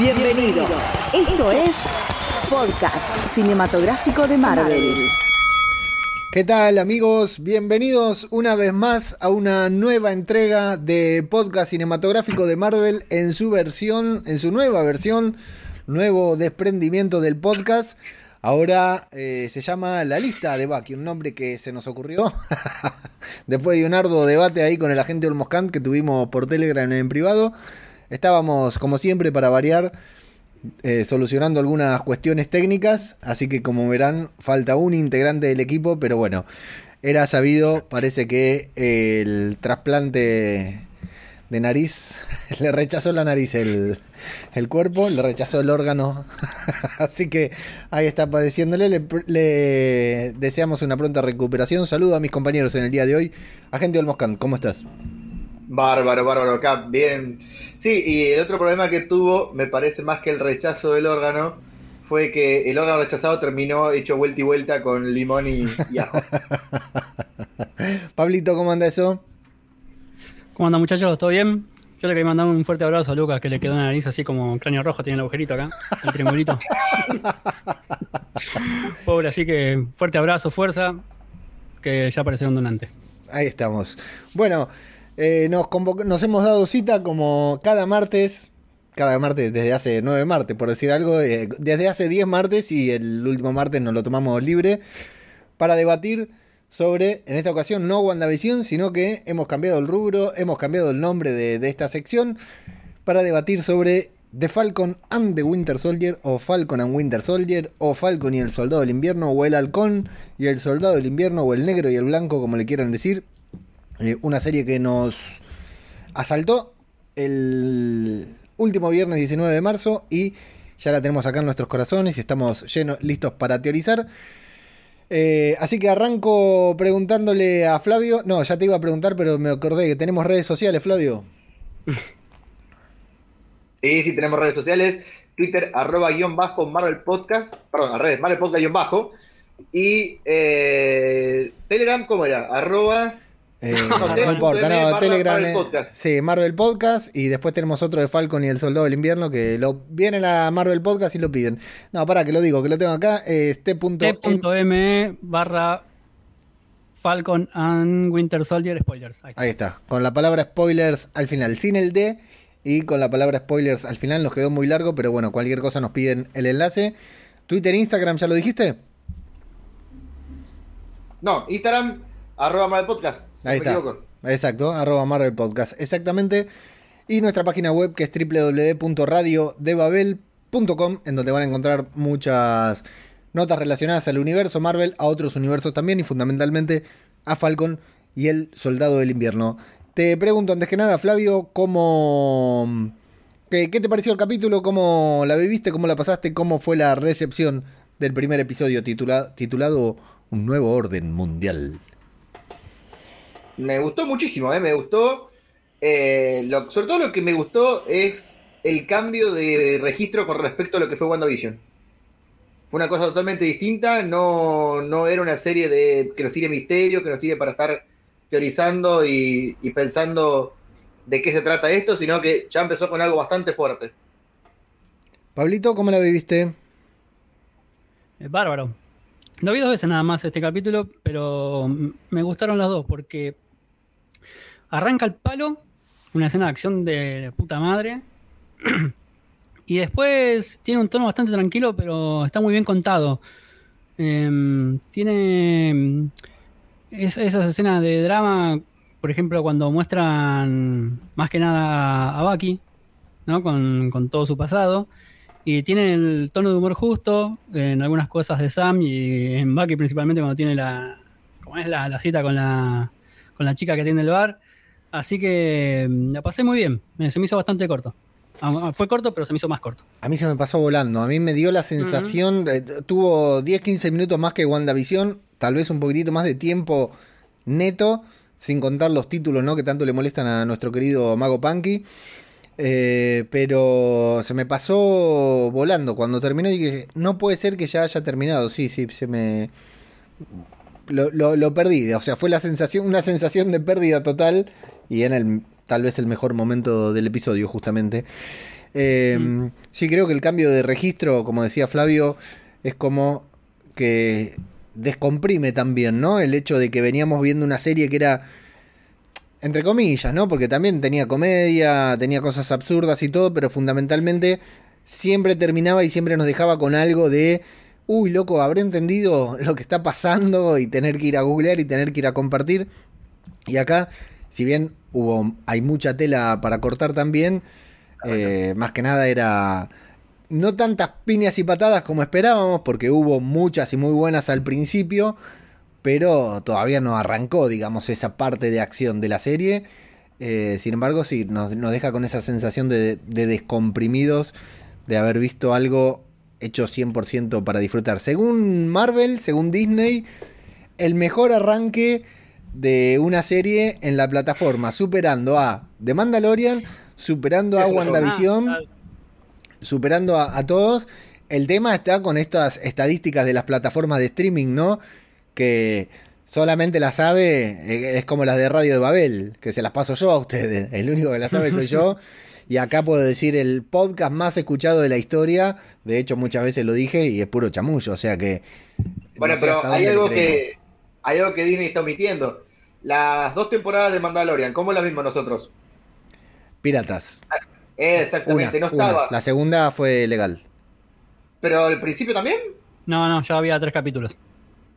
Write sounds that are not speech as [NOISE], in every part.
Bienvenidos. Esto es Podcast Cinematográfico de Marvel. ¿Qué tal amigos? Bienvenidos una vez más a una nueva entrega de Podcast Cinematográfico de Marvel en su versión, en su nueva versión, nuevo desprendimiento del podcast. Ahora eh, se llama La Lista de Bucky, un nombre que se nos ocurrió [LAUGHS] después de un arduo debate ahí con el agente Olmoscant que tuvimos por Telegram en privado. Estábamos, como siempre, para variar, eh, solucionando algunas cuestiones técnicas, así que como verán, falta un integrante del equipo, pero bueno, era sabido, parece que el trasplante de nariz, [LAUGHS] le rechazó la nariz el, el cuerpo, le rechazó el órgano, [LAUGHS] así que ahí está padeciéndole, le, le deseamos una pronta recuperación, saludo a mis compañeros en el día de hoy, agente Olmoscan, ¿cómo estás? Bárbaro, bárbaro, acá, bien. Sí, y el otro problema que tuvo, me parece más que el rechazo del órgano, fue que el órgano rechazado terminó hecho vuelta y vuelta con limón y, y ajo. [LAUGHS] Pablito, ¿cómo anda eso? ¿Cómo andan muchachos? ¿Todo bien? Yo le quería mandar un fuerte abrazo a Lucas, que le quedó una nariz así como cráneo rojo, tiene el agujerito acá, el triangulito. [LAUGHS] Pobre, así que fuerte abrazo, fuerza, que ya apareció un donante. Ahí estamos. Bueno, eh, nos, hemos dado cita como cada martes, cada martes desde hace nueve martes, por decir algo, eh, desde hace 10 martes y el último martes nos lo tomamos libre para debatir sobre, en esta ocasión, no WandaVision, sino que hemos cambiado el rubro, hemos cambiado el nombre de, de esta sección para debatir sobre The Falcon and the Winter Soldier, o Falcon and Winter Soldier, o Falcon y el Soldado del Invierno, o el Halcón y el Soldado del Invierno, o el Negro y el Blanco, como le quieran decir. Eh, una serie que nos asaltó el último viernes 19 de marzo y ya la tenemos acá en nuestros corazones y estamos llenos, listos para teorizar. Eh, así que arranco preguntándole a Flavio. No, ya te iba a preguntar, pero me acordé que tenemos redes sociales, Flavio. [LAUGHS] Sí, sí, tenemos redes sociales, Twitter, arroba guion bajo Marvel Podcast, perdón, las redes, Marvel Podcast guion bajo, y eh, Telegram, ¿cómo era? Arroba... Eh, [LAUGHS] No, importa, Telegram, no, Marvel- Telegram. Marvel eh, Podcast. Sí, Marvel Podcast. Y después tenemos otro de Falcon y el Soldado del Invierno que lo vienen a Marvel Podcast y lo piden. No, para que lo digo, que lo tengo acá. Eh, T.M. T.me barra Falcon and Winter Soldier Spoilers. Ahí está. Ahí está, con la palabra spoilers al final, sin el D y con la palabra spoilers al final nos quedó muy largo, pero bueno, cualquier cosa nos piden el enlace. Twitter, Instagram, ¿ya lo dijiste? No, Instagram, arroba Marvel Podcast, si Ahí está. equivoco. Exacto, arroba Marvel Podcast, exactamente. Y nuestra página web que es www.radiodebabel.com, en donde van a encontrar muchas notas relacionadas al universo Marvel, a otros universos también y fundamentalmente a Falcon y el Soldado del Invierno. Te pregunto antes que nada, Flavio, ¿cómo... ¿Qué, qué te pareció el capítulo? ¿Cómo la viviste? ¿Cómo la pasaste? ¿Cómo fue la recepción del primer episodio titula- titulado Un nuevo orden mundial? Me gustó muchísimo, ¿eh? me gustó. eh, lo- sobre todo lo que me gustó es el cambio de registro con respecto a lo que fue WandaVision. Fue una cosa totalmente distinta, no, no era una serie de que nos tire misterio, que nos tire para estar teorizando y, y pensando de qué se trata esto, sino que ya empezó con algo bastante fuerte. Pablito, ¿cómo la viviste? Bárbaro. Lo vi dos veces nada más este capítulo, pero me gustaron las dos porque arranca el palo, una escena de acción de puta madre, [CLEARS THROAT] y después tiene un tono bastante tranquilo, pero está muy bien contado. Em, tiene mm, es- esas escenas de drama, por ejemplo, cuando muestran más que nada a Bucky, ¿no? Con, con todo su pasado. Y tiene el tono de humor justo en algunas cosas de Sam y en Bucky principalmente cuando tiene la, como es la, la cita con la, con la chica que tiene el bar. Así que mm, la pasé muy bien, Me- se me hizo bastante corto. Ah, Fue corto, pero se me hizo más corto. A mí se me pasó volando. A mí me dio la sensación. eh, tuvo 10-15 minutos más que WandaVision. Tal vez un poquitito más de tiempo neto. Sin contar los títulos, ¿no? Que tanto le molestan a nuestro querido Mago Punky. Eh, pero se me pasó volando. Cuando terminó dije, no puede ser que ya haya terminado. Sí, sí, se me. Lo, lo- lo perdí. O sea, fue la sensación, una sensación de pérdida total. Y en el tal vez el mejor momento del episodio, justamente. Eh, Mm. Sí, creo que el cambio de registro, como decía Flavio, es como que descomprime también, ¿no? El hecho de que veníamos viendo una serie que era, entre comillas, ¿no? Porque también tenía comedia, tenía cosas absurdas y todo, pero fundamentalmente siempre terminaba y siempre nos dejaba con algo de, uy, loco, habré entendido [LAUGHS] lo que está pasando y tener que ir a googlear y tener que ir a compartir. Y acá, si bien hubo, hay mucha tela para cortar también, eh, más que nada era no tantas piñas y patadas como esperábamos, porque hubo muchas y muy buenas al principio, pero todavía no arrancó, digamos, esa parte de acción de la serie. Eh, sin embargo, sí, nos, nos deja con esa sensación de, de descomprimidos, de haber visto algo hecho 100% para disfrutar. Según Marvel, según Disney, el mejor arranque de una serie en la plataforma, superando a The Mandalorian, superando a WandaVision, Ah, superando a, a todos. El tema está con estas estadísticas de las plataformas de streaming, ¿no? Que solamente las sabe, eh, es como las de Radio de Babel, que se las paso yo a ustedes. El único que las sabe soy yo. Y acá puedo decir el podcast más escuchado de la historia. De hecho, muchas veces lo dije y es puro chamullo. O sea que. Bueno, no sé pero hay algo que hay algo que Disney está omitiendo. Las dos temporadas de Mandalorian, ¿cómo las vimos nosotros? Piratas. Eh, exactamente, Una, no una. estaba. La segunda fue legal. Pero al principio también. No, no, ya había tres capítulos.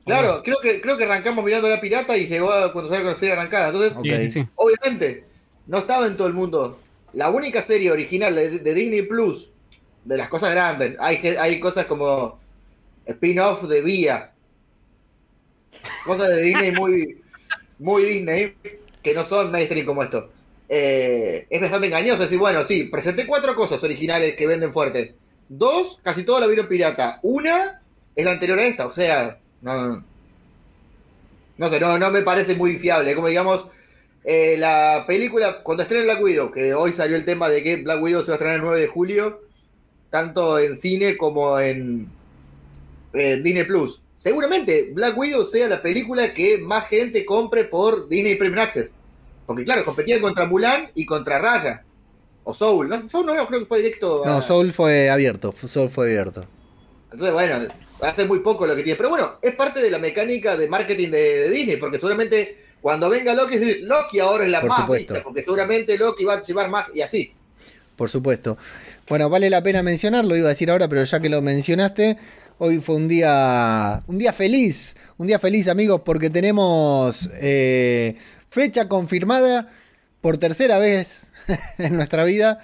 Claro, creo que creo que arrancamos mirando la pirata y llegó a- cuando salió con la serie arrancada. Entonces. Sí, sí, obviamente, no estaba en todo el mundo. La única serie original de, de Disney Plus, de las cosas grandes, hay, hay cosas como spin-off de Vía. Cosas de Disney muy, muy Disney, que no son mainstream como esto. Eh, es bastante engañoso decir, bueno, sí, presenté cuatro cosas originales que venden fuerte. Dos, casi todas la vieron pirata. Una es la anterior a esta, o sea, no, no sé, no, no me parece muy fiable. Como digamos, eh, la película, cuando estrene Black Widow, que hoy salió el tema de que Black Widow se va a estrenar el 9 de julio, tanto en cine como en, en Disney Plus. Seguramente Black Widow sea la película que más gente compre por Disney Premium Access. Porque claro, competían contra Mulan y contra Raya. O Soul. No, Soul no, no, creo que fue directo. a- No, Soul fue abierto. Soul fue abierto. entonces, bueno, hace muy poco lo que tiene. Pero bueno, es parte de la mecánica de marketing de, de Disney, porque seguramente cuando venga Loki, Loki ahora es la Por más supuesto. vista, porque seguramente Loki va a llevar más y así. Por supuesto. Bueno, vale la pena mencionarlo, iba a decir ahora, pero ya que lo mencionaste, hoy fue un día, un día feliz, un día feliz amigos, porque tenemos eh, fecha confirmada por tercera vez [LAUGHS] en nuestra vida,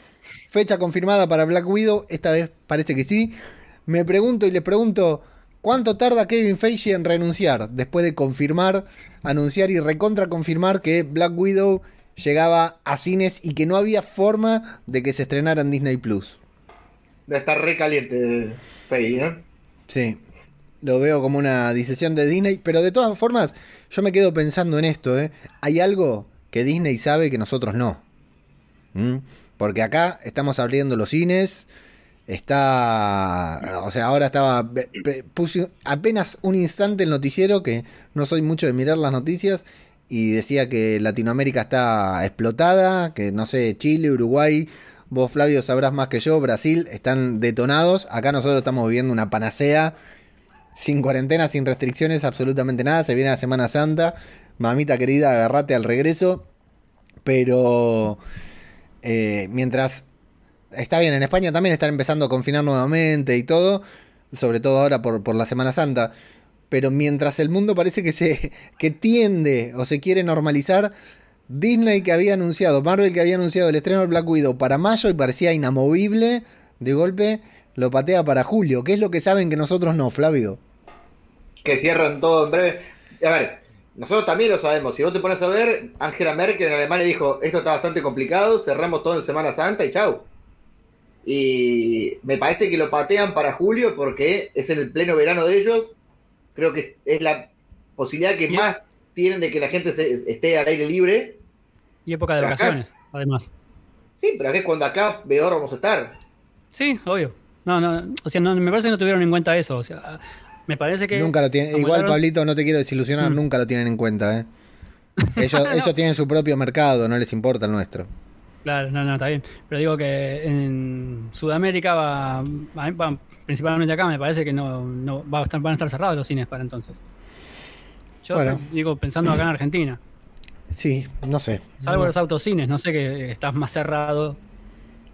fecha confirmada para Black Widow, esta vez parece que sí. Me pregunto y les pregunto, ¿cuánto tarda Kevin Feige en renunciar después de confirmar, anunciar y recontra confirmar que Black Widow llegaba a cines y que no había forma de que se estrenara en Disney Plus? De estar re caliente, Fey, ¿eh? Sí, lo veo como una decisión de Disney, pero de todas formas, yo me quedo pensando en esto, ¿eh? Hay algo que Disney sabe que nosotros no. ¿Mm? Porque acá estamos abriendo los cines, está, o sea, ahora estaba, puse apenas un instante el noticiero, que no soy mucho de mirar las noticias, y decía que Latinoamérica está explotada, que no sé, Chile, Uruguay, vos Flavio sabrás más que yo, Brasil, están detonados, acá nosotros estamos viviendo una panacea, sin cuarentena, sin restricciones, absolutamente nada, se viene la Semana Santa, mamita querida, agarrate al regreso, pero eh, mientras está bien, en España también están empezando a confinar nuevamente y todo, sobre todo ahora por, por la Semana Santa. Pero mientras el mundo parece que se que tiende o se quiere normalizar, Disney que había anunciado, Marvel que había anunciado el estreno de Black Widow para mayo y parecía inamovible, de golpe lo patea para julio. ¿Qué es lo que saben que nosotros no, Flavio? Que cierran todo en breve. A ver, nosotros también lo sabemos. Si vos te pones a ver, Angela Merkel en Alemania dijo, esto está bastante complicado, cerramos todo en Semana Santa y chau. Y me parece que lo patean para julio porque es en el pleno verano de ellos. Creo que es la posibilidad que más tienen de que la gente se- esté al aire libre. Y época de Pero vacaciones, además. Sí, pero es cuando acá peor vamos a estar. Sí, obvio. No, no, o sea, no, me parece que no tuvieron en cuenta eso. O sea, me parece que. Nunca lo tienen. Igual, Pablito, no te quiero desilusionar, Mm. nunca lo tienen en cuenta, ¿eh? [LAUGHS] Ellos, No. ellos tienen su propio mercado, no les importa el nuestro. Claro, no, no, está bien. Pero digo que en Sudamérica va, va- va- principalmente acá, me parece que no, no va a estar, van a estar cerrados los cines para entonces. Yo Bueno. digo, pensando acá en Argentina, Sí, no sé. salvo No. los autocines, no sé que estás más cerrado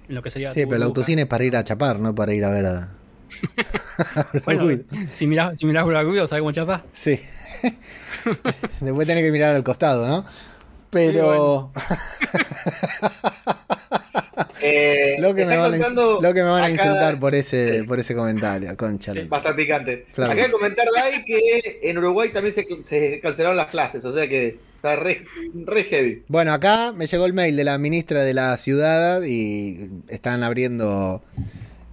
en lo que sería. Sí, pero el autocine es para ir a chapar, no para ir a ver a. [LAUGHS] [LAUGHS] Bueno, si mirás, si mirás Black Widow, ¿sabes cómo chapa? Sí. [LAUGHS] Después tenés que mirar al costado, ¿no? Pero. Eh, lo, que me van a, ins- contando lo que me van a acá- insultar por ese, Sí. por ese comentario, concha. Sí. la- Va a estar picante. Claro. Acá de comentar Dai que en Uruguay también se, se cancelaron las clases, o sea que está re, heavy. Bueno, acá me llegó el mail de la ministra de la ciudad y están abriendo.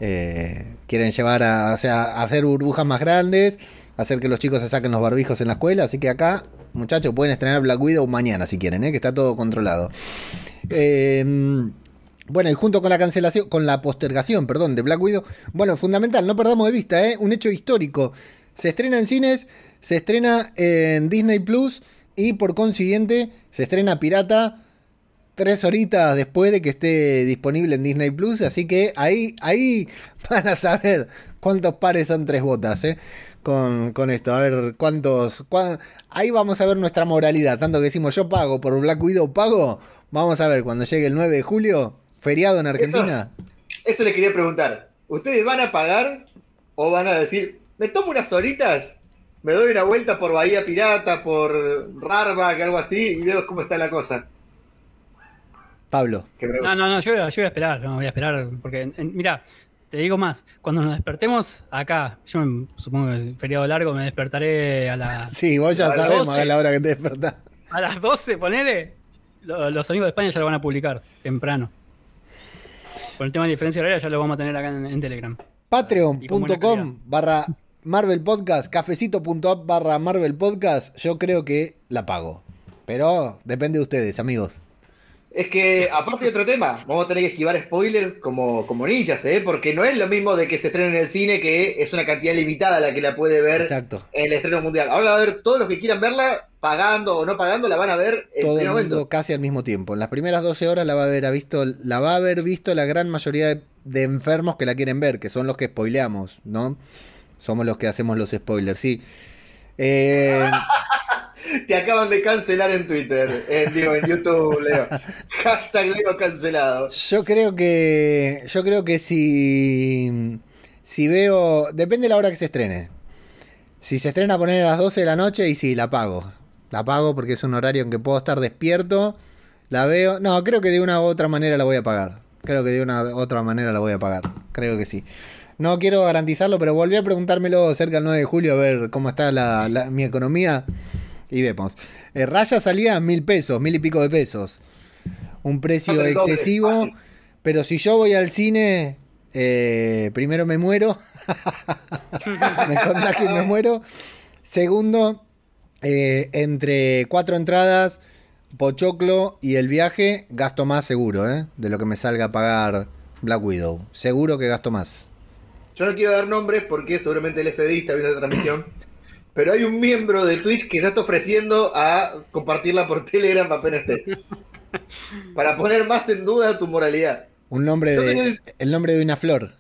eh, quieren llevar a, o sea, hacer burbujas más grandes, hacer que los chicos se saquen los barbijos en la escuela. Así que acá, muchachos, pueden estrenar Black Widow mañana si quieren, ¿eh? que está todo controlado. Eh, bueno, y junto con la cancelación, con la postergación, perdón, de Black Widow, bueno, fundamental, no perdamos de vista, ¿eh? un hecho histórico. Se estrena en cines, se estrena en Disney Plus y por consiguiente se estrena Pirata tres horitas después de que esté disponible en Disney Plus. Así que ahí, ahí [LAUGHS] van a saber cuántos pares son tres botas, ¿eh? Con, con esto, a ver cuántos. cuán- ahí vamos a ver nuestra moralidad. Tanto que decimos yo pago por Black Widow, pago. Vamos a ver cuando llegue el 9 de julio, feriado en Argentina. Eso le quería preguntar. ¿Ustedes van a pagar o van a decir, me tomo unas horitas, me doy una vuelta por Bahía Pirata, por Rarback, algo así, y veo cómo está la cosa? Pablo. No, no, no, yo, voy a- yo voy a esperar, no, voy a esperar, porque, en- mira, te digo más, cuando nos despertemos acá, yo me- supongo que es feriado largo, me despertaré a, la, [LAUGHS] Sí, vos ya A las sabemos 12. a la hora que te despertás. a las 12, ponele, lo- los amigos de España ya lo van a publicar, temprano. Por el tema de diferencia horaria ya lo vamos a tener acá en, en Telegram. Patreon.com barra Marvel Podcast, cafecito.app barra Marvel Podcast, yo creo que la pago. Pero depende de ustedes, amigos. Es que, aparte de otro tema, vamos a tener que esquivar spoilers como, como ninjas, ¿eh? Porque no es lo mismo de que se estrene en el cine, que es una cantidad limitada la que la puede ver Exacto. en el estreno mundial. Ahora va a ver todos los que quieran verla, pagando o no pagando, la van a ver en Todo el primer mundo momento. casi al mismo tiempo. En las primeras 12 horas la va a haber visto, la va a haber visto la gran mayoría de, de enfermos que la quieren ver, que son los que spoileamos, ¿no? Somos los que hacemos los spoilers, sí. Eh, [LAUGHS] Te acaban de cancelar en Twitter, en, digo, en YouTube, Leo. [LAUGHS] Hashtag Leo cancelado. Yo creo que. Yo creo que si. Si veo. Depende de la hora que se estrene. Si se estrena a poner a las 12 de la noche, y sí, la pago. La pago porque es un horario en que puedo estar despierto. La veo. No, creo que de una u otra manera la voy a pagar. Creo que de una u otra manera la voy a pagar. Creo que sí. No quiero garantizarlo, pero volví a preguntármelo cerca del 9 de julio a ver cómo está la- la- mi economía. Y vemos. Eh, Raya salía mil pesos, mil y pico de pesos. Un precio excesivo. Pero si yo voy al cine, eh, primero me muero. [LAUGHS] me contagio y me muero. Segundo, eh, entre cuatro entradas, Pochoclo y el viaje, gasto más seguro, ¿eh? De lo que me salga a pagar Black Widow. Seguro que gasto más. Yo no quiero dar nombres porque seguramente el FBI está viendo la transmisión. Pero hay un miembro de Twitch que ya está ofreciendo a compartirla por Telegram apenas esté. Para poner más en duda tu moralidad. Un nombre Yo de. tengo- El nombre de una flor.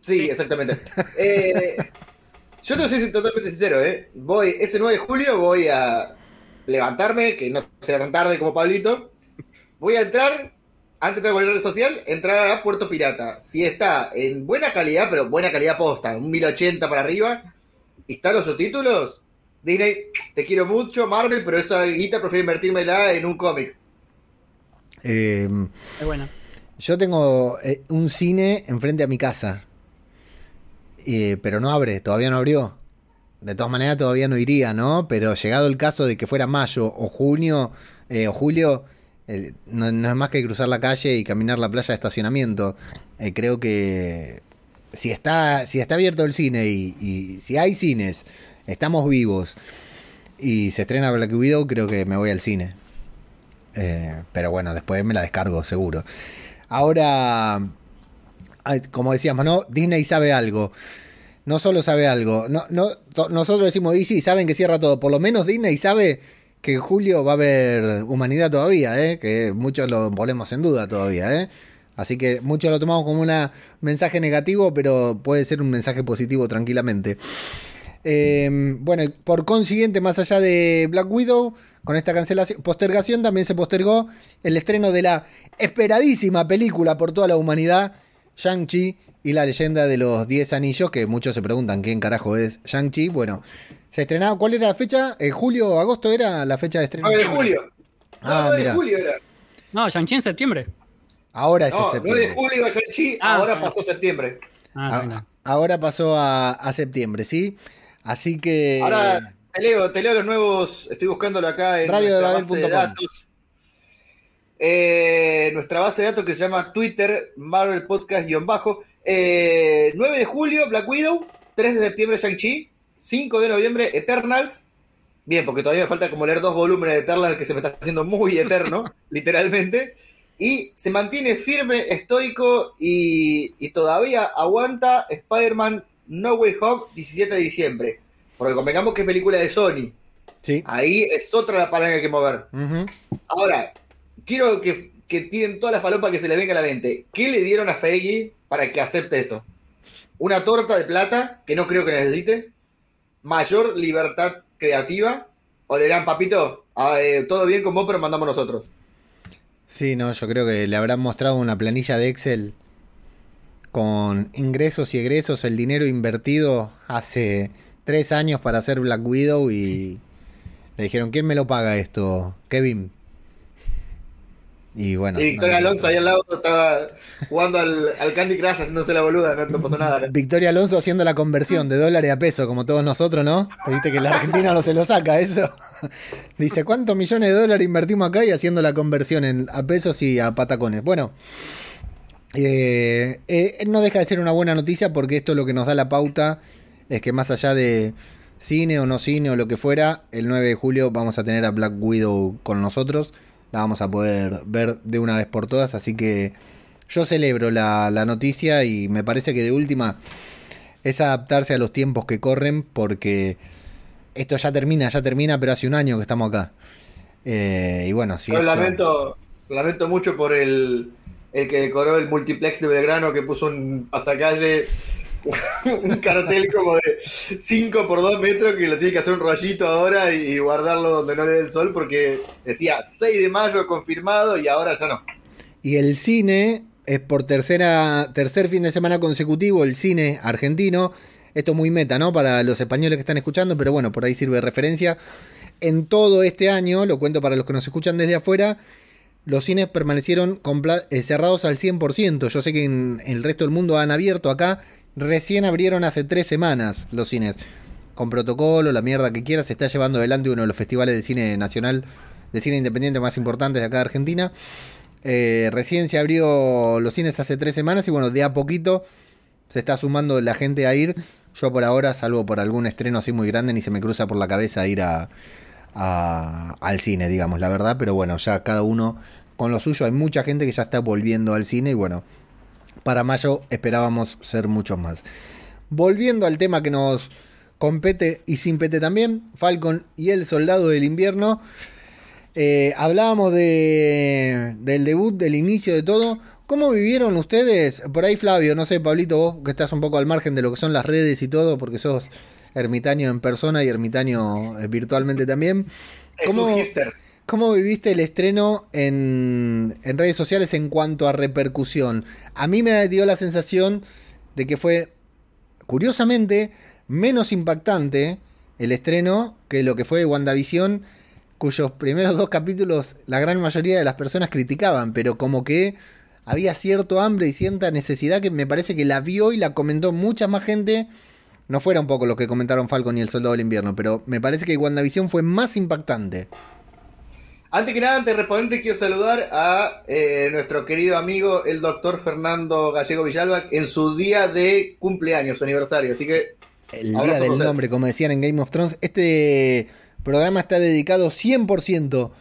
Sí, exactamente. Eh, yo te ser totalmente sincero, ¿eh? Voy, ese 9 de julio voy a levantarme, que no sea tan tarde como Pablito. Voy a entrar, antes de cualquier red social, entrar a Puerto Pirata. Si está en buena calidad, pero buena calidad posta, un 1080 para arriba, y están los subtítulos, Disney, te quiero mucho, Marvel, pero esa guita prefiero invertírmela en un cómic. Eh, Es buena. Yo tengo eh, un cine enfrente a mi casa. Eh, pero no abre, todavía no abrió. De todas maneras todavía no iría, ¿no? Pero llegado el caso de que fuera mayo o junio eh, o julio, no, es más que cruzar la calle y caminar la playa de estacionamiento. Eh, creo que si está, si está abierto el cine y, si hay cines, estamos vivos y se estrena Black Widow, creo que me voy al cine. Eh, pero bueno, después me la descargo, seguro. Ahora, como decíamos, ¿no? Disney sabe algo. No solo sabe algo. No, nosotros decimos, y sí, saben que cierra todo. Por lo menos Disney sabe que en julio va a haber humanidad todavía, ¿eh? que muchos lo ponemos en duda todavía. ¿eh? Así que muchos lo tomamos como un mensaje negativo, pero puede ser un mensaje positivo tranquilamente. Eh, bueno, por consiguiente, más allá de Black Widow, con esta cancelación, postergación también se postergó el estreno de la esperadísima película por toda la humanidad, Shang-Chi y la leyenda de los 10 anillos, que muchos se preguntan quién carajo es Shang-Chi. Bueno, se estrenaba, ¿cuál era la fecha? ¿En julio o agosto era la fecha de estreno? 9 de julio. Ah, 9 de mira. julio era. No, Shang-Chi en septiembre. Ahora es No, ese 9 de julio Shang-Chi, Ah, ahora ah. pasó septiembre. Ah, no. ahora pasó a, a septiembre, ¿sí? Así que. Ahora te leo, te leo los nuevos, estoy buscándolo acá en nuestra base de datos. Eh, nuestra base de datos que se llama Twitter, Marvel Podcast-bajo. Eh, 9 de julio, Black Widow. 3 de septiembre, Shang-Chi. 5 de noviembre, Eternals. Bien, porque todavía me falta como leer dos volúmenes de Eternals que se me está haciendo muy eterno, [LAUGHS] literalmente. Y se mantiene firme, estoico y, y todavía aguanta Spider-Man No Way Home 17 de diciembre. Porque convengamos que es película de Sony. Sí. Ahí es otra la palanca que mover. Ahora, quiero que, que tiren todas las falopas que se le venga a la mente. ¿Qué le dieron a Feige para que acepte esto? Una torta de plata, que no creo que necesite. Mayor libertad creativa. O le dirán, papito, eh, todo bien con vos, pero mandamos nosotros. Sí, no, yo creo que le habrán mostrado una planilla de Excel con ingresos y egresos, el dinero invertido hace tres años para hacer Black Widow y le dijeron, ¿quién me lo paga esto? Kevin. Y bueno. y Victoria no, no, Alonso ahí al lado estaba jugando al, al Candy Crush haciéndose la boluda, no, no pasó nada. Victoria Alonso haciendo la conversión de dólares a peso, como todos nosotros, ¿no? Viste que la Argentina no se lo saca eso. [LAUGHS] Dice, ¿cuántos millones de dólares invertimos acá y haciendo la conversión en, a pesos y a patacones? Bueno, eh, eh, no deja de ser una buena noticia porque esto lo que nos da la pauta es que más allá de cine o no cine o lo que fuera, el 9 de julio vamos a tener a Black Widow con nosotros. La vamos a poder ver de una vez por todas, así que yo celebro la, la noticia y me parece que de última es adaptarse a los tiempos que corren porque esto ya termina, ya termina, pero hace un año que estamos acá. Eh, y bueno, si Yo esto- lamento, lamento mucho por el, el que decoró el multiplex de Belgrano que puso un pasacalle, [LAUGHS] un cartel como de 5 por 2 metros que lo tiene que hacer un rollito ahora y guardarlo donde no le dé el sol porque decía 6 de mayo confirmado y ahora ya no. Y el cine es por tercera, tercer fin de semana consecutivo, el cine argentino. Esto es muy meta, ¿no? Para los españoles que están escuchando, pero bueno, por ahí sirve de referencia. En todo este año, lo cuento para los que nos escuchan desde afuera, los cines permanecieron eh, cerrados al 100%. Yo sé que en el resto del mundo han abierto acá. Recién abrieron hace tres semanas los cines. Con protocolo, la mierda que quiera, se está llevando adelante uno de los festivales de cine nacional, de cine independiente más importantes de acá de Argentina. Eh, recién se abrió los cines hace tres semanas y bueno, de a poquito se está sumando la gente a ir. Yo por ahora, salvo por algún estreno así muy grande, ni se me cruza por la cabeza ir a, a- al cine, digamos, la verdad. Pero bueno, ya cada uno con lo suyo. Hay mucha gente que ya está volviendo al cine y bueno, para mayo esperábamos ser muchos más. Volviendo al tema que nos compete y sin pete también, Falcon y el Soldado del Invierno. Eh, hablábamos de, del debut, del inicio de todo. ¿Cómo vivieron ustedes? Por ahí, Flavio, no sé, Pablito, vos que estás un poco al margen de lo que son las redes y todo, porque sos ermitaño en persona y ermitaño eh, virtualmente también. Es ¿Cómo, un hipster. ¿Cómo viviste el estreno en, en redes sociales en cuanto a repercusión? A mí me dio la sensación de que fue, curiosamente, menos impactante el estreno que lo que fue WandaVision, cuyos primeros dos capítulos la gran mayoría de las personas criticaban, pero como que había cierto hambre y cierta necesidad que me parece que la vio y la comentó mucha más gente. No fuera un poco lo que comentaron Falcon y el Soldado del Invierno, pero me parece que WandaVision fue más impactante. Antes que nada, antes de responderte, quiero saludar a eh, nuestro querido amigo, el doctor Fernando Gallego Villalba, en su día de cumpleaños, su aniversario. Así que El día del nombre, como decían en Game of Thrones. Este programa está dedicado 100%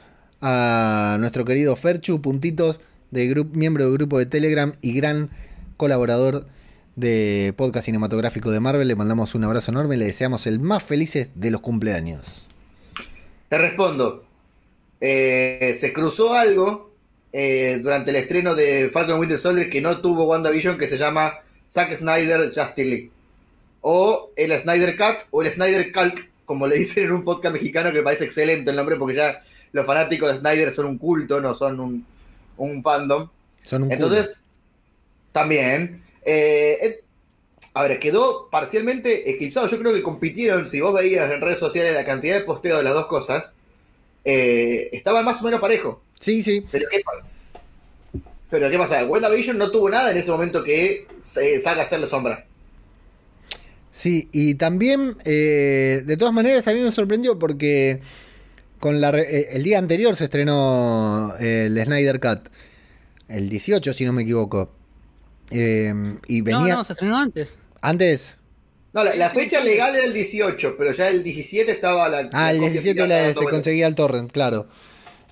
a nuestro querido Ferchu, puntitos, de miembro del grupo de Telegram y gran colaborador de podcast cinematográfico de Marvel. Le mandamos un abrazo enorme y le deseamos el más felices de los cumpleaños. te respondo. Eh, se cruzó algo eh, durante el estreno de Falcon Winter Soldier que no tuvo WandaVision que se llama Zack Snyder Justice League. O el Snyder Cut o el Snyder Cult, como le [LAUGHS] dicen en un podcast mexicano que me parece excelente el nombre porque ya los fanáticos de Snyder son un culto, no son un, un fandom. Son un Entonces, también. eh, eh, a ver, quedó parcialmente eclipsado. Yo creo que compitieron, si vos veías en redes sociales la cantidad de posteo de las dos cosas, eh, estaban más o menos parejo. Sí, sí. Pero ¿qué, pero ¿qué pasa? WandaVision no tuvo nada en ese momento que se salga a hacerle sombra. Sí, y también, eh, de todas maneras, a mí me sorprendió porque con la re- eh, el día anterior se estrenó eh, el Snyder Cut, el 18, si no me equivoco. Eh, y venía No, no, se estrenó antes. antes. No, la, fecha legal era el 18, pero ya el 17 estaba la. Ah, la el copia 17 pirata la- se conseguía el torrent, claro.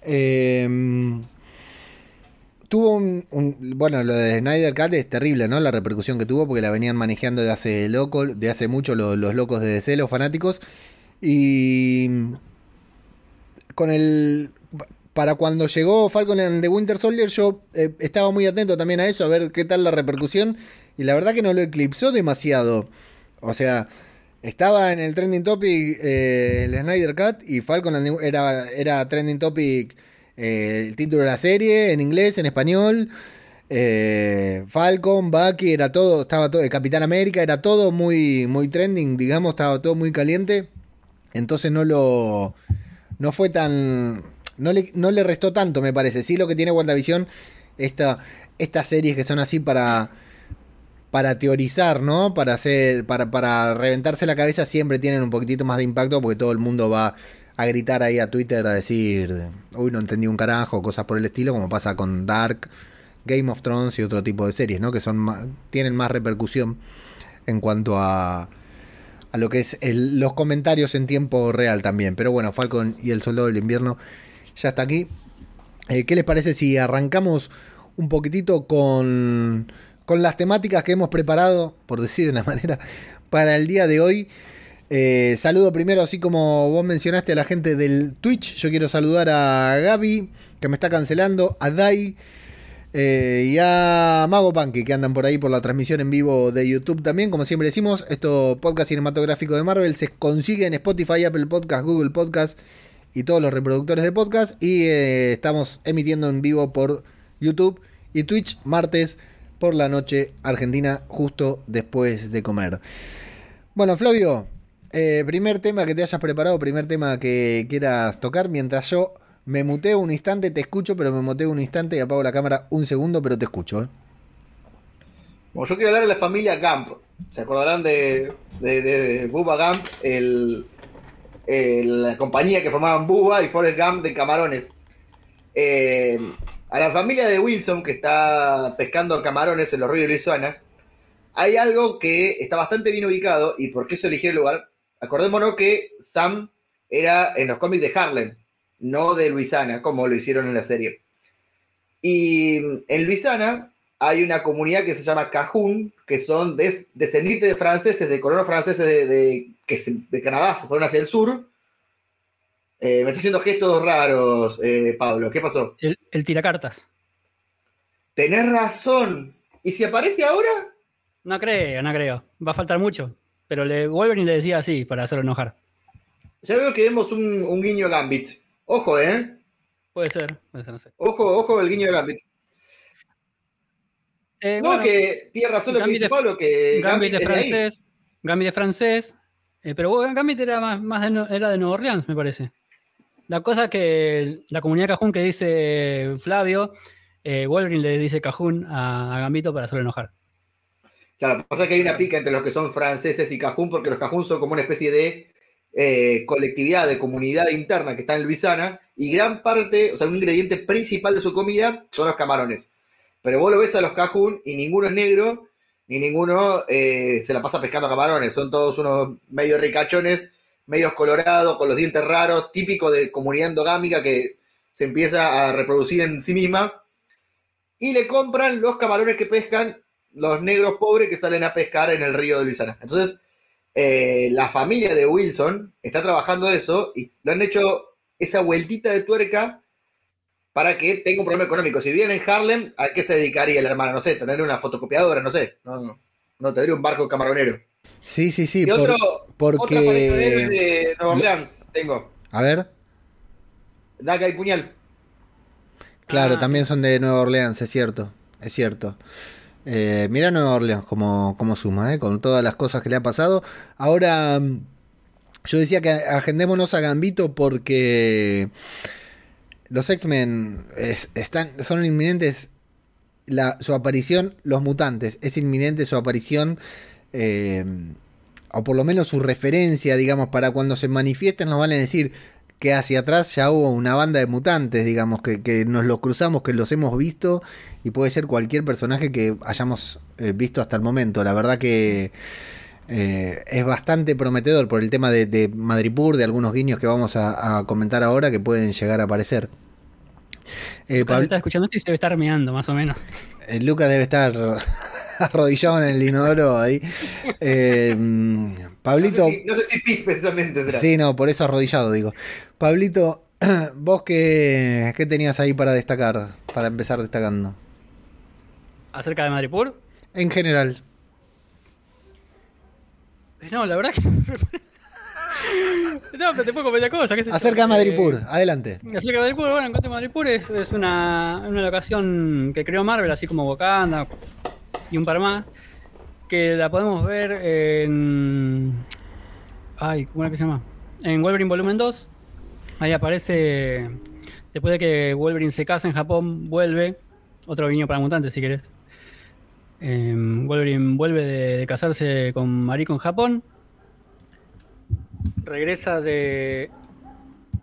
Eh, tuvo un, un- Bueno, lo de Snyder Cut es terrible, ¿no? La repercusión que tuvo porque la venían manejando de hace loco, de hace mucho lo- los locos de DC, los fanáticos. Y. Con el. Para cuando llegó Falcon and the Winter Soldier, yo eh, estaba muy atento también a eso, a ver qué tal la repercusión. Y la verdad que no lo eclipsó demasiado. O sea, estaba en el trending topic eh, el Snyder Cut y Falcon era, era trending topic eh, el título de la serie en inglés, en español. eh, Falcon, Bucky, era todo, estaba todo, Capitán América, era todo muy, muy trending, digamos, estaba todo muy caliente. Entonces no lo. No fue tan. No le, no le restó tanto, me parece. Sí, lo que tiene WandaVision, esta, estas series que son así para. Para teorizar, ¿no? Para hacer. Para, para reventarse la cabeza siempre tienen un poquitito más de impacto porque todo el mundo va a gritar ahí a Twitter a decir. Uy, no entendí un carajo, cosas por el estilo, como pasa con Dark, Game of Thrones y otro tipo de series, ¿no? Que son más- tienen más repercusión en cuanto a a lo que es los comentarios en tiempo real también. Pero bueno, Falcon y el Soldado del Invierno ya está aquí. Eh, ¿Qué les parece si arrancamos un poquitito con, con las temáticas que hemos preparado, por decir de una [LAUGHS] manera, para el día de hoy? Eh, saludo primero, así como vos mencionaste a la gente del Twitch. Yo quiero saludar a Gaby, que me está cancelando, a Dai, eh, y a Mago Punky que andan por ahí por la transmisión en vivo de YouTube también. Como siempre decimos, esto podcast cinematográfico de Marvel se consigue en Spotify, Apple Podcast, Google Podcast y todos los reproductores de podcast. Y eh, estamos emitiendo en vivo por YouTube y Twitch martes por la noche Argentina, justo después de comer. Bueno, Flavio, eh, primer tema que te hayas preparado, primer tema que quieras tocar, mientras yo me muteo un instante, te escucho, pero me muteo un instante y apago la cámara un segundo, pero te escucho. ¿eh? Yo quiero hablar de la familia Gump. ¿Se acordarán de, de, de Bubba la compañía que formaban Bubba y Forrest Gump de camarones. Eh, a la familia de Wilson, que está pescando camarones en los ríos de Luisiana, hay algo que está bastante bien ubicado. ¿Y por qué se eligió el lugar? Acordémonos que Sam era en los cómics de Harlem, no de Luisiana, como lo hicieron en la serie. Y en Luisiana hay una comunidad que se llama Cajun, que son de- descendientes de franceses, de colonos franceses de, que de Canadá, se fueron hacia el sur. Eh, me está haciendo gestos raros, eh, Pablo. ¿Qué pasó? El, el tiracartas. Tenés razón. ¿Y si aparece ahora? No creo, no creo. Va a faltar mucho. Pero le Wolverine le decía así para hacerlo enojar. Ya veo que vemos un, un guiño Gambit. Ojo, ¿eh? Puede ser, puede ser, no sé. Ojo, ojo el guiño de Gambit. Eh, No, bueno, que tiene razón lo que Gambit dice de- Pablo, que Gambit es de francés. Gambit de francés. eh, pero Gambit era más, más de, era de Nueva Orleans, me parece. La cosa que la comunidad Cajún que dice Flavio, eh, Wolverine le dice Cajún a, Gambito para hacerlo enojar. Claro, pasa que hay una pica entre los que son franceses y cajún, porque los cajún son como una especie de eh, colectividad, de comunidad interna que está en Luisiana, y gran parte, o sea, un ingrediente principal de su comida son los camarones. Pero vos lo ves a los cajún y ninguno es negro, ni ninguno eh, se la pasa pescando camarones, son todos unos medio ricachones, medios colorados, con los dientes raros, típico de comunidad endogámica que se empieza a reproducir en sí misma, y le compran los camarones que pescan los negros pobres que salen a pescar en el río de Luisiana. Entonces, eh, la familia de Wilson está trabajando eso y lo han hecho esa vueltita de tuerca para que tenga un problema económico. Si viene en Harlem, ¿a qué se dedicaría el hermano? No sé, tendría una fotocopiadora, no sé. No, no tendría un barco camaronero. Sí, sí, sí. Y por- otro, porque... otra pareja de héroes de Nueva Orleans tengo. A ver. Daga y puñal. Claro, Ah, también son de Nueva Orleans, es cierto. Es cierto. Eh, mira Nueva Orleans como, como suma, ¿eh? con todas las cosas que le ha pasado. Ahora, mm, yo decía que agendémonos a Gambito porque los X-Men es- están, son inminentes. La, su aparición, los mutantes, es inminente su aparición. Eh, o por lo menos su referencia, digamos, para cuando se manifiesten nos van a decir que hacia atrás ya hubo una banda de mutantes, digamos, que, que nos los cruzamos, que los hemos visto, y puede ser cualquier personaje que hayamos eh, visto hasta el momento. La verdad que eh, es bastante prometedor por el tema de, de Madripur, de algunos guiños que vamos a comentar ahora que pueden llegar a aparecer. Eh, Pablo Pabl- está escuchando esto y se debe estar meando, más o menos. eh, Lucas debe estar [LAUGHS] arrodillado en el inodoro ahí. Eh, Pablito. No sé si, no sé si pis precisamente será. Sí, no, por eso arrodillado, digo. Pablito, [CLEARS THROAT] vos qué, qué tenías ahí para destacar, para empezar destacando. Acerca de Madripur. En general. Eh, No, la verdad que. [LAUGHS] no, pero te puedo comentar cosas. qué. Acerca de Eh, Madripur, adelante. Acerca de Madripur, bueno, en cuanto a Madripur es, es una, una locación que creó Marvel, así como Wakanda y un par más, que la podemos ver en... Ay, ¿cómo era que se llama? En Wolverine Volumen 2. Ahí aparece, después de que Wolverine se casa en Japón, vuelve, otro guiño para mutantes si querés. Eh, Wolverine vuelve de, de casarse con Mariko en Japón. Regresa de,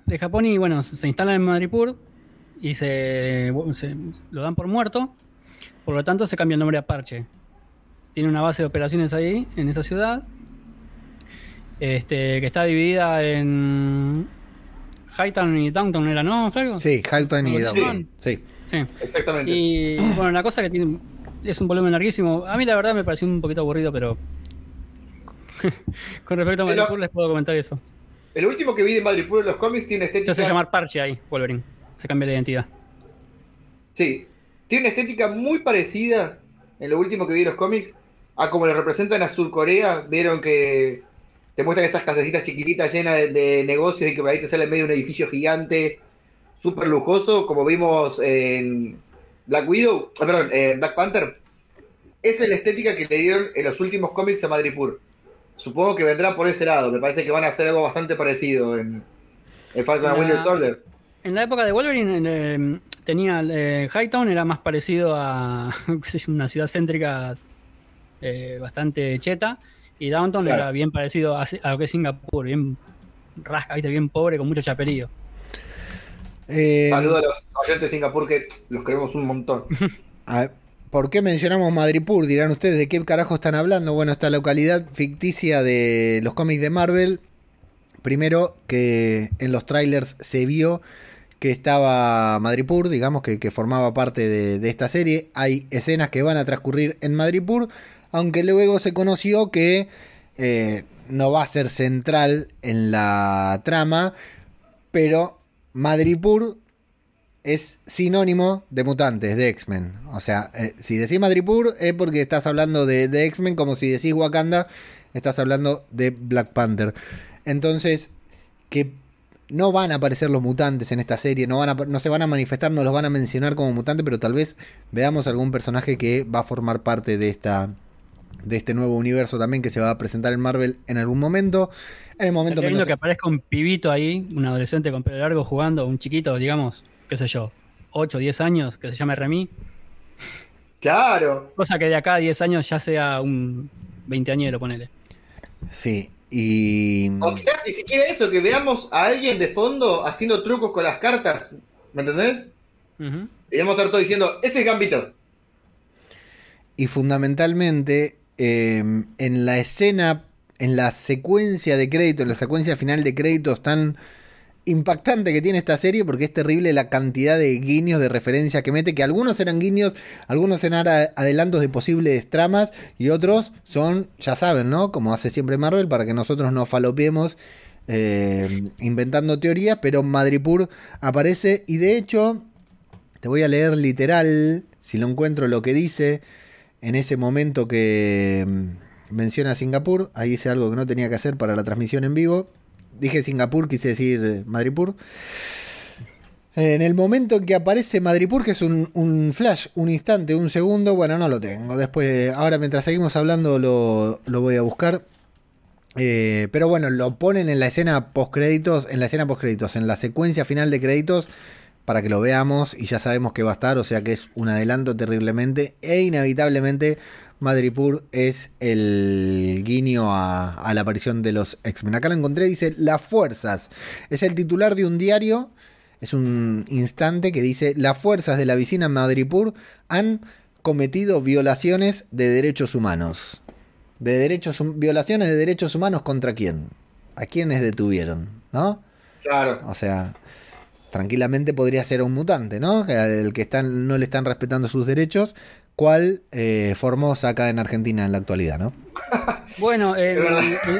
de Japón y bueno, se, se instala en Madripur y se, se- lo dan por muerto. Por lo tanto, se cambia el nombre a Parche. Tiene una base de operaciones ahí, en esa ciudad, este, que está dividida en Hightown y Downtown, ¿era no, Flaco? Sí, Hightown y. Downtown. Sí. Sí. Exactamente. Y bueno, la cosa que tiene es un volumen larguísimo. A mí la verdad me pareció un poquito aburrido, pero [LAUGHS] con respecto a Madripoor les puedo comentar eso. El último que vi de Madripoor en los cómics tiene Se estética. hace llamar Parche ahí, Wolverine. Se cambia la identidad. Sí. Tiene una estética muy parecida en lo último que vi en los cómics a como lo representan a Surcorea. Vieron que te muestran esas casecitas chiquititas llenas de, de negocios y que por ahí te sale en medio de un edificio gigante, súper lujoso, como vimos en Black Widow, ah, perdón, en Black Panther. Esa es la estética que le dieron en los últimos cómics a Madripoor. Supongo que vendrá por ese lado. Me parece que van a hacer algo bastante parecido en, en Falcon and Winter Soldier. En la época de Wolverine eh, tenía eh, Hightown, era más parecido a [LAUGHS] una ciudad céntrica eh, bastante cheta. Y Downtown Claro. era bien parecido a, a lo que es Singapur, bien rasca, bien pobre, con mucho chaperío. Eh, Saludos a los oyentes de Singapur que los queremos un montón. [LAUGHS] a ver, ¿Por qué mencionamos Madripur? Dirán ustedes, ¿de qué carajo están hablando? Bueno, esta localidad ficticia de los cómics de Marvel. Primero que en los trailers se vio que estaba Madripur, digamos que, formaba parte de, de esta serie. Hay escenas que van a transcurrir en Madripur, aunque luego se conoció que eh, no va a ser central en la trama, pero Madripur es sinónimo de mutantes, de X-Men. O sea, eh, si decís Madripur es porque estás hablando de, de X-Men, como si decís Wakanda, estás hablando de Black Panther. Entonces, que no van a aparecer los mutantes en esta serie, no, van a, no se van a manifestar, no los van a mencionar como mutantes, pero tal vez veamos algún personaje que va a formar parte de esta de este nuevo universo también que se va a presentar en Marvel en algún momento. En el momento menos- que aparezca un pibito ahí, un adolescente con pelo largo jugando, un chiquito, digamos, qué sé yo, 8 o 10 años, que se llame Remy. Claro. Cosa que de acá a 10 años ya sea un veinteañero, ponele. Sí, y... O quizás ni siquiera eso, que veamos a alguien de fondo haciendo trucos con las cartas. ¿Me entendés? Y vamos a estar todos diciendo, ese es Gambito. Y fundamentalmente eh, en la escena, en la secuencia de créditos, en la secuencia final de créditos tan impactante que tiene esta serie, porque es terrible la cantidad de guiños, de referencia que mete, que algunos eran guiños, algunos eran adelantos de posibles tramas y otros son, ya saben, ¿no? Como hace siempre Marvel, para que nosotros nos falopeemos eh, inventando teorías, pero Madripur aparece y de hecho, te voy a leer literal, si lo encuentro, lo que dice en ese momento que mm, menciona Singapur, ahí dice algo que no tenía que hacer para la transmisión en vivo. Dije Singapur, quise decir Madripur. En el momento en que aparece Madripur, que es un, flash, un instante, un segundo, bueno, no lo tengo. Después, ahora mientras seguimos hablando, lo, lo voy a buscar. Eh, pero bueno, lo ponen en la escena post créditos, en la escena post créditos, en la secuencia final de créditos, para que lo veamos y ya sabemos que va a estar, o sea que es un adelanto terriblemente e inevitablemente Madripur es el guiño a, a la aparición de los X-Men. Acá lo encontré, dice Las Fuerzas. Es el titular de un diario es un instante que dice, las fuerzas de la vecina Madripur han cometido violaciones de derechos humanos. De derechos, violaciones de derechos humanos contra quién? ¿A quiénes detuvieron? ¿No? Claro. O sea, tranquilamente podría ser un mutante, ¿no? El que están, no le están respetando sus derechos, cual eh, Formosa acá en Argentina en la actualidad, ¿no? [LAUGHS] Bueno, en,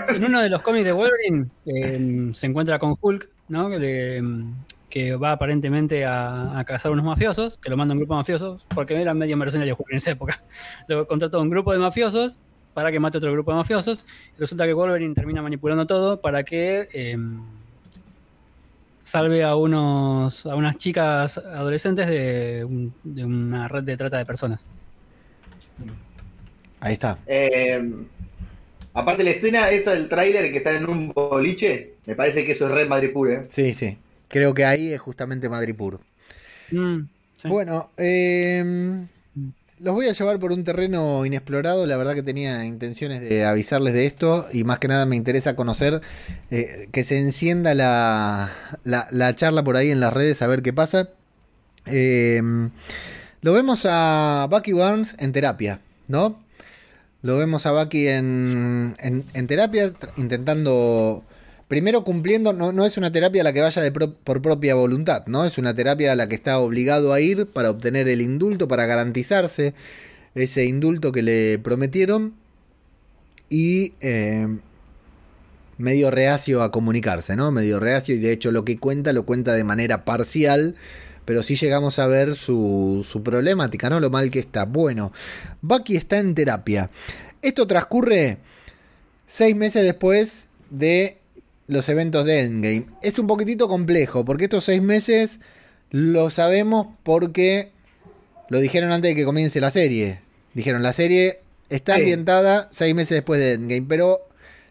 en, uno de los cómics de Wolverine eh, se encuentra con Hulk, ¿no? Que le, que va aparentemente a, a, cazar unos mafiosos, que lo manda un grupo de mafiosos, porque eran medio mercenarios en esa época. [LAUGHS] Luego contrató un grupo de mafiosos para que mate otro grupo de mafiosos. Y resulta que Wolverine termina manipulando todo para que eh, salve a unos a unas chicas adolescentes de, un, de, una red de trata de personas. Ahí está. Eh, aparte la escena esa del tráiler que está en un boliche, me parece que eso es Red Madrid puro, ¿eh? Sí, sí. Creo que ahí es justamente Madrid puro. Mm, sí. Bueno, eh, los voy a llevar por un terreno inexplorado. La verdad que tenía intenciones de avisarles de esto y más que nada me interesa conocer eh, que se encienda la, la, la, charla por ahí en las redes a ver qué pasa. Eh, lo vemos a Bucky Barnes en terapia, ¿no? Lo vemos a Bucky en, en, terapia intentando primero cumpliendo, no, no, es una terapia a la que vaya por propia voluntad, ¿no? Es una terapia a la que está obligado a ir para obtener el indulto, para garantizarse ese indulto que le prometieron. Y eh, medio reacio a comunicarse, ¿no? Medio reacio y de hecho lo que cuenta lo cuenta de manera parcial. Pero sí llegamos a ver su, su problemática, ¿no? Lo mal que está. Bueno, Bucky está en terapia. Esto transcurre seis meses después de los eventos de Endgame. Es un poquitito complejo, porque estos seis meses lo sabemos porque lo dijeron antes de que comience la serie. Dijeron, la serie está ambientada seis meses después de Endgame, pero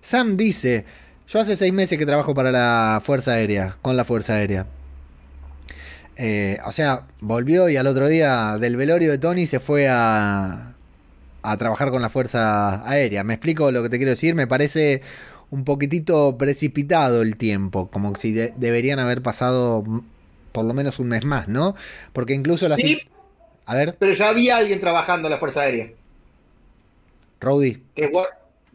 Sam dice, yo hace seis meses que trabajo para la Fuerza Aérea, con la Fuerza Aérea. Eh, o sea, volvió y al otro día del velorio de Tony se fue a, a trabajar con la Fuerza Aérea. ¿Me explico lo que te quiero decir? Me parece un poquitito precipitado el tiempo, como si de deberían haber pasado por lo menos un mes más, ¿no? Porque incluso la... Sí, a ver. Pero ya había alguien trabajando en la Fuerza Aérea. Rowdy. Que,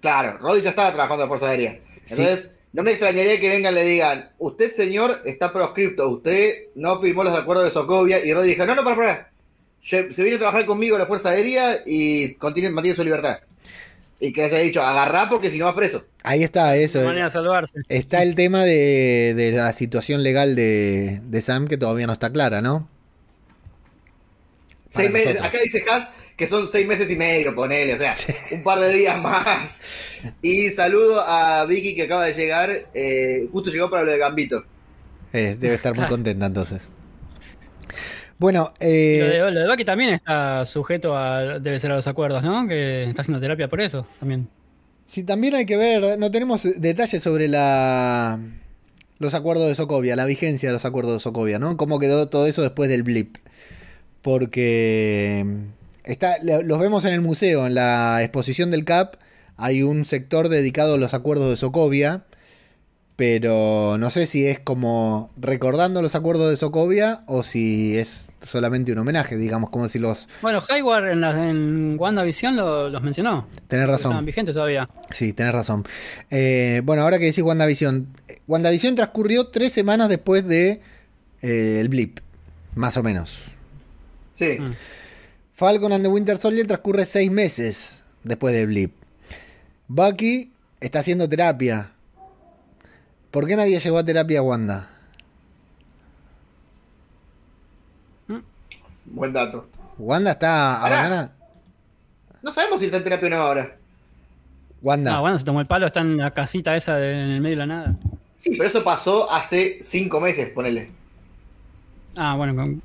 claro, Rowdy ya estaba trabajando en la Fuerza Aérea. Entonces, sí. No me extrañaría que vengan y le digan, usted señor está proscripto, usted no firmó los acuerdos de Sokovia y Rowdy dijo, no, no, para, para. Se, viene a trabajar conmigo en la Fuerza Aérea y continúe, mantiene su libertad. Y que les haya dicho, agarrá porque si no vas preso. Ahí está eso. manera de salvarse. Está el tema de, de la situación legal de, de, Sam que todavía no está clara, ¿no? Seis meses, acá dice Haas que son seis meses y medio, ponele, o sea, sí. un par de días más. Y saludo a Vicky que acaba de llegar, eh, justo llegó para lo de Gambito. Eh, debe estar muy contenta entonces. Bueno, eh... lo, de, lo de también está sujeto a, debe ser a los acuerdos, ¿no? Que está haciendo terapia por eso también. Sí, también hay que ver, no tenemos detalles sobre la los acuerdos de Sokovia, la vigencia de los acuerdos de Sokovia, ¿no? Cómo quedó todo eso después del blip. Porque está, los vemos en el museo, en la exposición del CAP, hay un sector dedicado a los acuerdos de Sokovia, pero no sé si es como recordando los acuerdos de Sokovia o si es solamente un homenaje, digamos, como si los... Bueno, Hayward en, la, en WandaVision lo, los mencionó. Tenés razón. Estaban vigentes todavía. Sí, tenés razón. Eh, bueno, ahora que decís WandaVision, WandaVision transcurrió tres semanas después de eh, el blip, más o menos. Sí. Mm. Falcon and the Winter Soldier transcurre seis meses después del blip. Bucky está haciendo terapia ¿Por qué nadie llegó a terapia a Wanda? Buen dato. Wanda está abandonada. No sabemos si está en terapia o no ahora. Wanda. Ah, bueno, se tomó el palo, está en la casita esa de- en el medio de la nada. Sí, pero eso pasó hace cinco meses, ponele. Ah, bueno, con-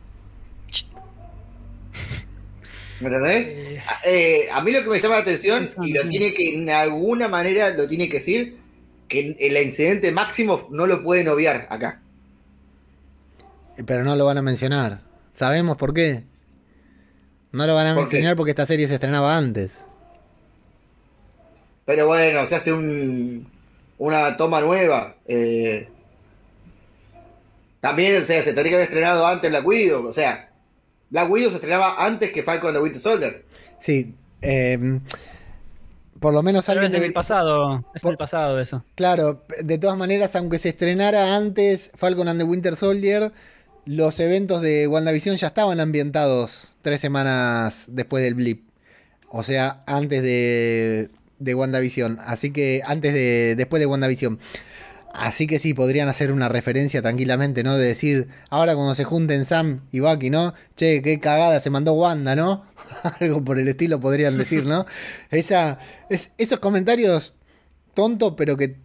¿Me entendés? eh, A- eh, a mí lo que me llama la atención, y lo tiene que, en alguna manera lo tiene que decir, que el incidente máximo no lo pueden obviar acá. Pero no lo van a mencionar. ¿Sabemos por qué? No lo van a ¿Por qué? mencionar porque esta serie se estrenaba antes. Pero bueno, se hace un, una toma nueva. eh. también, o sea, se tendría que haber estrenado antes Black Widow. O sea, Black Widow se estrenaba antes que Falcon and the Winter Soldier. Sí. eh, por lo menos pero alguien es del debería- pasado, es Por- del pasado eso. Claro, de todas maneras, aunque se estrenara antes Falcon and the Winter Soldier, los eventos de WandaVision ya estaban ambientados tres semanas después del blip. O sea, antes de, de WandaVision. Así que, antes de. después de WandaVision. Así que sí, podrían hacer una referencia tranquilamente, ¿no? De decir, ahora cuando se junten Sam y Bucky, ¿no? Che, qué cagada se mandó Wanda, ¿no? [LAUGHS] Algo por el estilo podrían decir, ¿no? [LAUGHS] Esa, es- esos comentarios tontos, pero que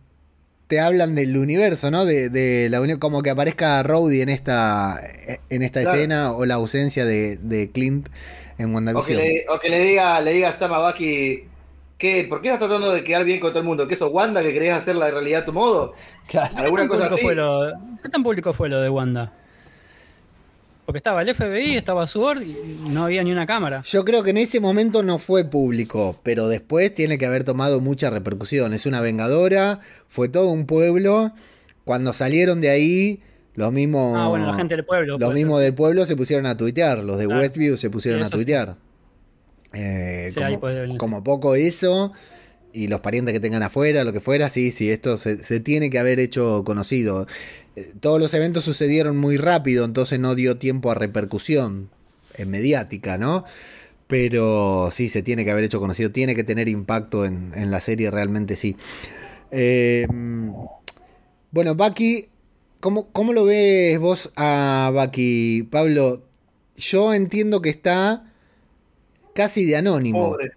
te hablan del universo, ¿no? De, de la unión, como que aparezca Rhodey en esta, en esta Claro. escena, o la ausencia de, de Clint en O que, WandaVision. le, o que le diga, le diga a Sam a Bucky, ¿qué, ¿por qué estás tratando de quedar bien con todo el mundo? ¿Que eso Wanda que querés hacer la realidad a tu modo? Claro. ¿Alguna ¿Qué tan cosa público así? fue lo- ¿Qué tan público fue lo de Wanda? Porque estaba el FBI, estaba Sword y no había ni una cámara. Yo creo que en ese momento no fue público, pero después tiene que haber tomado mucha repercusión. Es una vengadora, fue todo un pueblo. Cuando salieron de ahí, los mismos, Ah, bueno, la gente del pueblo. los mismos ser. del pueblo se pusieron a tuitear. Los de Claro. Westview se pusieron Sí, a sí. Eh, Sí, como, puede venir, sí. como poco eso. Y los parientes que tengan afuera, lo que fuera, sí, sí, esto se, se tiene que haber hecho conocido. Eh, Todos los eventos sucedieron muy rápido, entonces no dio tiempo a repercusión eh, mediática, ¿no? Pero sí, se tiene que haber hecho conocido, tiene que tener impacto en, en la serie, realmente sí. Eh, bueno, Bucky, ¿cómo, ¿cómo lo ves vos a Bucky, Pablo? Yo entiendo que está casi de anónimo. Pobre.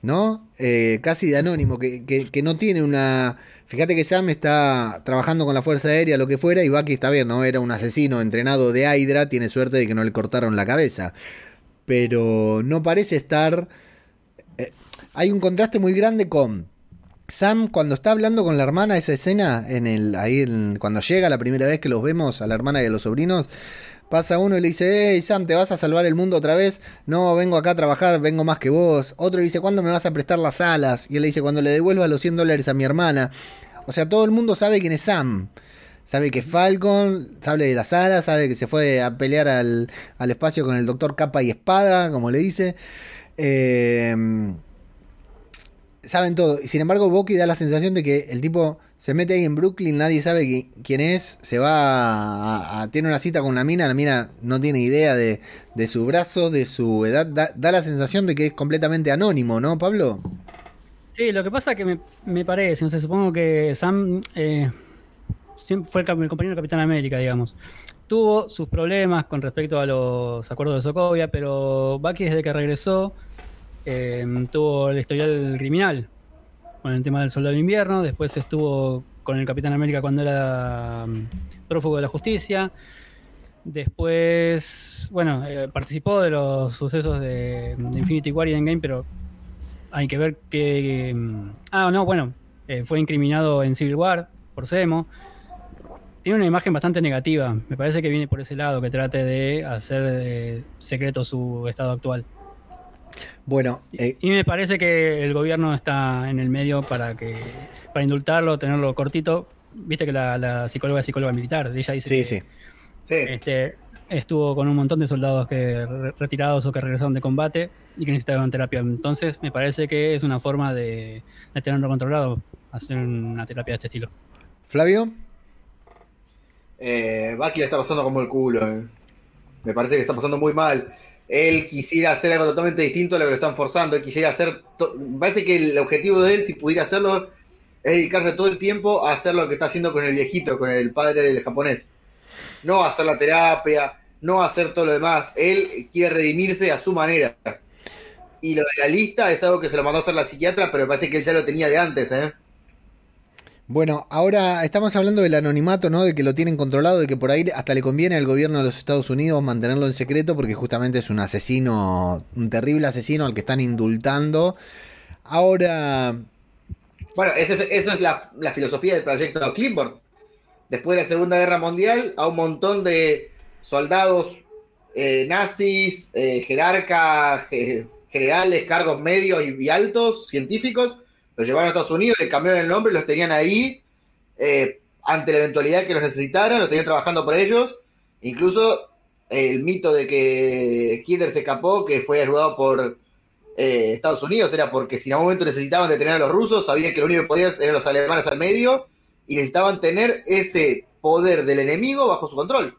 ¿no? Eh, casi de anónimo, que, que- que no tiene una... Fíjate que Sam está trabajando con la Fuerza Aérea, lo que fuera, y Bucky está bien, ¿no? Era un asesino entrenado de Hydra, tiene suerte de que no le cortaron la cabeza. Pero no parece estar... eh, hay un contraste muy grande con Sam cuando está hablando con la hermana, esa escena, en el, ahí en- cuando llega la primera vez que los vemos, a la hermana y a los sobrinos, Pasa uno y le dice, hey Sam, ¿te vas a salvar el mundo otra vez? No, vengo acá a trabajar, vengo más que vos. Otro dice, ¿cuándo me vas a prestar las alas? Y él le dice, cuando le devuelvas los 100 dólares a mi hermana. O sea, todo el mundo sabe quién es Sam. Sabe que Falcon, sabe de las alas, sabe que se fue a pelear al, al espacio con el doctor capa y espada, como le dice. Eh, saben todo. Y sin embargo, Bucky da la sensación de que el tipo se mete ahí en Brooklyn, nadie sabe qui- quién es, se va a, tiene una cita con una mina, la mina no tiene idea de, de su brazo, de su edad, da, la sensación de que es completamente anónimo, ¿no, Pablo? Sí, lo que pasa es que me, me parece, no sé, supongo que Sam eh, fue el, compañero del Capitán América, digamos. Tuvo sus problemas con respecto a los acuerdos de Sokovia, pero Bucky desde que regresó eh, tuvo el historial criminal con el tema del Soldado del Invierno, después estuvo con el Capitán América cuando era mm, prófugo de la justicia, después, bueno, eh, participó de los sucesos de, de Infinity War y Endgame, pero hay que ver que... mm, Ah, no, bueno, eh, fue incriminado en Civil War por Semo. Tiene una imagen bastante negativa. Me parece que viene por ese lado, que trate de hacer eh, secreto su estado actual. Bueno, eh, Y me parece que el gobierno está en el medio para que para indultarlo, tenerlo cortito. Viste que la, la psicóloga es psicóloga militar. Ella dice sí, que sí. Sí. este, estuvo con un montón de soldados que re- retirados o que regresaron de combate y que necesitaban terapia. Entonces, me parece que es una forma de, de tenerlo controlado, hacer una terapia de este estilo. Flavio, Eh, Bucky le está pasando como el culo. eh. Me parece que está pasando muy mal. Él quisiera hacer algo totalmente distinto a lo que lo están forzando. Él quisiera hacer. parece que el objetivo de él, si pudiera hacerlo, es dedicarse todo el tiempo a hacer lo que está haciendo con el viejito, con el padre del japonés. No hacer la terapia, no hacer todo lo demás. Él quiere redimirse a su manera. Y lo de la lista es algo que se lo mandó a hacer la psiquiatra, pero parece que él ya lo tenía de antes, ¿eh? Bueno, ahora estamos hablando del anonimato, ¿no? De que lo tienen controlado, de que por ahí hasta le conviene al gobierno de los Estados Unidos mantenerlo en secreto porque justamente es un asesino, un terrible asesino al que están indultando. Ahora... Bueno, esa es, eso es la, filosofía del proyecto Clipboard. Después de la Segunda Guerra Mundial, a un montón de soldados eh, nazis, eh, jerarcas, generales, cargos medios y altos, científicos, los llevaron a Estados Unidos, le cambiaron el nombre los tenían ahí eh, ante la eventualidad que los necesitaran, los tenían trabajando por ellos. Incluso el mito de que Hitler se escapó, que fue ayudado por eh, Estados Unidos, era porque si en algún momento necesitaban detener a los rusos, sabían que lo único que podían eran los alemanes al medio y necesitaban tener ese poder del enemigo bajo su control.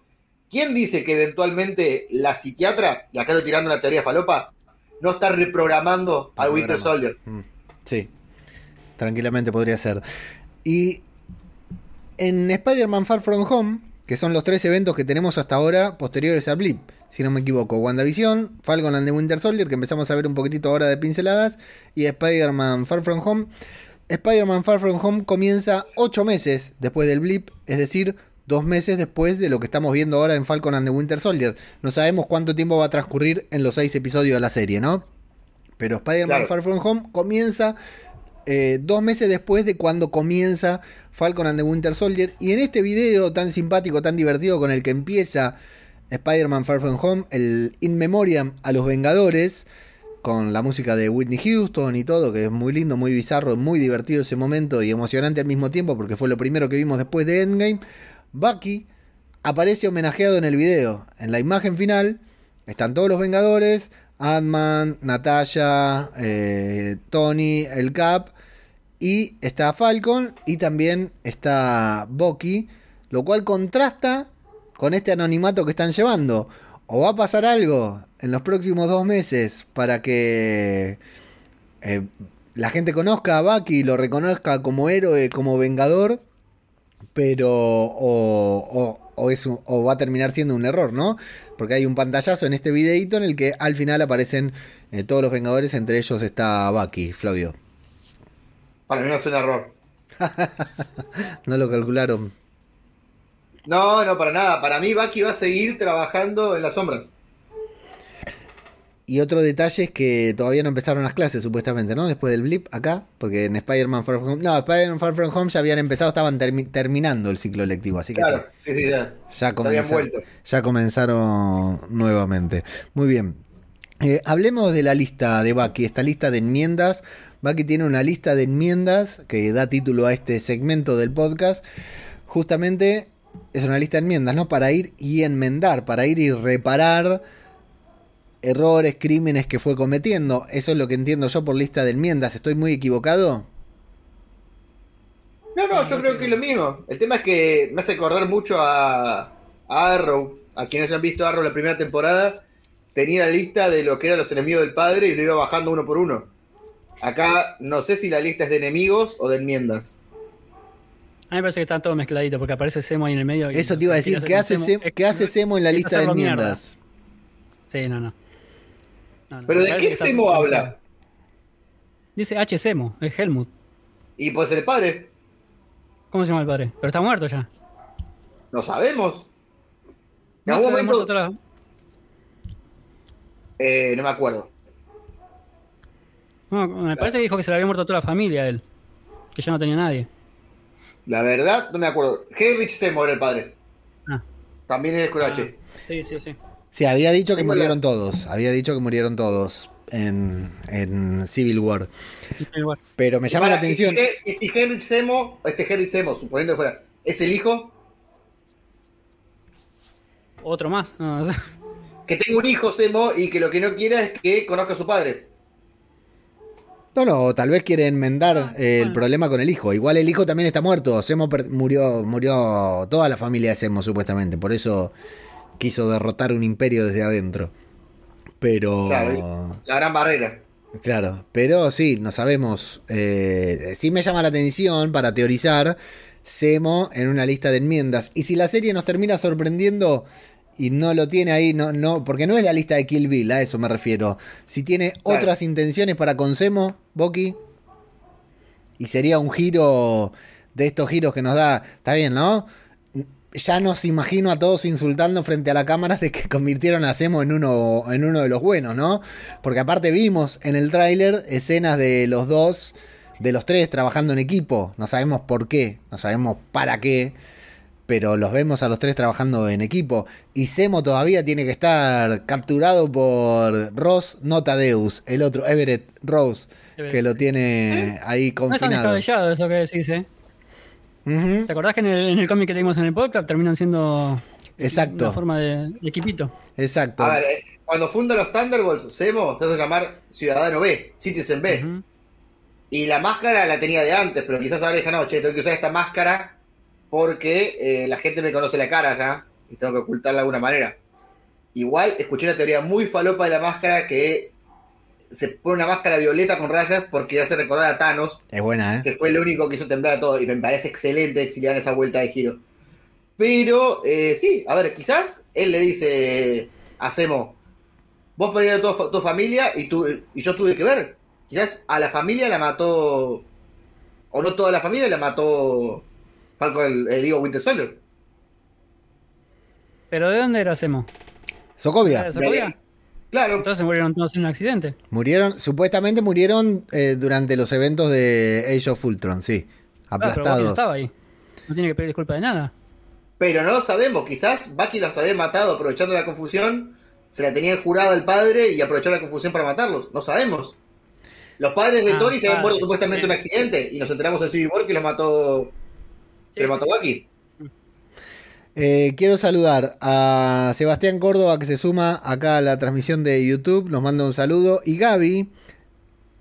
¿Quién dice que eventualmente la psiquiatra, y acá estoy tirando una teoría falopa, no está reprogramando al Winter Soldier? Mm, sí, tranquilamente podría ser. Y en Spider-Man Far From Home, que son los tres eventos que tenemos hasta ahora posteriores a Blip, si no me equivoco, WandaVision, Falcon and the Winter Soldier, que empezamos a ver un poquitito ahora de pinceladas, y Spider-Man Far From Home. Spider-Man Far From Home comienza ocho meses después del Blip, es decir, dos meses después de lo que estamos viendo ahora en Falcon and the Winter Soldier. No sabemos cuánto tiempo va a transcurrir en los seis episodios de la serie, ¿no? Pero Spider-Man Claro. Far From Home comienza eh, dos meses después de cuando comienza Falcon and the Winter Soldier. Y en este video tan simpático, tan divertido con el que empieza Spider-Man Far From Home, el In Memoriam a los Vengadores, con la música de Whitney Houston y todo, que es muy lindo, muy bizarro, muy divertido ese momento y emocionante al mismo tiempo, porque fue lo primero que vimos después de Endgame. Bucky aparece homenajeado en el video. En la imagen final están todos los Vengadores, Ant-Man, Natasha, eh, Tony, el Cap, y está Falcon y también está Bucky, lo cual contrasta con este anonimato que están llevando. O va a pasar algo en los próximos dos meses para que eh, la gente conozca a Bucky lo reconozca como héroe, como vengador, pero o, o- o es un- o va a terminar siendo un error, ¿no? Porque hay un pantallazo en este videito en el que al final aparecen eh, todos los vengadores, entre ellos está Bucky, Flavio. Para mí no es un error. [LAUGHS] No lo calcularon. No, no, para nada. Para mí Bucky va a seguir trabajando en las sombras. Y otro detalle es que todavía no empezaron las clases, supuestamente, ¿no? Después del blip acá, porque en Spider-Man Far From Home. No, Spider-Man Far From Home ya habían empezado, estaban termi- terminando el ciclo lectivo, así que Claro, sí, sí, ya. ya, comenzaron, ya comenzaron nuevamente. Muy bien. Eh, hablemos de la lista de Bucky, esta lista de enmiendas. Bucky tiene una lista de enmiendas que da título a este segmento del podcast. Justamente es una lista de enmiendas, ¿no? Para ir y enmendar, para ir y reparar errores, crímenes que fue cometiendo. Eso es lo que entiendo yo por lista de enmiendas. ¿Estoy muy equivocado? No, no, yo creo que es lo mismo. El tema es que me hace acordar mucho a, a Arrow. A quienes han visto Arrow la primera temporada, tenía la lista de lo que eran los enemigos del padre y lo iba bajando uno por uno. Acá no sé si la lista es de enemigos o de enmiendas. A mí me parece que está todo mezcladito porque aparece Semo ahí en el medio. y Eso te iba a decir. ¿Qué hace, Semo, es- qué hace Semo en la lista de mierda. enmiendas? Sí, no, no. No, no, Pero ¿de qué Semo habla? Dice H. Semo, es Helmut. Y pues el padre, ¿Cómo se llama el padre? Pero está muerto ya. no sabemos. En No, algún momento, eh, no me acuerdo. No, me parece que dijo que se le había muerto toda la familia a él. Que ya no tenía nadie. La verdad, no me acuerdo. Heinrich Seymour era el padre. Ah. También es con H. Sí, sí, sí. Sí, había dicho que murieron todos. Había dicho que murieron todos en, en Civil War. Pero me llama la Ahora, y si atención. Si Heinrich Seymour, este Heinrich Seymour, suponiendo que fuera, es el hijo, Otro más. No, o sea, que tenga un hijo Seymour y que lo que no quiera es que conozca a su padre. No, no, tal vez quiere enmendar Ah, eh, el problema con el hijo. Igual el hijo también está muerto. Semo murió, murió toda la familia de Semo, supuestamente. Por eso quiso derrotar un imperio desde adentro. Pero. Claro, La gran barrera. Claro, pero sí, no sabemos. Eh, sí me llama la atención para teorizar Semo en una lista de enmiendas. Y si la serie nos termina sorprendiendo y no lo tiene ahí, no, no, porque no es la lista de Kill Bill, a eso me refiero. Si tiene Claro. otras intenciones para con Semo, Boki. Y sería un giro de estos giros que nos da. Está bien, ¿no? Ya nos imagino a todos insultando frente a la cámara de que convirtieron a Semo en uno, en uno de los buenos, ¿no? Porque aparte vimos en el tráiler escenas de los dos, de los tres trabajando en equipo. No sabemos por qué, no sabemos para qué, pero los vemos a los tres trabajando en equipo. Y Semo todavía tiene que estar capturado por Ross Notadeus, el otro, Everett Rose, que lo tiene ahí No es tan confinado. descabellado eso que decís, ¿eh? ¿Te acordás que en el, en el cómic que leímos en el podcast terminan siendo Exacto. una forma de, de equipito? Exacto. A ver, eh, cuando funda los Thunderbolts, Semo se hace llamar Ciudadano B, Citizen B. Y la máscara la tenía de antes, pero quizás ahora dije, no, che, tengo que usar esta máscara porque eh, la gente me conoce la cara ya y tengo que ocultarla de alguna manera. Igual escuché una teoría muy falopa de la máscara que se pone una máscara violeta con rayas porque hace recordar a Thanos, Es buena, ¿eh? que fue el único que hizo temblar a todo. Y me parece excelente que si le dan esa vuelta de giro. Pero eh, sí, a ver, quizás él le dice a Semo, vos perdiste a tu, tu familia y, y yo tuve que ver. Quizás a la familia la mató, o no toda la familia la mató Falcon, el, eh, digo, Winter Soldier. ¿Pero de dónde era Semo? Sokovia. ¿Era de Sokovia? Claro, Entonces murieron todos en un accidente. Murieron, supuestamente murieron eh, durante los eventos de Age of Ultron, sí. Claro, pero Bucky no Aplastados. estaba ahí. No tiene que pedir disculpa de nada. pero no lo sabemos. Quizás Bucky los había matado aprovechando la confusión. Se la tenía jurada al padre y aprovechó la confusión para matarlos. No sabemos. Los padres de Ah, Tony se habían claro, muerto supuestamente en un accidente y nos enteramos en Civil War que los mató, Bucky. Eh, quiero saludar a Sebastián Córdoba que se suma acá a la transmisión de YouTube, nos manda un saludo. Y Gaby,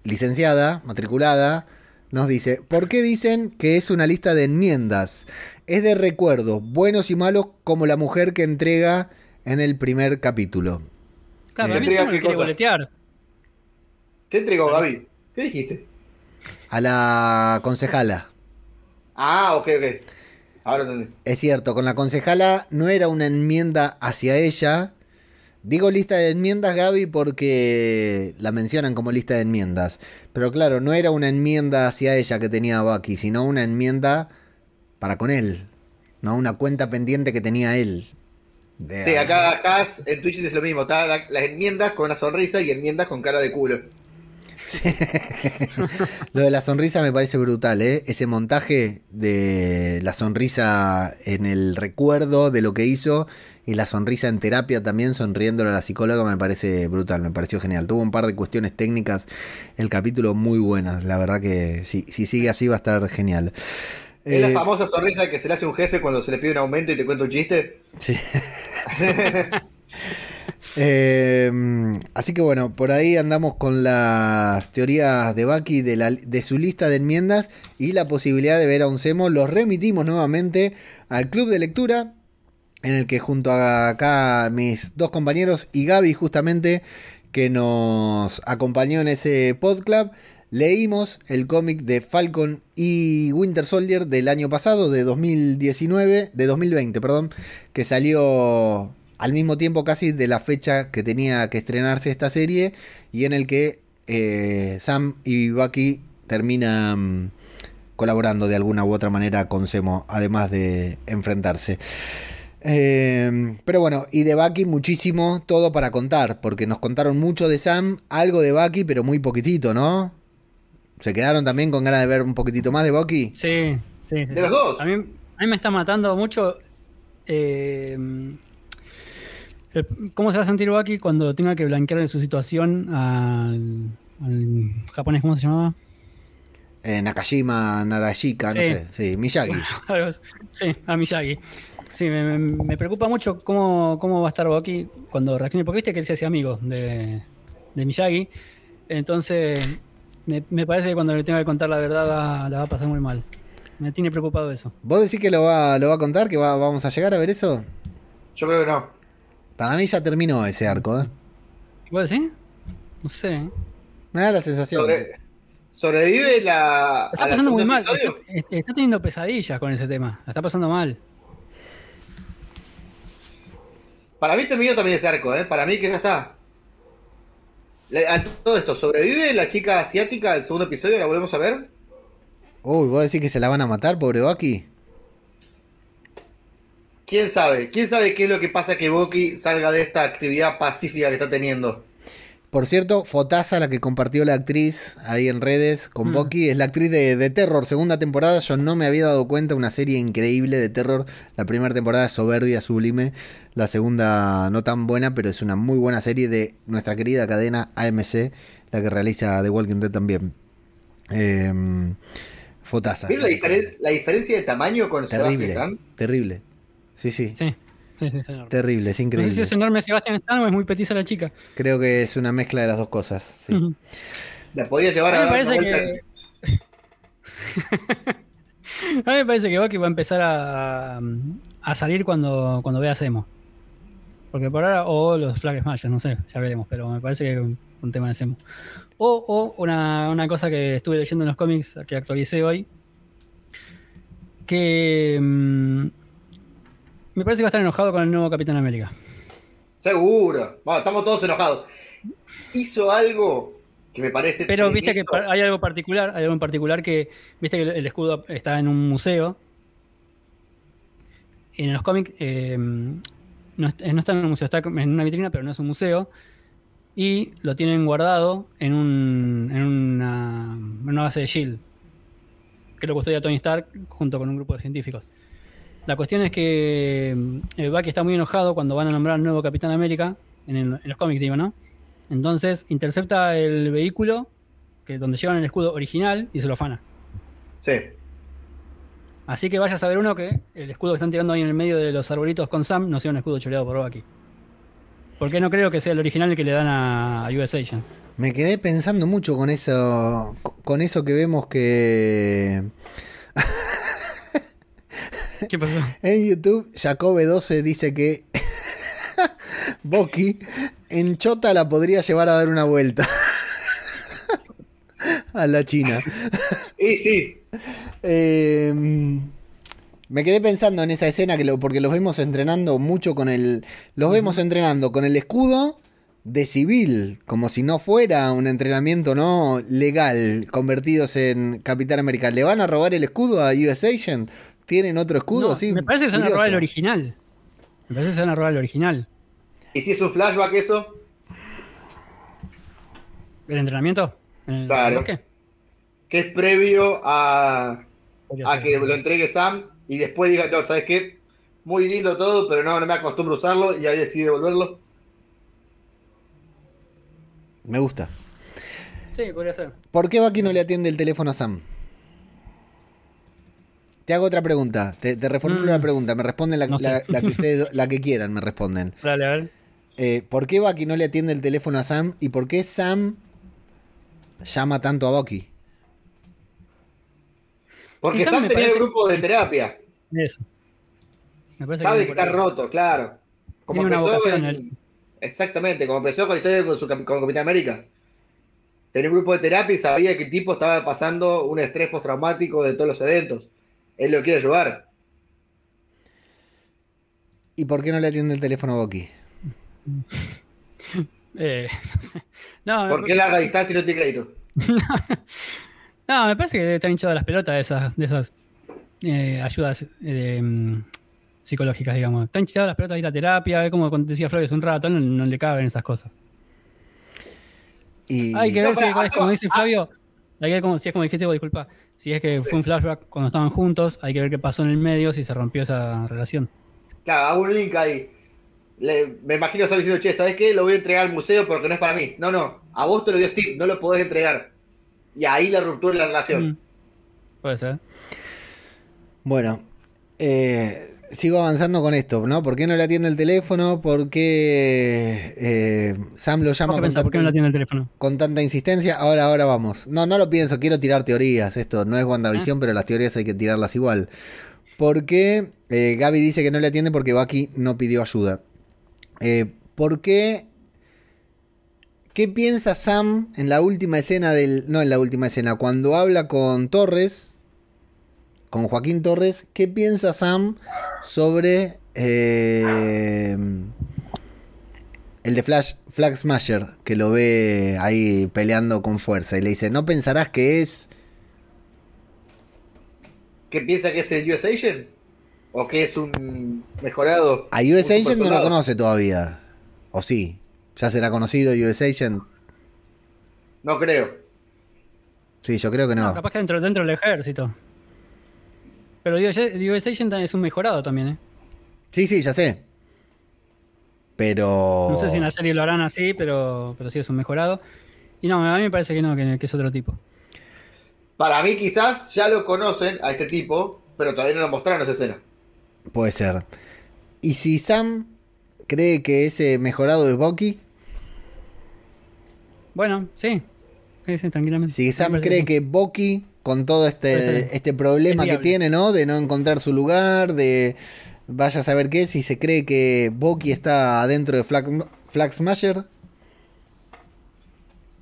licenciada, matriculada, nos dice, ¿por qué dicen que es una lista de enmiendas? Es de recuerdos, buenos y malos, como la mujer que entrega en el primer capítulo. Claro, Eh, a mí qué le quiere boletear. ¿Qué entregó Gaby? ¿Qué dijiste? A la concejala. Ah, ok, ok. Ahora entendí. Es cierto, con la concejala no era una enmienda hacia ella. Digo lista de enmiendas, Gaby, porque la mencionan como lista de enmiendas. Pero claro, no era una enmienda hacia ella que tenía Bucky, sino una enmienda para con él. No una cuenta pendiente que tenía él. De- Sí, acá, acá en Twitch dice lo mismo. Está la- las enmiendas con una sonrisa y enmiendas con cara de culo. [LAUGHS] Lo de la sonrisa me parece brutal, ¿eh? Ese montaje de la sonrisa en el recuerdo de lo que hizo y la sonrisa en terapia también sonriéndole a la psicóloga me parece brutal, me pareció genial. Tuvo un par de cuestiones técnicas, el capítulo muy buenas, la verdad que sí, si sigue así va a estar genial. Es la Eh, famosa sonrisa que se le hace a un jefe cuando se le pide un aumento y te cuenta un chiste. Sí. [LAUGHS] Eh, así que bueno, por ahí andamos con las teorías de Bucky de, su lista de enmiendas y la posibilidad de ver a un Semo. Los remitimos nuevamente al club de lectura, en el que junto a acá mis dos compañeros y Gaby justamente, que nos acompañó en ese podclub, leímos el cómic de Falcon y Winter Soldier del año pasado, de 2019, de 2020, perdón, que salió al mismo tiempo casi de la fecha que tenía que estrenarse esta serie y en el que eh, Sam y Bucky terminan colaborando de alguna u otra manera con Semo, además de enfrentarse. Eh, pero bueno, y de Bucky muchísimo todo para contar, porque nos contaron mucho de Sam, algo de Bucky, pero muy poquitito, ¿no? ¿Se quedaron también con ganas de ver un poquitito más de Bucky? Sí, sí. sí, De sí. los dos. A mí, a mí me está matando mucho. eh, ¿Cómo se va a sentir Bucky cuando tenga que blanquear su situación al, al japonés? ¿Cómo se llamaba? Eh, Nakajima, Narashika, no Sí. sé, sí, Miyagi. [LAUGHS] Sí, a Miyagi. Sí, me, preocupa mucho cómo, cómo va a estar Bucky cuando reaccione, porque viste que él se hace amigo de, de Miyagi. Entonces, me, me parece que cuando le tenga que contar la verdad va- la va a pasar muy mal. Me tiene preocupado eso. ¿Vos decís que lo va, lo va a contar, que va- vamos a llegar a ver eso? Yo creo que no. Para mí ya terminó ese arco, ¿eh? ¿Vos decís? No sé. Me da la sensación. Sobre- ¿Sobrevive la, Está a la pasando muy mal. Está, está teniendo pesadillas con ese tema. La está pasando mal. Para mí terminó también ese arco, ¿eh? Para mí que ya está. Le- A todo esto, ¿sobrevive la chica asiática del segundo episodio? ¿La volvemos a ver? Uy, ¿vos decís que se la van a matar, pobre Bucky? ¿Quién sabe? ¿Quién sabe qué es lo que pasa que Boki salga de esta actividad pacífica que está teniendo? Por cierto, Fotaza, la que compartió la actriz ahí en redes con Mm. Bucky, es la actriz de, de Terror, segunda temporada. Yo no me había dado cuenta, una serie increíble de terror. La primera temporada es soberbia, sublime. La segunda no tan buena, pero es una muy buena serie de nuestra querida cadena AMC, la que realiza The Walking Dead también. Eh, Fotaza. ¿Vieron la, diferen- la diferencia de tamaño con Terrible, terrible. Sí, sí, Sí, sí, terrible, es No sé increíble. si es enorme Sebastián Stan o es muy petiza la chica. Creo que es una mezcla de las dos cosas. sí. La podía llevar A [LAUGHS] a mí me parece que. a mí me parece que Bucky va a empezar a, a salir cuando, cuando vea Semo. Porque por ahora, o los Flag Smashers, no sé, ya veremos, pero me parece que es un, un tema de Semo. O, o una, una cosa que estuve leyendo en los cómics que actualicé hoy, que mm, me parece que va a estar enojado con el nuevo Capitán América. Seguro. Bueno, estamos todos enojados. Hizo algo que me parece. Pero viste que hay algo particular, hay algo en particular que, viste que el, escudo está en un museo. En los cómics eh, no, est- no está en un museo, está en una vitrina, pero no es un museo. Y lo tienen guardado en, un, en, una, en una base de Shield. Que lo custodia Tony Stark junto con un grupo de científicos. La cuestión es que eh, Bucky está muy enojado cuando van a nombrar al nuevo Capitán América, en, el- en los cómics digo, ¿no? Entonces intercepta el vehículo que donde llevan el escudo original y se lo afana. Sí. Así que vaya a saber uno que el escudo que están tirando ahí en el medio de los arbolitos con Sam no sea un escudo choreado por Bucky. Porque no creo que sea el original el que le dan a, a US Agent. Me quedé pensando mucho con eso, con eso que vemos que ¿Qué pasó? [LAUGHS] en YouTube Jacobe12 dice que [LAUGHS] Boki en Chota la podría llevar a dar una vuelta [LAUGHS] a la China. Y sí. Eh, me quedé pensando en esa escena que lo, porque los vemos entrenando mucho con el. Los vemos entrenando con el escudo de civil, como si no fuera un entrenamiento no legal, convertidos en Capitán América. ¿Le van a robar el escudo a US Agent? ¿Tienen otro escudo? No, Sí, me parece que se van a robar el original. Me parece que se van a robar el original. ¿Y si es un flashback eso? ¿El entrenamiento? ¿En el Claro. Que es previo a, que lo entregue Sam y después diga, no, ¿sabes qué? Muy lindo todo, pero no, no me acostumbro a usarlo y ahí decide devolverlo. Me gusta. Sí, podría ser. ¿Por qué Bucky no le atiende el teléfono a Sam? Te hago otra pregunta. Te, te reformulo Mm. la pregunta. Me responden la, No sé. la- la que [LAUGHS] ustedes, la que quieran, me responden. Dale, a ver. Eh, ¿Por qué Bucky no le atiende el teléfono a Sam? ¿Y por qué Sam llama tanto a Bucky? Porque Sam tenía el parece- grupo de terapia. Eso. Me parece Sabe que está ahí. roto, claro. Como Tiene una empezó vocación, en- él. Exactamente, como empezó con la historia con, su, con Capitán América. Tenía un grupo de terapia y sabía que el tipo estaba pasando un estrés postraumático de todos los eventos. Él lo quiere ayudar. ¿Y por qué no le atiende el teléfono a Bucky? [LAUGHS] Eh, no sé. No, me- Porque es larga distancia y no tiene crédito. [LAUGHS] No, me parece que están hinchadas las pelotas de esas, de esas eh, ayudas eh, mm, psicológicas, digamos. Están hinchadas las pelotas de ir a terapia, como decía Flavio hace un rato, no, no le caben esas cosas. Y Hay que No, ver si pará, es como dice Flavio, hay que ver como, si es como dijiste vos, disculpa, si es que fue un flashback cuando estaban juntos, hay que ver qué pasó en el medio, si se rompió esa relación. Claro, hago un link ahí. Le- me imagino Sam diciendo, che, ¿sabes qué? Lo voy a entregar al museo porque no es para mí. No, no, a vos te lo dio Steve, no lo podés entregar. Y ahí la ruptura de la relación. Mm, Puede ser. bueno, eh, sigo avanzando con esto, ¿no? ¿Por qué no le atiende el teléfono? ¿Por qué eh, Sam lo llama ¿Vos qué con pensás? ¿Por qué no tanta, tiene el teléfono? con tanta insistencia? Ahora, ahora vamos. No, no lo pienso, quiero tirar teorías. Esto no es WandaVision, pero las teorías hay que tirarlas igual. ¿Por qué eh, Gaby dice que no le atiende porque Bucky no pidió ayuda? Eh, ¿Por qué ¿Qué piensa Sam en la última escena del. No en la última escena, cuando habla con Torres, con Joaquín Torres, ¿qué piensa Sam sobre eh, el de Flash, Flag Smasher, que lo ve ahí peleando con fuerza y le dice, ¿no pensarás que es... ¿Qué piensa que es el US Agent? ¿O que es un mejorado? A US Agent no lo conoce todavía. ¿O sí? ¿Ya será conocido US Agent? No creo. Sí, yo creo que no. capaz que dentro, dentro del ejército. Pero US Agent es un mejorado también, ¿eh? Sí, sí, ya sé. Pero. No sé si en la serie lo harán así, pero, pero sí es un mejorado. Y no, a mí me parece que no, que, es otro tipo. Para mí, quizás ya lo conocen a este tipo, pero todavía no lo mostraron esa escena. Puede ser. ¿Y si Sam cree que ese mejorado es Bucky? Bueno, sí. Sí, sí, tranquilamente. Si Sam cree que Bucky, con todo este, este problema que tiene, ¿no? De no encontrar su lugar, de Vaya a saber qué, si se cree que Bucky está adentro de Flag, Smasher.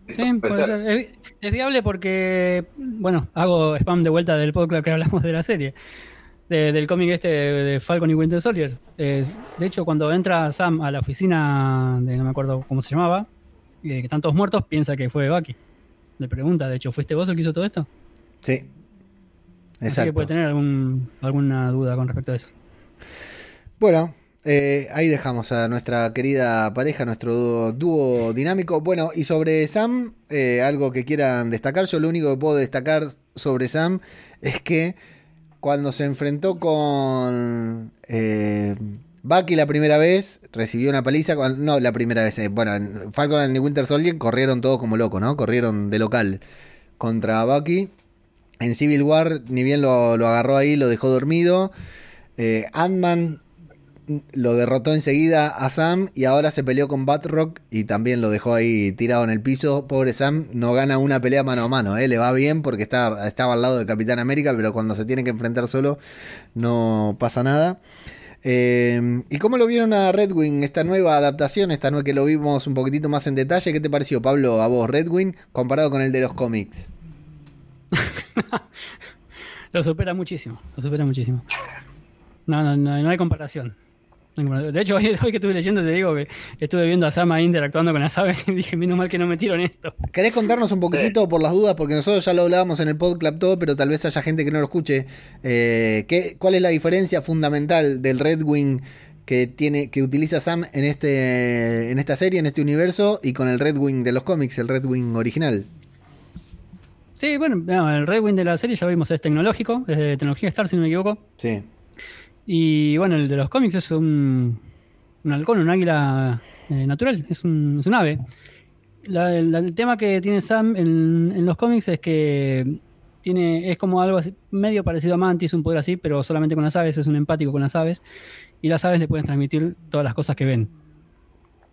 Sí, puede ser. Es, viable porque, bueno, hago spam de vuelta del podcast que hablamos de la serie. del cómic este de, Falcon y Winter Soldier. de hecho, cuando entra Sam a la oficina de no me acuerdo cómo se llamaba, que están todos muertos, piensa que fue Bucky. Le pregunta, de hecho, ¿fuiste vos el que hizo todo esto? Sí. Exacto. Así que puede tener algún, alguna duda con respecto a eso. Bueno, eh, ahí dejamos a nuestra querida pareja, nuestro dúo, dinámico. Bueno, y sobre Sam, eh, algo que quieran destacar. Yo lo único que puedo destacar sobre Sam es que cuando se enfrentó con eh, Bucky la primera vez, recibió una paliza. no, la primera vez. bueno, en Falcon y Winter Soldier corrieron todos como locos, ¿no? Corrieron de local contra Bucky. En Civil War, ni bien lo, agarró ahí, lo dejó dormido. Ant-Man lo derrotó enseguida a Sam y ahora se peleó con Batrock y también lo dejó ahí tirado en el piso. Pobre Sam no gana una pelea mano a mano, ¿eh? le va bien porque está, estaba al lado de Capitán América, pero cuando se tiene que enfrentar solo no pasa nada. Eh, ¿Y cómo lo vieron a Redwing, esta nueva adaptación, esta nueva que lo vimos un poquitito más en detalle? ¿Qué te pareció, Pablo, a vos, Redwing, comparado con el de los cómics? [LAUGHS] lo supera muchísimo, lo supera muchísimo. No, no, no, no hay comparación. De hecho, hoy, que estuve leyendo, te digo que estuve viendo a Sam ahí interactuando con las aves y dije, menos mal que no me tiro en esto. ¿Querés contarnos un poquitito por las dudas? Porque nosotros ya lo hablábamos en el podcast todo, pero tal vez haya gente que no lo escuche. Eh, ¿qué, ¿Cuál es la diferencia fundamental del Red Wing que, tiene, que utiliza Sam en, este, en esta serie, en este universo, y con el Red Wing de los cómics, el Red Wing original? Sí, bueno, el Red Wing de la serie ya vimos, es tecnológico, es de tecnología Star, si no me equivoco. Sí. Y bueno, el de los cómics es un, un halcón, un águila eh, natural, es un, es un ave. el tema que tiene Sam en, los cómics es que tiene, es como algo medio parecido a Mantis, un poder así, pero solamente con las aves, es un empático con las aves, y las aves le pueden transmitir todas las cosas que ven.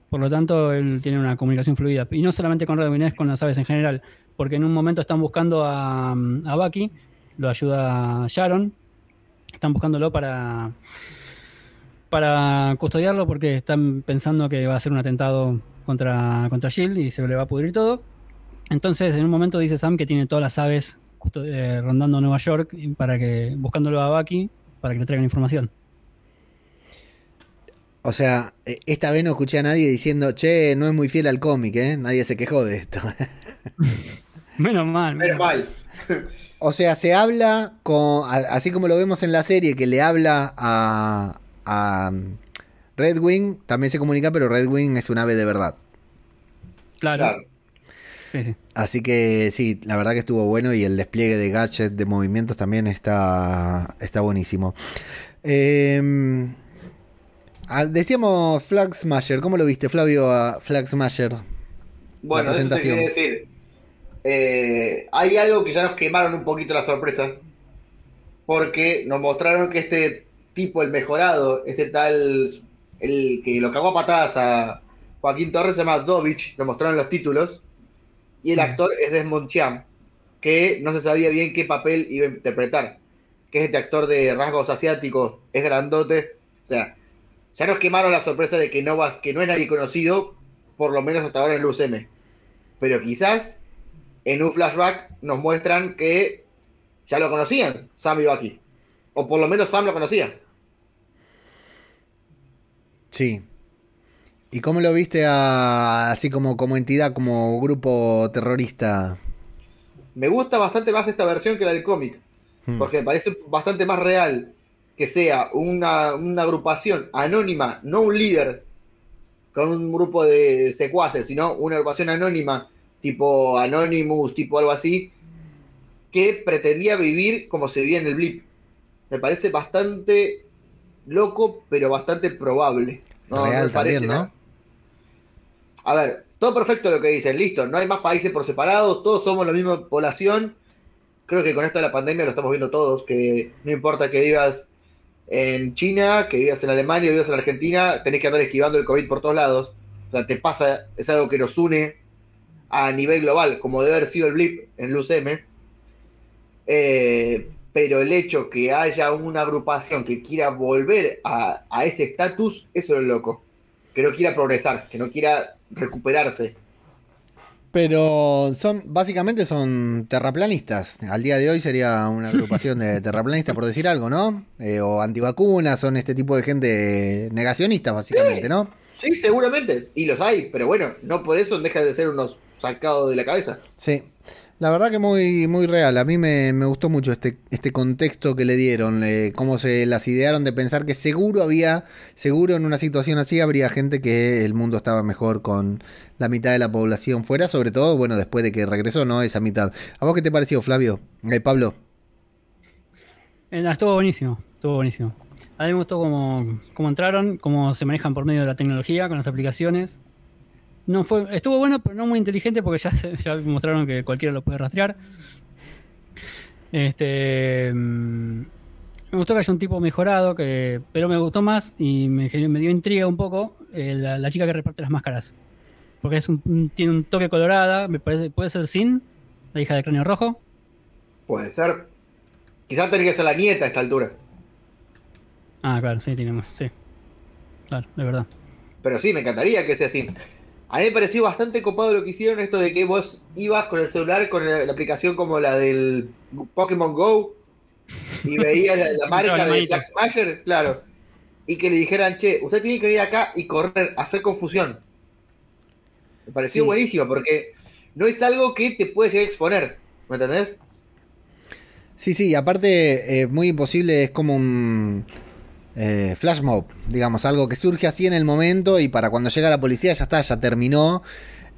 Por lo tanto, él tiene una comunicación fluida. Y no solamente con Red es con las aves en general, porque en un momento están buscando a, a Bucky, lo ayuda Sharon, están buscándolo para, para custodiarlo porque están pensando que va a ser un atentado contra, contra Shield y se le va a pudrir todo. Entonces, en un momento dice Sam que tiene todas las aves eh, rondando Nueva York para que buscándolo a Bucky para que le traigan información. O sea, e, esta vez no escuché a nadie diciendo, che, no es muy fiel al cómic, ¿eh? Nadie se quejó de esto. [LAUGHS] menos mal. Menos mal. O sea, se habla con. Así como lo vemos en la serie, que le habla a. a um, Red Wing, también se comunica, pero Red Wing es un ave de verdad. Claro. Así que sí, la verdad que estuvo bueno y el despliegue de gadgets, de movimientos también está, está buenísimo. Em, decíamos Flag Smasher, ¿cómo lo viste Flavio a Flag Smasher? Bueno, eso te quería decir. Eh, hay algo que ya nos quemaron un poquito la sorpresa. Porque nos mostraron que este tipo, el mejorado, este tal, el que lo cagó a patadas a Joaquín Torres, se llama Dovich, lo mostraron los títulos. Y el mm. actor es Desmond Chiam, que no se sabía bien qué papel iba a interpretar. Que es este actor de rasgos asiáticos, es grandote. O sea, ya nos quemaron la sorpresa de que no, vas, que no es nadie conocido, por lo menos hasta ahora en el UCM. pero quizás en un flashback nos muestran que ya lo conocían, Sam y Bucky. O por lo menos Sam lo conocía. Sí. ¿Y cómo lo viste a, así como, como entidad, como grupo terrorista? Me gusta bastante más esta versión que la del cómic. Hmm. Porque me parece bastante más real que sea una, una agrupación anónima, no un líder con un grupo de secuaces, sino una agrupación anónima, tipo Anonymous, tipo algo así, que pretendía vivir como se vivía en el blip. Me parece bastante loco, pero bastante probable. No, Real me parece también, ¿no? A ver, todo perfecto lo que dicen, listo, no hay más países por separado, todos somos la misma población. Creo que con esto de la pandemia lo estamos viendo todos, que no importa que vivas en China, que vivas en Alemania, que vivas en Argentina, tenés que andar esquivando el COVID por todos lados. O sea, te pasa, es algo que nos une a nivel global, como debe haber sido el blip en Luz M. Eh, pero el hecho que haya una agrupación que quiera volver a, a ese estatus, eso es lo loco. Que no quiera progresar, que no quiera recuperarse. Pero son, básicamente son terraplanistas. Al día de hoy sería una agrupación de terraplanistas, por decir algo, ¿no? Eh, o antivacunas, son este tipo de gente negacionista, básicamente, ¿no? Sí, seguramente. Y los hay, pero bueno, no por eso deja de ser unos sacados de la cabeza. Sí. La verdad que muy, muy real. A mí me, me gustó mucho este, este contexto que le dieron, eh, cómo se las idearon de pensar que seguro había, seguro en una situación así habría gente que el mundo estaba mejor con la mitad de la población fuera, sobre todo, bueno, después de que regresó, ¿no? Esa mitad. ¿A vos qué te pareció, Flavio? Eh, Pablo. Eh, estuvo buenísimo, estuvo buenísimo. A mí me gustó cómo, cómo entraron, cómo se manejan por medio de la tecnología con las aplicaciones. No fue, estuvo bueno, pero no muy inteligente porque ya, mostraron que cualquiera lo puede rastrear. Este, mm, me gustó que haya un tipo mejorado, que, pero me gustó más y me, dio intriga un poco eh, la, la chica que reparte las máscaras. Porque es un- tiene un toque colorada, me parece, puede ser Sin, la hija de cráneo rojo. Puede ser. Quizás tenés que ser la nieta a esta altura. Ah, claro, sí, tenemos, sí. Claro, de verdad. Pero sí, me encantaría que sea así. A mí me pareció bastante copado lo que hicieron esto de que vos ibas con el celular con la, la aplicación como la del Pokémon Go y [LAUGHS] veías la, la marca de. Flag Smasher, claro. Y que le dijeran, che, usted tiene que venir acá y correr, hacer confusión. Me pareció Sí. buenísimo porque no es algo que te puede llegar a exponer. ¿Me entendés? Sí, sí, aparte, eh, muy imposible, es como un eh, flash mob, digamos, algo que surge así en el momento y para cuando llega la policía ya está, ya terminó.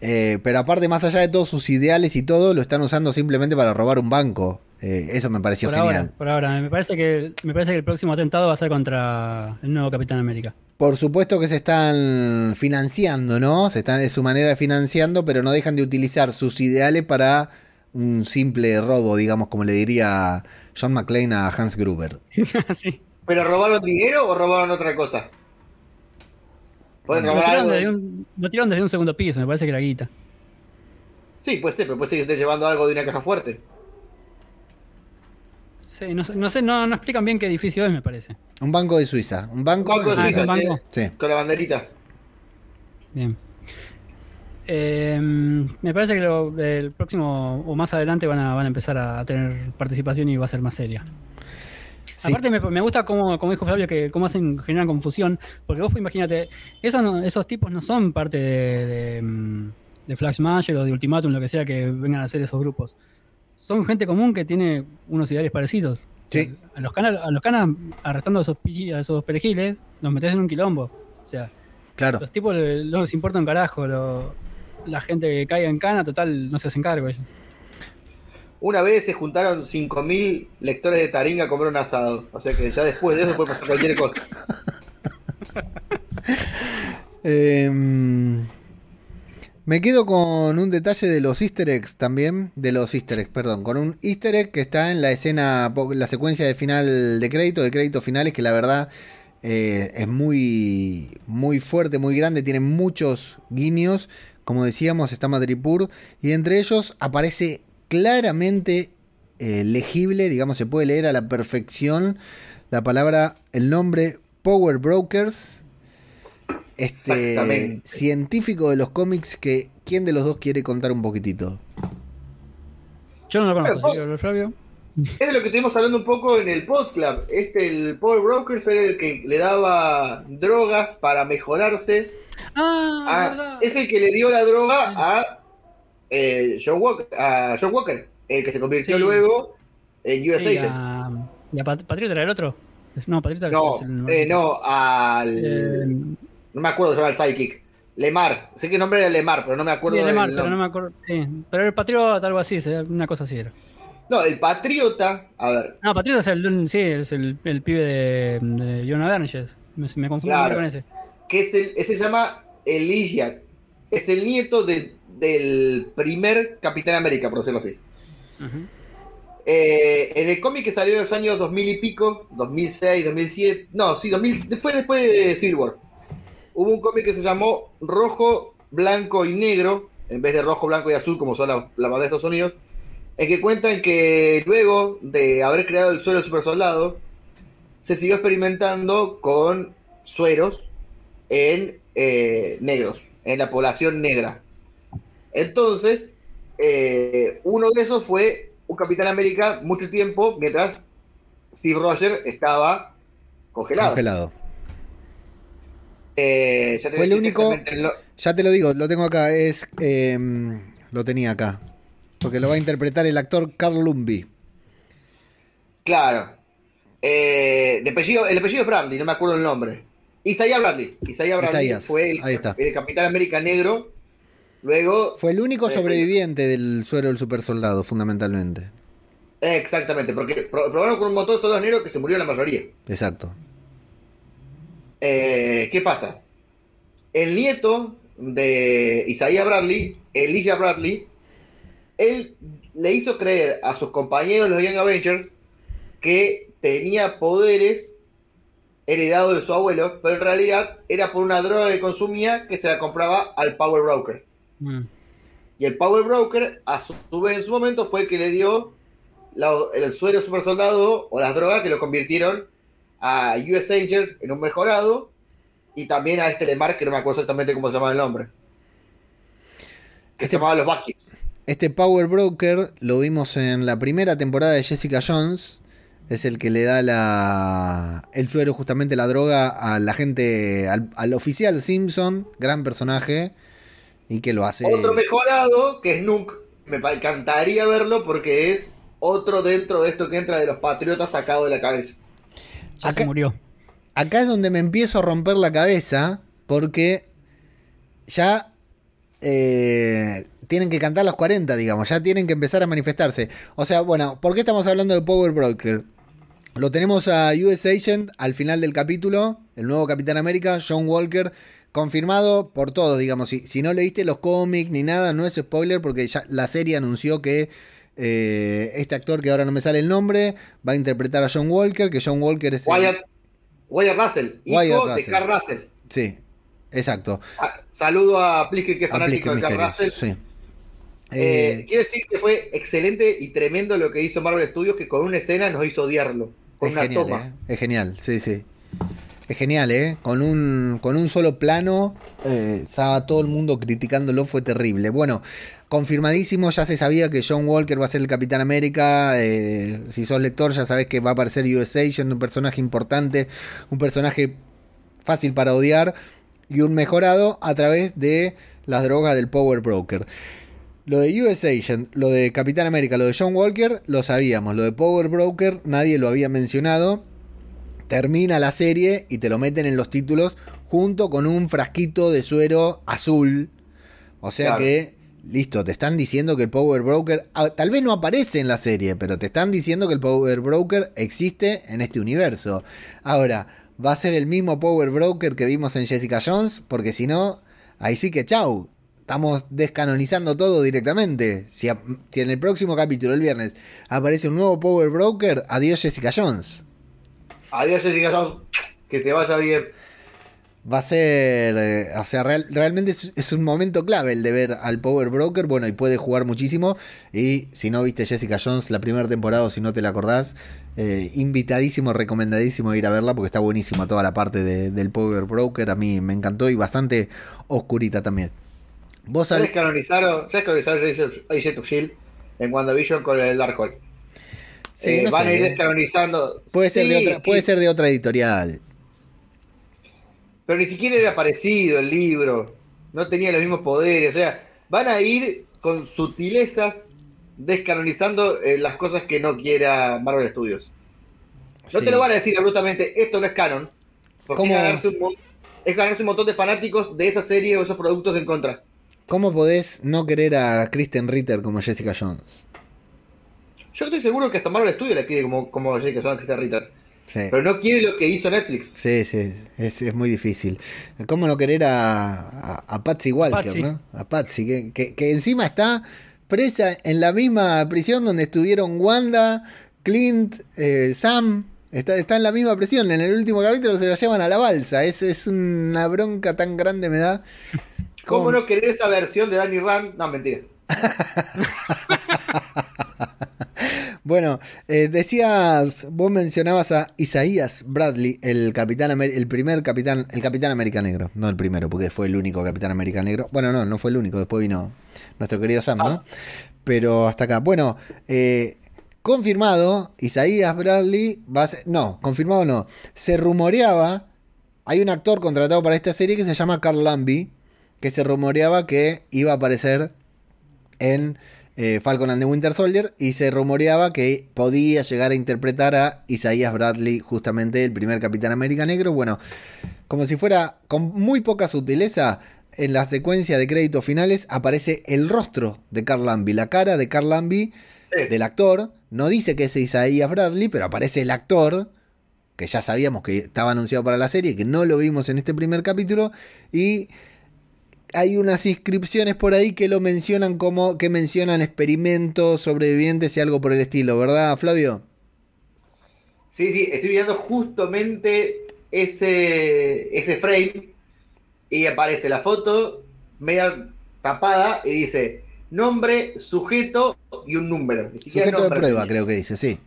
Eh, pero aparte, más allá de todos sus ideales y todo, lo están usando simplemente para robar un banco. Eh, eso me pareció Por genial. ahora, por ahora. Me parece que me parece que el próximo atentado va a ser contra el nuevo Capitán América. Por supuesto que se están financiando, ¿no? Se están de su manera de financiando, pero no dejan de utilizar sus ideales para un simple robo, digamos, como le diría John McClane a Hans Gruber. [LAUGHS] sí. ¿Pero robaron dinero o robaron otra cosa? Pueden robar algo. desde de- un, lo tiraron desde un segundo piso, me parece que era guita. Sí, puede ser, pero puede ser que esté llevando algo de una caja fuerte. Sí, no, sé- no sé, no, no explican bien qué edificio es, me parece. Un banco de Suiza. Un banco, Banco de Ah, Suiza, ¿es un eh, banco? Sí. con la banderita. Bien. Eh, me parece que lo- el próximo o más adelante van a, van a empezar a tener participación y va a ser más seria. Sí. Aparte me, me gusta como, como dijo Flavio que cómo hacen generan confusión, porque vos imagínate, esos, no- esos tipos no son parte de, de, mm, de Smasher o de Ultimatum, lo que sea que vengan a hacer esos grupos. Son gente común que tiene unos ideales parecidos. O sea, Sí. a los canas, a los canas arrestando a esos, a esos perejiles, los metés en un quilombo. O sea, Claro. los tipos no les importa un carajo. lo- la gente que caiga en cana, total, no se hacen cargo ellos. Una vez se juntaron 5.000 lectores de Taringa a comer un asado. O sea que ya después de eso puede pasar cualquier cosa. [LAUGHS] Eh, me quedo con un detalle de los easter eggs también. De los easter eggs, perdón. Con un easter egg que está en la escena, la secuencia de final de crédito, de créditos finales, que la verdad eh, es muy, muy fuerte, muy grande. Tiene muchos guiños. Como decíamos, está Madripur. Y entre ellos aparece claramente eh, legible, digamos, se puede leer a la perfección la palabra, el nombre Power Brokers. este Exactamente. científico de los cómics que quién de los dos quiere contar un poquitito. Yo no lo conozco, que, Flavio. Es de lo que estuvimos hablando un poco en el Podclub. Este, el Power Brokers era el que le daba drogas para mejorarse. Ah, Ah, verdad. es el que le dio la droga a, eh, John Walker, John Walker, el que se convirtió Sí. luego en US Sí, Agent. a- ¿Y a Pat- Patriota era el otro? No, Patriota No, el. eh, no, al. Eh, no me acuerdo, se llama el Psychic. Lemar. Sé que el nombre era Lemar, pero no me acuerdo sí, Lemar, pero no me acuerdo. Sí, pero el Patriota, algo así, una cosa así era. No, el Patriota. A ver, No, Patriota es el, sí, es el, el pibe de, de Avengers. Me, me confundo Claro. con ese. que es el, ese se llama Elijah. Es el nieto de- del primer Capitán América, por decirlo así. Eh, en el cómic que salió en los años 2000 y pico, 2006, 2007, no, sí, 2000, fue después de Civil War. Hubo un cómic que se llamó Rojo, Blanco y Negro, en vez de rojo, blanco y azul, como son la, la bandera de Estados Unidos, en que cuentan que luego de haber creado el suero super soldado, se siguió experimentando con sueros en eh, negros, en la población negra. Entonces, eh, uno de esos fue un Capitán América mucho tiempo mientras Steve Rogers estaba congelado. Congelado. Eh, ya te Fue el único- lo- Ya te lo digo, lo tengo acá, es eh, lo tenía acá. Porque lo va a interpretar el actor Carl Lumby. Claro. Eh, de apellido- el apellido es Bradley, no me acuerdo el nombre. Isaiah Bradley. Isaiah Bradley Isaías, fue el, ahí está. el Capitán América negro. Luego, Fue el único Eh, sobreviviente del suero del super soldado, fundamentalmente. exactamente, porque pro- probaron con un montón de soldados negros que se murió la mayoría. Exacto. Eh, ¿Qué pasa? El nieto de Isaiah Bradley, Elijah Bradley, él le hizo creer a sus compañeros, los Young Avengers, que tenía poderes heredados de su abuelo, pero en realidad era por una droga que consumía que se la compraba al Power Broker. Mm. Y el Power Broker, a su vez, en su momento, fue el que le dio la- el suero super soldado o las drogas que lo convirtieron a US Agent en un mejorado y también a este Lemar, que no me acuerdo exactamente cómo se llamaba el nombre. Que se Este- llamaba los Buckies. Este Power Broker lo vimos en la primera temporada de Jessica Jones. Es el que le da la, el suero, justamente la droga, a la gente, al, al oficial Simpson, gran personaje, y que lo hace. Otro mejorado, que es Nuke. Me encantaría verlo porque es otro dentro de esto que entra de los patriotas sacado de la cabeza. Ya Acá- se murió. Acá es donde me empiezo a romper la cabeza, porque ya eh, tienen que cantar los 40, digamos, ya tienen que empezar a manifestarse. O sea, bueno, ¿por qué estamos hablando de Power Broker? Lo tenemos a US Agent al final del capítulo, el nuevo Capitán América, John Walker, confirmado por todos, digamos. Si, si no leíste los cómics ni nada, no es spoiler porque ya la serie anunció que eh, este actor, que ahora no me sale el nombre, va a interpretar a John Walker, que John Walker es... el- Wyatt, Wyatt Russell, hijo Wyatt de Russell. Carl Russell. Sí, exacto. Ah, Saludo a Pliske, que es fanático de Carl Russell. sí. Eh, Eh, quiero decir que fue excelente y tremendo lo que hizo Marvel Studios, que con una escena nos hizo odiarlo. Con es una genial, toma. es genial, sí, sí. Es genial, ¿eh? Con un, con un solo plano, eh, estaba todo el mundo criticándolo, fue terrible. Bueno, confirmadísimo, ya se sabía que John Walker va a ser el Capitán América. eh, si sos lector, ya sabés que va a aparecer US Agent, un personaje importante, un personaje fácil para odiar y un mejorado a través de las drogas del Power Broker. Lo de US Agent, lo de Capitán América, lo de John Walker, lo sabíamos. Lo de Power Broker, nadie lo había mencionado. Termina la serie y te lo meten en los títulos junto con un frasquito de suero azul. O sea Claro. que, listo, te están diciendo que el Power Broker, ah, tal vez no aparece en la serie, pero te están diciendo que el Power Broker existe en este universo. Ahora, ¿va a ser el mismo Power Broker que vimos en Jessica Jones? Porque si no, ahí sí que chau. Estamos descanonizando todo directamente. Si, si en el próximo capítulo, el viernes, aparece un nuevo Power Broker, adiós Jessica Jones. Adiós, Jessica Jones. Que te vaya bien. va a ser, eh, o sea, real- realmente es, es un momento clave el de ver al Power Broker, bueno, y puede jugar muchísimo, y si no viste Jessica Jones la primera temporada o si no te la acordás, eh, invitadísimo, recomendadísimo ir a verla porque está buenísima toda la parte de- del Power Broker, a mí me encantó y bastante oscurita también. Vos sabés, ya descanonizaron Agent of Shield en WandaVision con el Darkhold. Sí, Eh, no van sé, a ir descanonizando. puede, ser de otra, sí, puede ser de otra editorial. Pero ni siquiera era parecido el libro. No tenía los mismos poderes. O sea, van a ir con sutilezas descanonizando eh, las cosas que no quiera Marvel Studios. No Sí. te lo van a decir abruptamente, esto no es canon. Porque es ganarse, un, es ganarse un montón de fanáticos de esa serie o esos productos en contra. ¿Cómo podés no querer a Kristen Ritter como Jessica Jones? Yo estoy seguro que hasta Marvel Studios le pide como, como Jessica Jones, Christian Ritter. Sí. Pero no quiere lo que hizo Netflix. Sí, sí, es, es muy difícil. ¿Cómo no querer a, a, a Patsy Walker, Patsy. ¿no? A Patsy, que, que- que encima está presa en la misma prisión donde estuvieron Wanda, Clint, eh, Sam. Está, está en la misma prisión. En el último capítulo se la llevan a la balsa. Es, es una bronca tan grande me da. ¿Cómo no querer esa versión de Danny Rand? No, mentira. [LAUGHS] Bueno, eh, decías, vos mencionabas a Isaías Bradley, el capitán, Amer- el primer capitán, el capitán América Negro, no el primero, porque fue el único capitán América Negro. Bueno, no, no fue el único, después vino nuestro querido Sam, ¿no? Pero hasta acá. Bueno, eh, confirmado, Isaías Bradley va a ser, no, confirmado no, se rumoreaba, hay un actor contratado para esta serie que se llama Carl Lambie, que se rumoreaba que iba a aparecer en eh, Falcon and the Winter Soldier y se rumoreaba que podía llegar a interpretar a Isaías Bradley, justamente el primer Capitán América Negro. Bueno, como si fuera con muy poca sutileza, en la secuencia de créditos finales aparece el rostro de Carl Lambie, la cara de Carl Lambie, Sí. del actor. No dice que es Isaías Bradley, pero aparece el actor, que ya sabíamos que estaba anunciado para la serie, que no lo vimos en este primer capítulo, y hay unas inscripciones por ahí que lo mencionan como que mencionan experimentos, sobrevivientes y algo por el estilo, ¿verdad, Flavio? Sí, sí, estoy viendo justamente ese, ese frame y aparece la foto media tapada y dice nombre, sujeto y un número. Ni siquiera Sujeto de prueba, creo que dice, sí.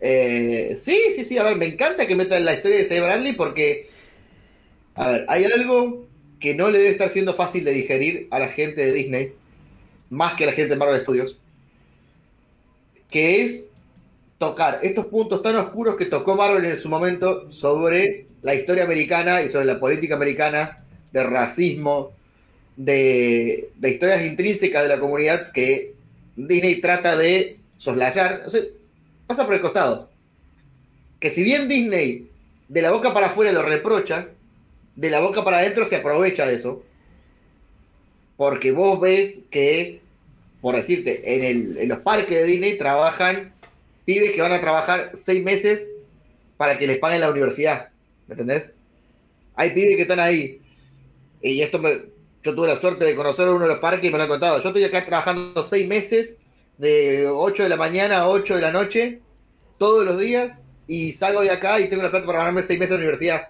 Eh, sí, sí, sí, a ver, me encanta que metan la historia de Say Bradley porque, a ver, hay algo que no le debe estar siendo fácil de digerir a la gente de Disney, más que a la gente de Marvel Studios, que es tocar estos puntos tan oscuros que tocó Marvel en su momento sobre la historia americana y sobre la política americana, de racismo, de, historias intrínsecas de la comunidad que Disney trata de soslayar. O sea, pasa por el costado. Que si bien Disney de la boca para afuera lo reprocha, de la boca para adentro se aprovecha de eso. Porque vos ves que, por decirte, en, el- en los parques de Disney trabajan pibes que van a trabajar seis meses para que les paguen la universidad. ¿Me entendés? Hay pibes que están ahí. Y esto me, yo tuve la suerte de conocer uno de los parques y me lo han contado. Yo estoy acá trabajando seis meses, de 8 de la mañana a 8 de la noche, todos los días, y salgo de acá y tengo la plata para ganarme seis meses de universidad.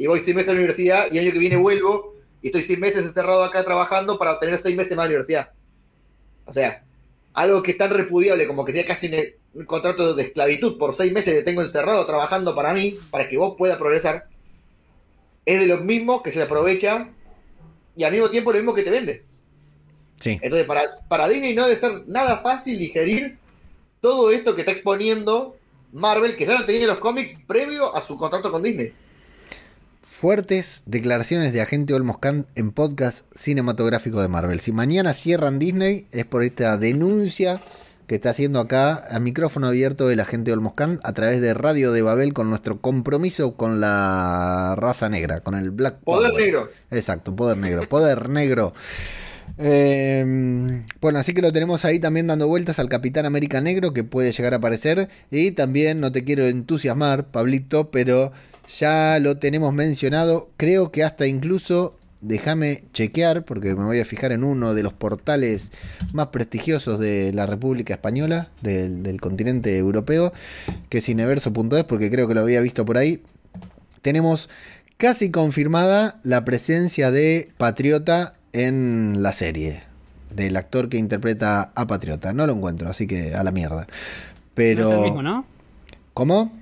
Y voy seis meses a la universidad y el año que viene vuelvo y estoy seis meses encerrado acá trabajando para obtener seis meses más de universidad. O sea, algo que es tan repudiable como que sea casi un, un contrato de esclavitud por seis meses que tengo encerrado trabajando para mí, para que vos puedas progresar, es de lo mismo que se aprovecha y al mismo tiempo lo mismo que te vende. Sí. Entonces, para, para Disney no debe ser nada fácil digerir todo esto que está exponiendo Marvel, que ya lo tenía en los cómics previo a su contrato con Disney. Fuertes declaraciones de agente Olmos Khan en podcast cinematográfico de Marvel. Si mañana cierran Disney es por esta denuncia que está haciendo acá a micrófono abierto el agente Olmos Khan a través de Radio de Babel con nuestro compromiso con la raza negra, con el Black Poder Power. negro. Exacto, poder negro, poder [LAUGHS] negro. Eh, bueno, así que lo tenemos ahí también dando vueltas al Capitán América Negro que puede llegar a aparecer. Y también no te quiero entusiasmar, Pablito, pero ya lo tenemos mencionado. Creo que hasta incluso, déjame chequear, porque me voy a fijar en uno de los portales más prestigiosos de la República Española, del, del continente europeo, que es cineverso.es, porque creo que lo había visto por ahí. Tenemos casi confirmada la presencia de Patriota en la serie. Del actor que interpreta a Patriota. No lo encuentro, así que a la mierda. Pero. No es el mismo, ¿no? ¿Cómo?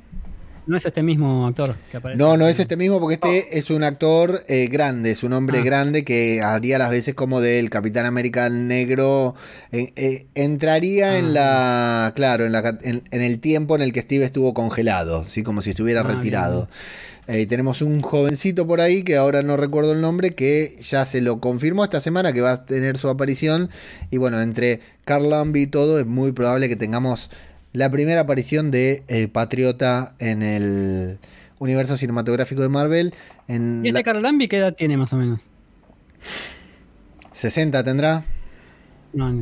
No es este mismo actor que aparece. No, no es este mismo porque este es un actor eh, grande, es un hombre Ah. grande que haría las veces como del Capitán América negro. eh, eh, entraría en la, claro, en, la, en, en el tiempo en el que Steve estuvo congelado, ¿sí? como si estuviera Ah, retirado. Eh, tenemos un jovencito por ahí que ahora no recuerdo el nombre que ya se lo confirmó esta semana que va a tener su aparición. Y bueno, entre Carl Lambi y todo es muy probable que tengamos la primera aparición de eh, Patriota en el universo cinematográfico de Marvel. En ¿Y este la- Carl Lambi qué edad tiene más o menos? 60 tendrá, No,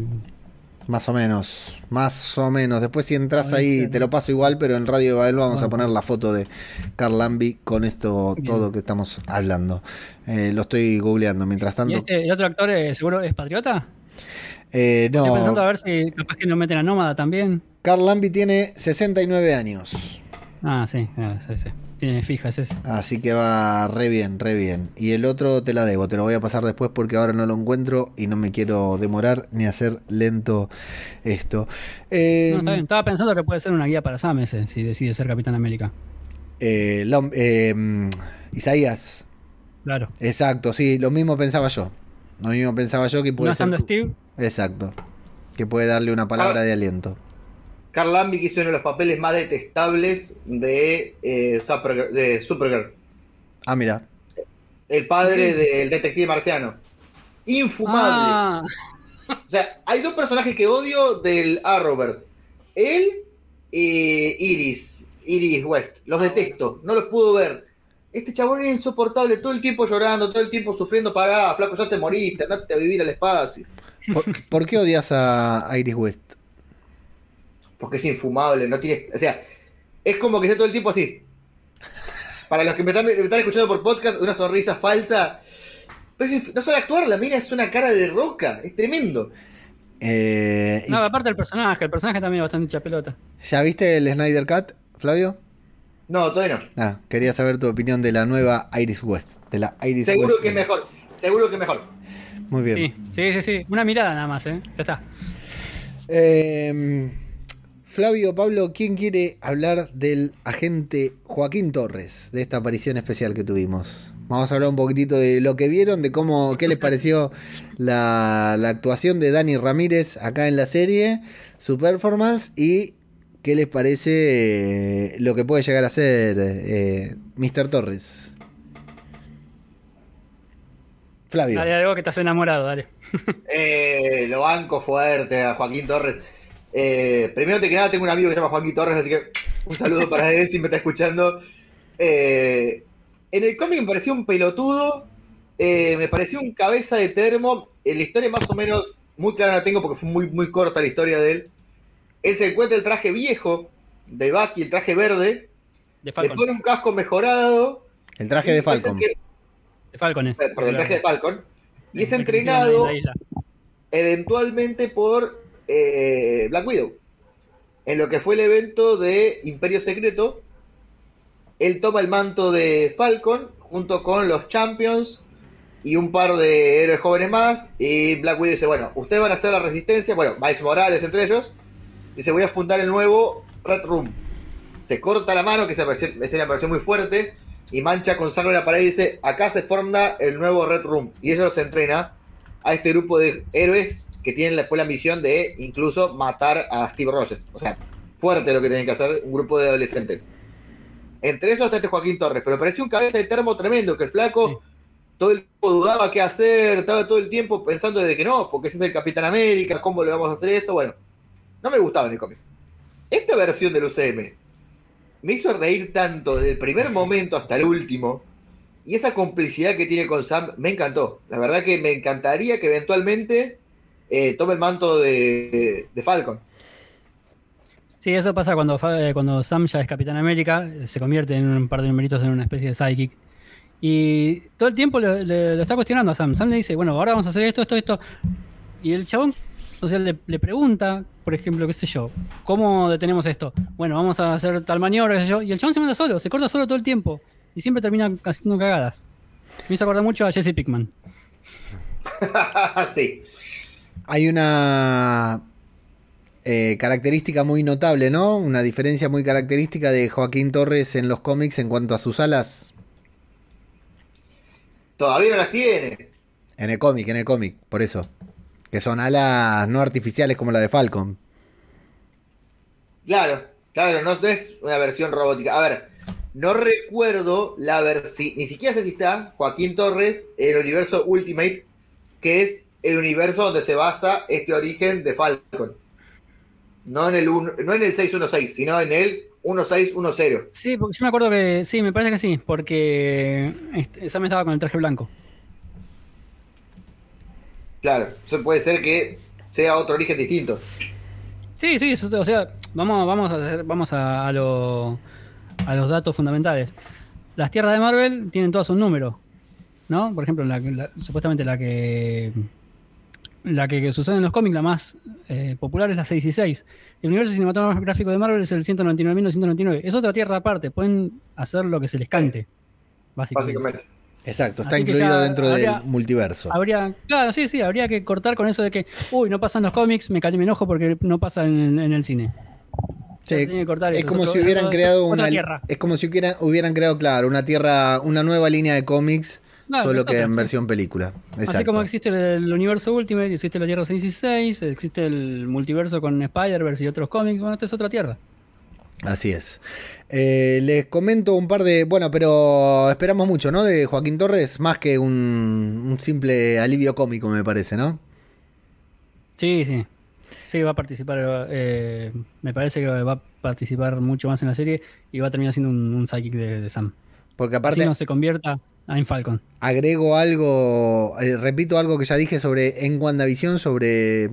más o menos. Más o menos. Después si entras ahí te lo paso igual, pero en Radio de Babel vamos a poner la foto de Carl Lambi con esto Bien. todo que estamos hablando. Eh, lo estoy googleando mientras ¿Y tanto. este, el otro actor eh, seguro es patriota? Eh, Estoy pensando a no, ver si capaz que no meten a Nómada también. Carl Lambi tiene 69 años. Ah, sí, ah, sí, sí. Tiene fija, es ese. Así que va re bien, re bien. Y el otro te la debo, te lo voy a pasar después porque ahora no lo encuentro y no me quiero demorar ni hacer lento esto. Eh, No, está bien. Estaba pensando que puede ser una guía para Sam ese, si decide ser Capitán América. eh, Lom- eh, Isaías, Claro. exacto, sí, lo mismo pensaba yo. Lo mismo pensaba yo que puede no ser. Steve, Exacto. Que puede darle una palabra Ah. de aliento. Carl Lambic hizo uno de los papeles más detestables de, eh, Supergirl, de Supergirl. Ah, mira. El padre Sí. del detective marciano. Infumable. Ah, O sea, hay dos personajes que odio del Arrowverse. Él y Iris. Iris West. Los detesto. No los puedo ver. Este chabón es insoportable. Todo el tiempo llorando, todo el tiempo sufriendo. Pará, flaco, ya te moriste. Andate a vivir al espacio. ¿Por, por qué odias a Iris West? Porque es infumable. No tiene. O sea, es como que está todo el tiempo así. Para los que me están, me están escuchando por podcast, una sonrisa falsa. Pero es no sabe actuar, la mina es una cara de roca. Es tremendo. Eh, y- no, aparte del personaje, el personaje también es bastante hecha pelota. ¿Ya viste el Snyder Cut, Flavio? No, todavía no. Ah, quería saber tu opinión de la nueva Iris West. De la Iris Seguro West. que es mejor. Seguro que es mejor. Muy bien. Sí, sí, sí, sí. Una mirada nada más, ¿eh? Ya está. Eh, Flavio, Pablo, ¿quién quiere hablar del agente Joaquín Torres, de esta aparición especial que tuvimos? Vamos a hablar un poquitito de lo que vieron, de cómo, qué les pareció la, la actuación de Dani Ramírez acá en la serie, su performance y qué les parece eh, lo que puede llegar a ser eh, Mr. Torres. Flavio. Dale algo que estás enamorado, dale. [LAUGHS] Eh, lo banco fuerte a Joaquín Torres. Eh, primero que nada, tengo un amigo que se llama Joaquín Torres, así que un saludo para él si me está escuchando. Eh, en el cómic me pareció un pelotudo, eh, me pareció un cabeza de termo. En la historia más o menos muy clara la tengo porque fue muy, muy corta la historia de él. Él se encuentra el traje viejo de Bucky, el traje verde, De le Falcon. pone un casco mejorado. El traje de Falcon. entre- De Falcon es. Perdón, el traje de Falcon. Y es entrenado eventualmente por eh, Black Widow. En lo que fue el evento de Imperio Secreto, él toma el manto de Falcon junto con los Champions y un par de héroes jóvenes más. Y Black Widow dice, bueno, ustedes van a hacer la resistencia, bueno, Miles Morales entre ellos. Dice, voy a fundar el nuevo Red Room. Se corta la mano, que esa escena me pareció muy fuerte, y mancha con sangre la pared y dice, acá se forma el nuevo Red Room. Y ellos los entrena a este grupo de héroes que tienen después la ambición de incluso matar a Steve Rogers. O sea, fuerte lo que tienen que hacer un grupo de adolescentes. Entre esos está este Joaquín Torres, pero parecía un cabeza de termo tremendo, que el flaco Sí. todo el tiempo dudaba qué hacer, estaba todo el tiempo pensando de que no, porque ese es el Capitán América, ¿cómo le vamos a hacer esto? Bueno, no me gustaba en el cómic. Esta versión del UCM me hizo reír tanto desde el primer momento hasta el último. Y esa complicidad que tiene con Sam me encantó. La verdad que me encantaría que eventualmente eh, tome el manto de, Falcon. Sí, eso pasa cuando, eh, cuando Sam ya es Capitán América, se convierte en un par de numeritos en una especie de psychic. Y todo el tiempo le- lo está cuestionando a Sam. Sam le dice, bueno, ahora vamos a hacer esto, esto, esto. Y el chabón, o sea, le, pregunta, por ejemplo, qué sé yo, ¿cómo detenemos esto? Bueno, vamos a hacer tal maniobra. Y el chabón se manda solo, se corta solo todo el tiempo. Y siempre termina haciendo cagadas. Me hizo acordar mucho a Jesse Pickman. [LAUGHS] sí. Hay una eh, característica muy notable, ¿no? Una diferencia muy característica de Joaquín Torres en los cómics en cuanto a sus alas. Todavía no las tiene. En el cómic, en el cómic, por eso. Que son alas no artificiales como la de Falcon. Claro, claro, no es una versión robótica. A ver, no recuerdo la versión, ni siquiera sé si está Joaquín Torres en el universo Ultimate, que es el universo donde se basa este origen de Falcon. No en el, no en el 616, sino en el 1610. Sí, porque yo me acuerdo que sí, me parece que sí, porque este, esa me estaba con el traje blanco. Claro, eso puede ser que sea otro origen distinto. Sí, sí, o sea, vamos, vamos a hacer, vamos a, a, los datos fundamentales. Las tierras de Marvel tienen todos un número, ¿no? Por ejemplo, supuestamente la que la que, sucede en los cómics, la más eh, popular es la 66. El universo cinematográfico de Marvel es el 199.999. Es otra tierra aparte, pueden hacer lo que se les cante, básicamente. Exacto, está incluido dentro del multiverso. Habría, claro, sí, sí, habría que cortar con eso de que, uy, no pasan los cómics, me, me enojo porque no pasa en, el cine. Es como si hubieran creado una tierra. Es como si hubieran creado, claro, una tierra, una nueva línea de cómics Solo que en versión película. Así como existe el, universo Ultimate, existe la Tierra 616, existe el multiverso con Spider-Verse y otros cómics, bueno, esta es otra Tierra. Así es. Eh, les comento un par de. Bueno, pero esperamos mucho, ¿no? De Joaquín Torres, más que un, simple alivio cómico, me parece, ¿no? Sí, sí. Sí, va a participar. Eh, me parece que va a participar mucho más en la serie y va a terminar siendo un, un psychic de, Sam. Porque aparte. no se convierta en Falcon. Agrego algo, eh, repito algo que ya dije sobre en WandaVision, sobre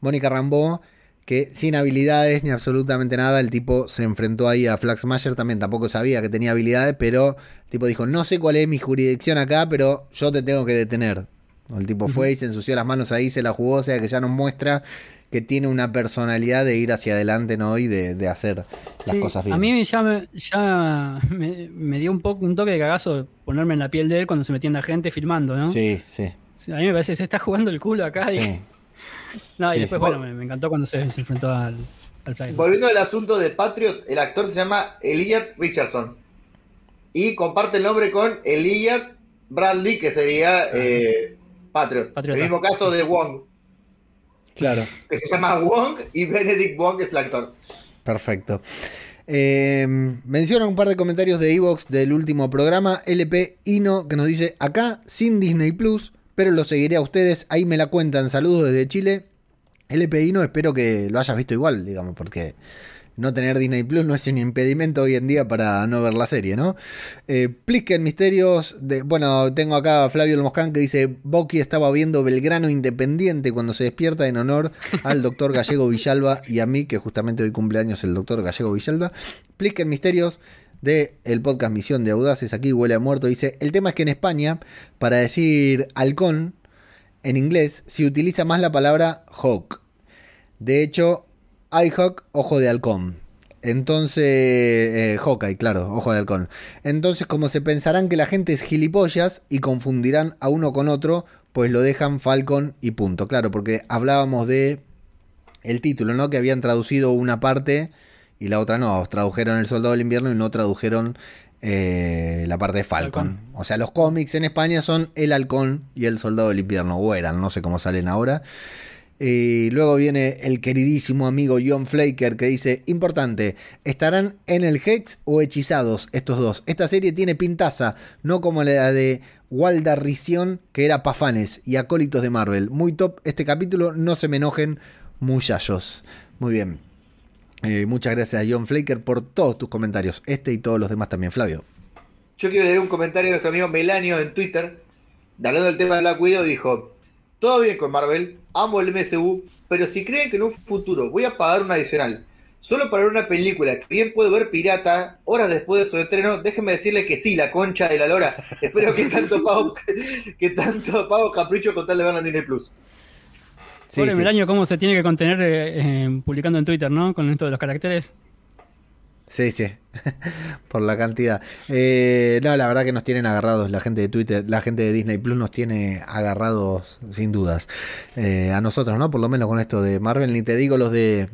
Mónica Rambeau, que sin habilidades ni absolutamente nada, el tipo se enfrentó ahí a Flaxmasher, también tampoco sabía que tenía habilidades, pero el tipo dijo, no sé cuál es mi jurisdicción acá, pero yo te tengo que detener. El tipo fue y se ensució las manos ahí, se la jugó, o sea que ya nos muestra que tiene una personalidad de ir hacia adelante ¿no? y de, hacer las cosas bien. A mí ya, me, ya me, dio un poco un toque de cagazo ponerme en la piel de él cuando se metía en la gente filmando, ¿no? Sí, sí. A mí me parece que se está jugando el culo acá. Sí. Y, [LAUGHS] no, y después, bueno, me, encantó cuando se, enfrentó al, al Volviendo al asunto de Patriot, el actor se llama Elliot Richardson. Y comparte el nombre con Elliot Bradley, que sería eh, Patriot. El mismo caso de Wong. Claro. Que se llama Wong y Benedict Wong es el actor. Perfecto. Eh, menciona un par de comentarios de Evox del último programa. LP Ino que nos dice: Acá sin Disney Plus, pero lo seguiré a ustedes. Ahí me la cuentan. Saludos desde Chile. LP Ino, espero que lo hayas visto igual, digamos, porque no tener Disney Plus no es un impedimento hoy en día para no ver la serie, ¿no? Eh, Plisken Misterios, de, bueno, tengo acá a Flavio Moscán que dice, Boki estaba viendo Belgrano Independiente cuando se despierta en honor al doctor Gallego Villalba y a mí, que justamente hoy cumpleaños el doctor Gallego Villalba. Plisken Misterios de el podcast Misión de Audaces, aquí huele a muerto, dice, el tema es que en España, para decir halcón, en inglés, se utiliza más la palabra hawk. De hecho, iHawk, ojo de halcón. Entonces, eh, Hawkeye, claro, ojo de halcón. Entonces, como se pensarán que la gente es gilipollas y confundirán a uno con otro, pues lo dejan Falcon y punto. Claro, porque hablábamos de el título, ¿no? Que habían traducido una parte y la otra no. Tradujeron El Soldado del Invierno y no tradujeron eh, la parte de Falcon. O sea, los cómics en España son El Halcón y El Soldado del Invierno, o eran, no sé cómo salen ahora. Y luego viene el queridísimo amigo John Flaker que dice, importante, ¿estarán en el Hex o hechizados estos dos? Esta serie tiene pintaza, no como la de Waldarrición que era Pafanes y acólitos de Marvel. Muy top este capítulo, no se me enojen muchachos. Muy bien. Eh, muchas gracias a John Flaker por todos tus comentarios, este y todos los demás también, Flavio. Yo quiero leer un comentario de nuestro amigo Melanio en Twitter, hablando del tema de la dijo, todo bien con Marvel, amo el MCU, pero si creen que en un futuro voy a pagar un adicional solo para ver una película que bien puedo ver pirata horas después de su estreno, déjenme decirle que sí, la concha de la lora. [LAUGHS] Espero que tanto pago, [LAUGHS] que tanto pago capricho con tal de ver en Disney Plus. Sí, el año cómo se tiene que contener eh, eh, publicando en Twitter, ¿no? Con esto de los caracteres. Sí, sí, [LAUGHS] por la cantidad. Eh, no, la verdad que nos tienen agarrados, la gente de Twitter, la gente de Disney Plus nos tiene agarrados sin dudas. Eh, a nosotros, ¿no? Por lo menos con esto de Marvel, ni te digo los de...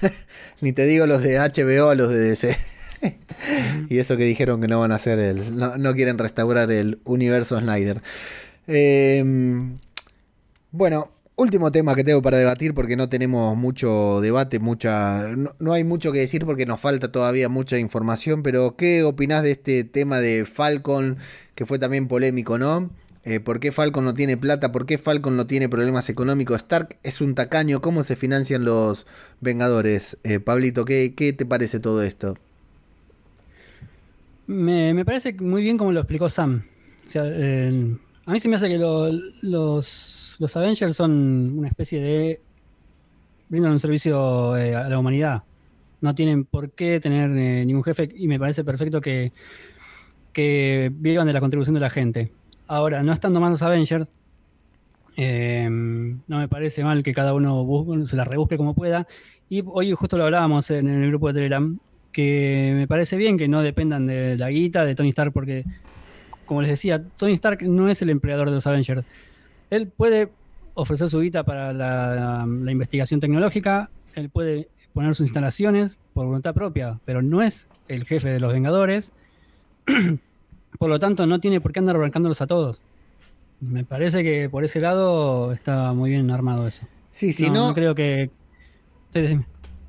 [LAUGHS] ni te digo los de HBO a los de DC. [LAUGHS] y eso que dijeron que no van a hacer el... No, no quieren restaurar el universo Snyder. Eh, bueno, Último tema que tengo para debatir porque no tenemos mucho debate, mucha, no, hay mucho que decir porque nos falta todavía mucha información, pero ¿qué opinás de este tema de Falcon que fue también polémico, ¿no? Eh, ¿Por qué Falcon no tiene plata? ¿Por qué Falcon no tiene problemas económicos? Stark es un tacaño. ¿Cómo se financian los Vengadores? Eh, Pablito, ¿qué, ¿qué, te parece todo esto? Me, parece muy bien como lo explicó Sam. O sea, a mí se me hace que los los, Avengers son una especie de. brindan un servicio eh, a la humanidad. No tienen por qué tener eh, ningún jefe y me parece perfecto que, que vivan de la contribución de la gente. Ahora, no estando mal los Avengers, eh, no me parece mal que cada uno se la rebusque como pueda. Y hoy justo lo hablábamos en, el grupo de Telegram, que me parece bien que no dependan de la guita de Tony Stark, porque, como les decía, Tony Stark no es el empleador de los Avengers. Él puede ofrecer su guita para la, investigación tecnológica, él puede poner sus instalaciones por voluntad propia, pero no es el jefe de los Vengadores. [CLEARS THROAT] por lo tanto, no tiene por qué andar arrancándolos a todos. Me parece que por ese lado está muy bien armado eso. Sí, si no. no, creo que.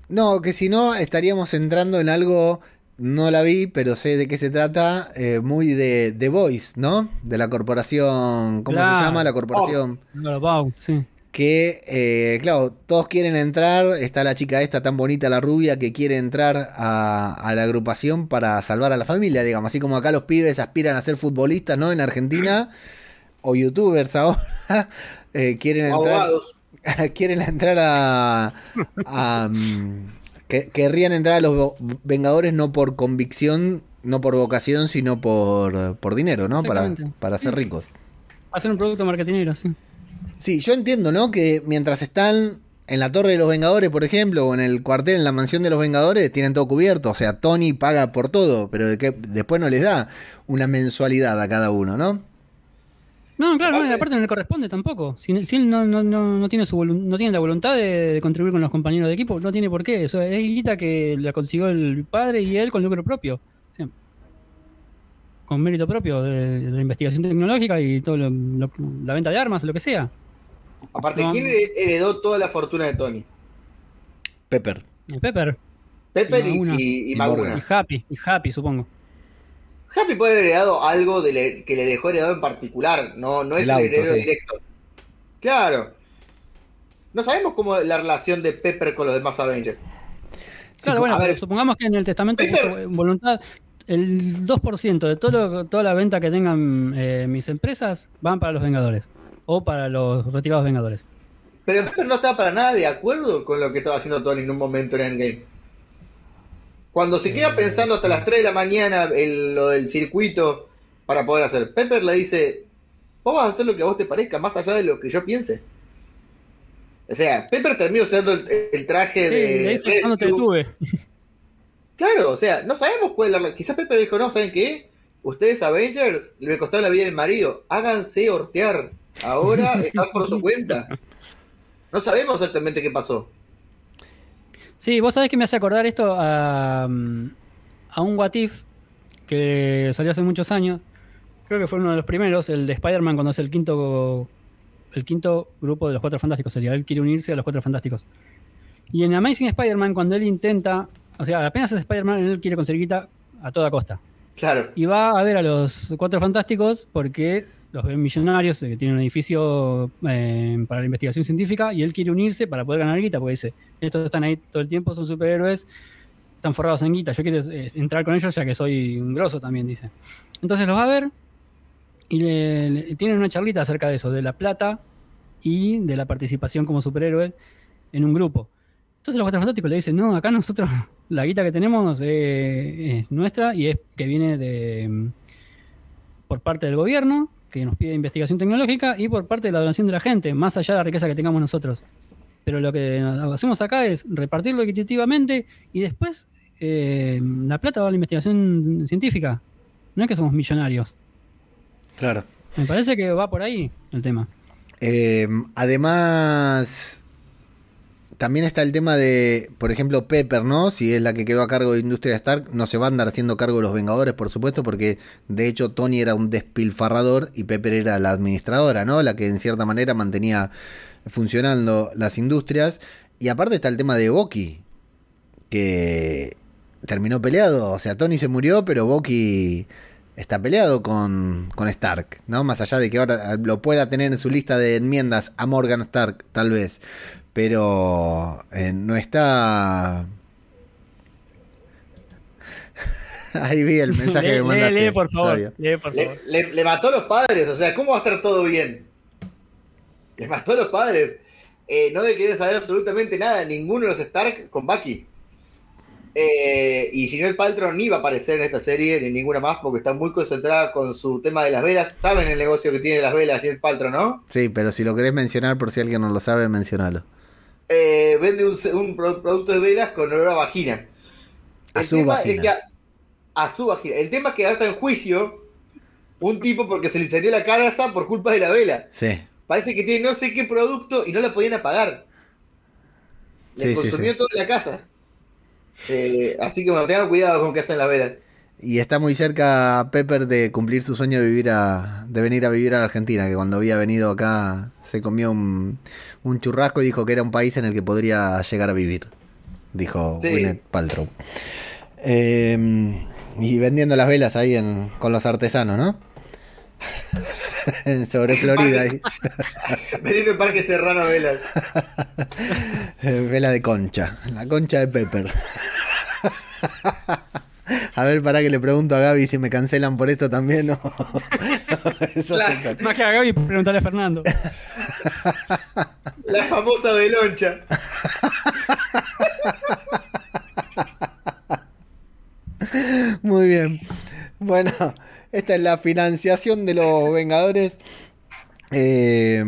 no, que si no estaríamos entrando en algo no la vi, pero sé de qué se trata. Eh, muy de The Voice, ¿no? De la corporación. ¿Cómo se llama? La corporación. Oh, sí. Que, eh, claro, todos quieren entrar. Está la chica esta tan bonita, la rubia, que quiere entrar a, la agrupación para salvar a la familia, digamos. Así como acá los pibes aspiran a ser futbolistas, ¿no? En Argentina. O youtubers ahora. [LAUGHS] Eh, quieren entrar. [LAUGHS] quieren entrar a. a [LAUGHS] mm, que, querrían entrar a los Vengadores no por convicción, no por vocación, sino por, por dinero, ¿no? Para, para ser ricos. Hacer un producto marketingero, sí. Sí, yo entiendo, ¿no? Que mientras están en la Torre de los Vengadores, por ejemplo, o en el cuartel, en la mansión de los Vengadores, tienen todo cubierto. O sea, Tony paga por todo, pero de que después no les da una mensualidad a cada uno, ¿no? No, claro, aparte, no, le corresponde tampoco. Si, él no, no, no, tiene su no tiene la voluntad de, contribuir con los compañeros de equipo, no tiene por qué. Eso es guita que la consiguió el padre y él con lucro propio. Con mérito propio de, la investigación tecnológica y todo la venta de armas, lo que sea. Aparte, ¿quién heredó toda la fortuna de Tony? Pepper. Pepper. Pepper y, y, y, y Happy, y Happy, supongo. Happy puede haber heredado algo de que le dejó heredado en particular, no, no es el, heredero directo. Claro. No sabemos cómo es la relación de Pepper con los demás Avengers. Claro, bueno, supongamos que en el testamento puso voluntad, el 2% de todo toda la venta que tengan eh, mis empresas van para los Vengadores o para los retirados Vengadores. Pero Pepper no estaba para nada de acuerdo con lo que estaba haciendo Tony en un momento en Endgame. Cuando se queda pensando hasta las 3 de la mañana en lo del circuito para poder hacer, Pepper le dice, vos vas a hacer lo que a vos te parezca, más allá de lo que yo piense. O sea, Pepper terminó usando el, traje de... no te detuve. Claro, o sea, no sabemos cuál es la... Quizás Pepper dijo, no, ¿saben qué? Ustedes Avengers le costaron la vida del marido. Háganse hortear. Ahora están por su cuenta. [LAUGHS] No sabemos exactamente qué pasó. Sí, vos sabés que me hace acordar esto a, a un What If que salió hace muchos años. Creo que fue uno de los primeros, el de Spider-Man, cuando es el quinto, el quinto grupo de los Cuatro Fantásticos. Sería, él quiere unirse a los Cuatro Fantásticos. Y en Amazing Spider-Man, cuando él intenta, o sea, apenas es Spider-Man, él quiere conseguir guita a toda costa. Claro. Y va a ver a los Cuatro Fantásticos porque los ven millonarios, eh, que tienen un edificio eh, para la investigación científica, y él quiere unirse para poder ganar guita, porque dice, estos están ahí todo el tiempo, son superhéroes, están forrados en guita, yo quiero eh, entrar con ellos ya que soy un grosso también, dice. Entonces los va a ver y le, tienen una charlita acerca de eso, de la plata y de la participación como superhéroe en un grupo. Entonces los cuatro fantásticos le dicen, no, acá nosotros [LAUGHS] la guita que tenemos es nuestra y es que viene de por parte del gobierno que nos pide investigación tecnológica y por parte de la donación de la gente, más allá de la riqueza que tengamos nosotros. Pero lo que hacemos acá es repartirlo equitativamente y después eh, la plata va a la investigación científica. No es que somos millonarios. Claro. Me parece que va por ahí el tema. Eh, además, también está el tema de, por ejemplo, Pepper, ¿no? Si es la que quedó a cargo de Industria Stark, no se va a andar haciendo cargo de los Vengadores, por supuesto, porque de hecho Tony era un despilfarrador y Pepper era la administradora, ¿no? La que en cierta manera mantenía funcionando las industrias. Y aparte está el tema de Bucky, que terminó peleado. O sea, Tony se murió, pero Bucky está peleado con, con Stark, ¿no? Más allá de que ahora lo pueda tener en su lista de enmiendas a Morgan Stark, tal vez pero eh, no está... [LAUGHS] Ahí vi el mensaje que mandaste. Lee, por favor. Lee, por favor. Le, le, mató a los padres, o sea, ¿cómo va a estar todo bien? Le mató a los padres. Eh, no de querer saber absolutamente nada, ninguno de los Stark con Bucky. Eh, y si no, el Paltrow ni va a aparecer en esta serie ni ninguna más porque está muy concentrada con su tema de las velas. Saben el negocio que tiene las velas y el Paltrow, ¿no? Sí, pero si lo querés mencionar, por si alguien no lo sabe, mencionalo. Eh, vende un, producto de velas con olor a vagina. A su vagina. a, su vagina. El tema es que ahora está en juicio un tipo porque se le salió la casa por culpa de la vela. Sí. Parece que tiene no sé qué producto y no la podían apagar. Le consumió toda la casa. Eh, así que bueno, tengan cuidado con que hacen las velas. Y está muy cerca Pepper de cumplir su sueño de vivir a, de venir a vivir a Argentina, que cuando había venido acá se comió un, churrasco y dijo que era un país en el que podría llegar a vivir, dijo Gwyneth Paltrow. Em, y vendiendo las velas ahí con los artesanos, ¿no? [LAUGHS] Sobre Florida. Ahí. [LAUGHS] Vendiendo el parque serrano velas. [LAUGHS] Vela de concha, la concha de Pepper. A ver, para que le pregunto a Gaby si me cancelan por esto también. No. [LAUGHS] más que a Gaby, pregúntale a Fernando. La famosa veloncha. Muy bien. Bueno, esta es la financiación de los Vengadores. Eh,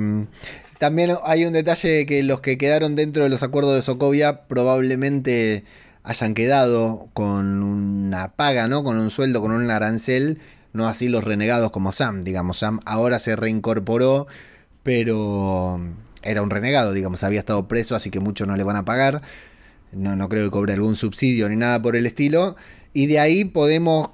también hay un detalle que los que quedaron dentro de los acuerdos de Sokovia probablemente hayan quedado con una paga, ¿no? Con un sueldo, con un arancel, no así los renegados como Sam, digamos. Sam ahora se reincorporó, pero era un renegado, digamos, había estado preso, así que muchos no le van a pagar. No, no creo que cobre algún subsidio ni nada por el estilo. Y de ahí podemos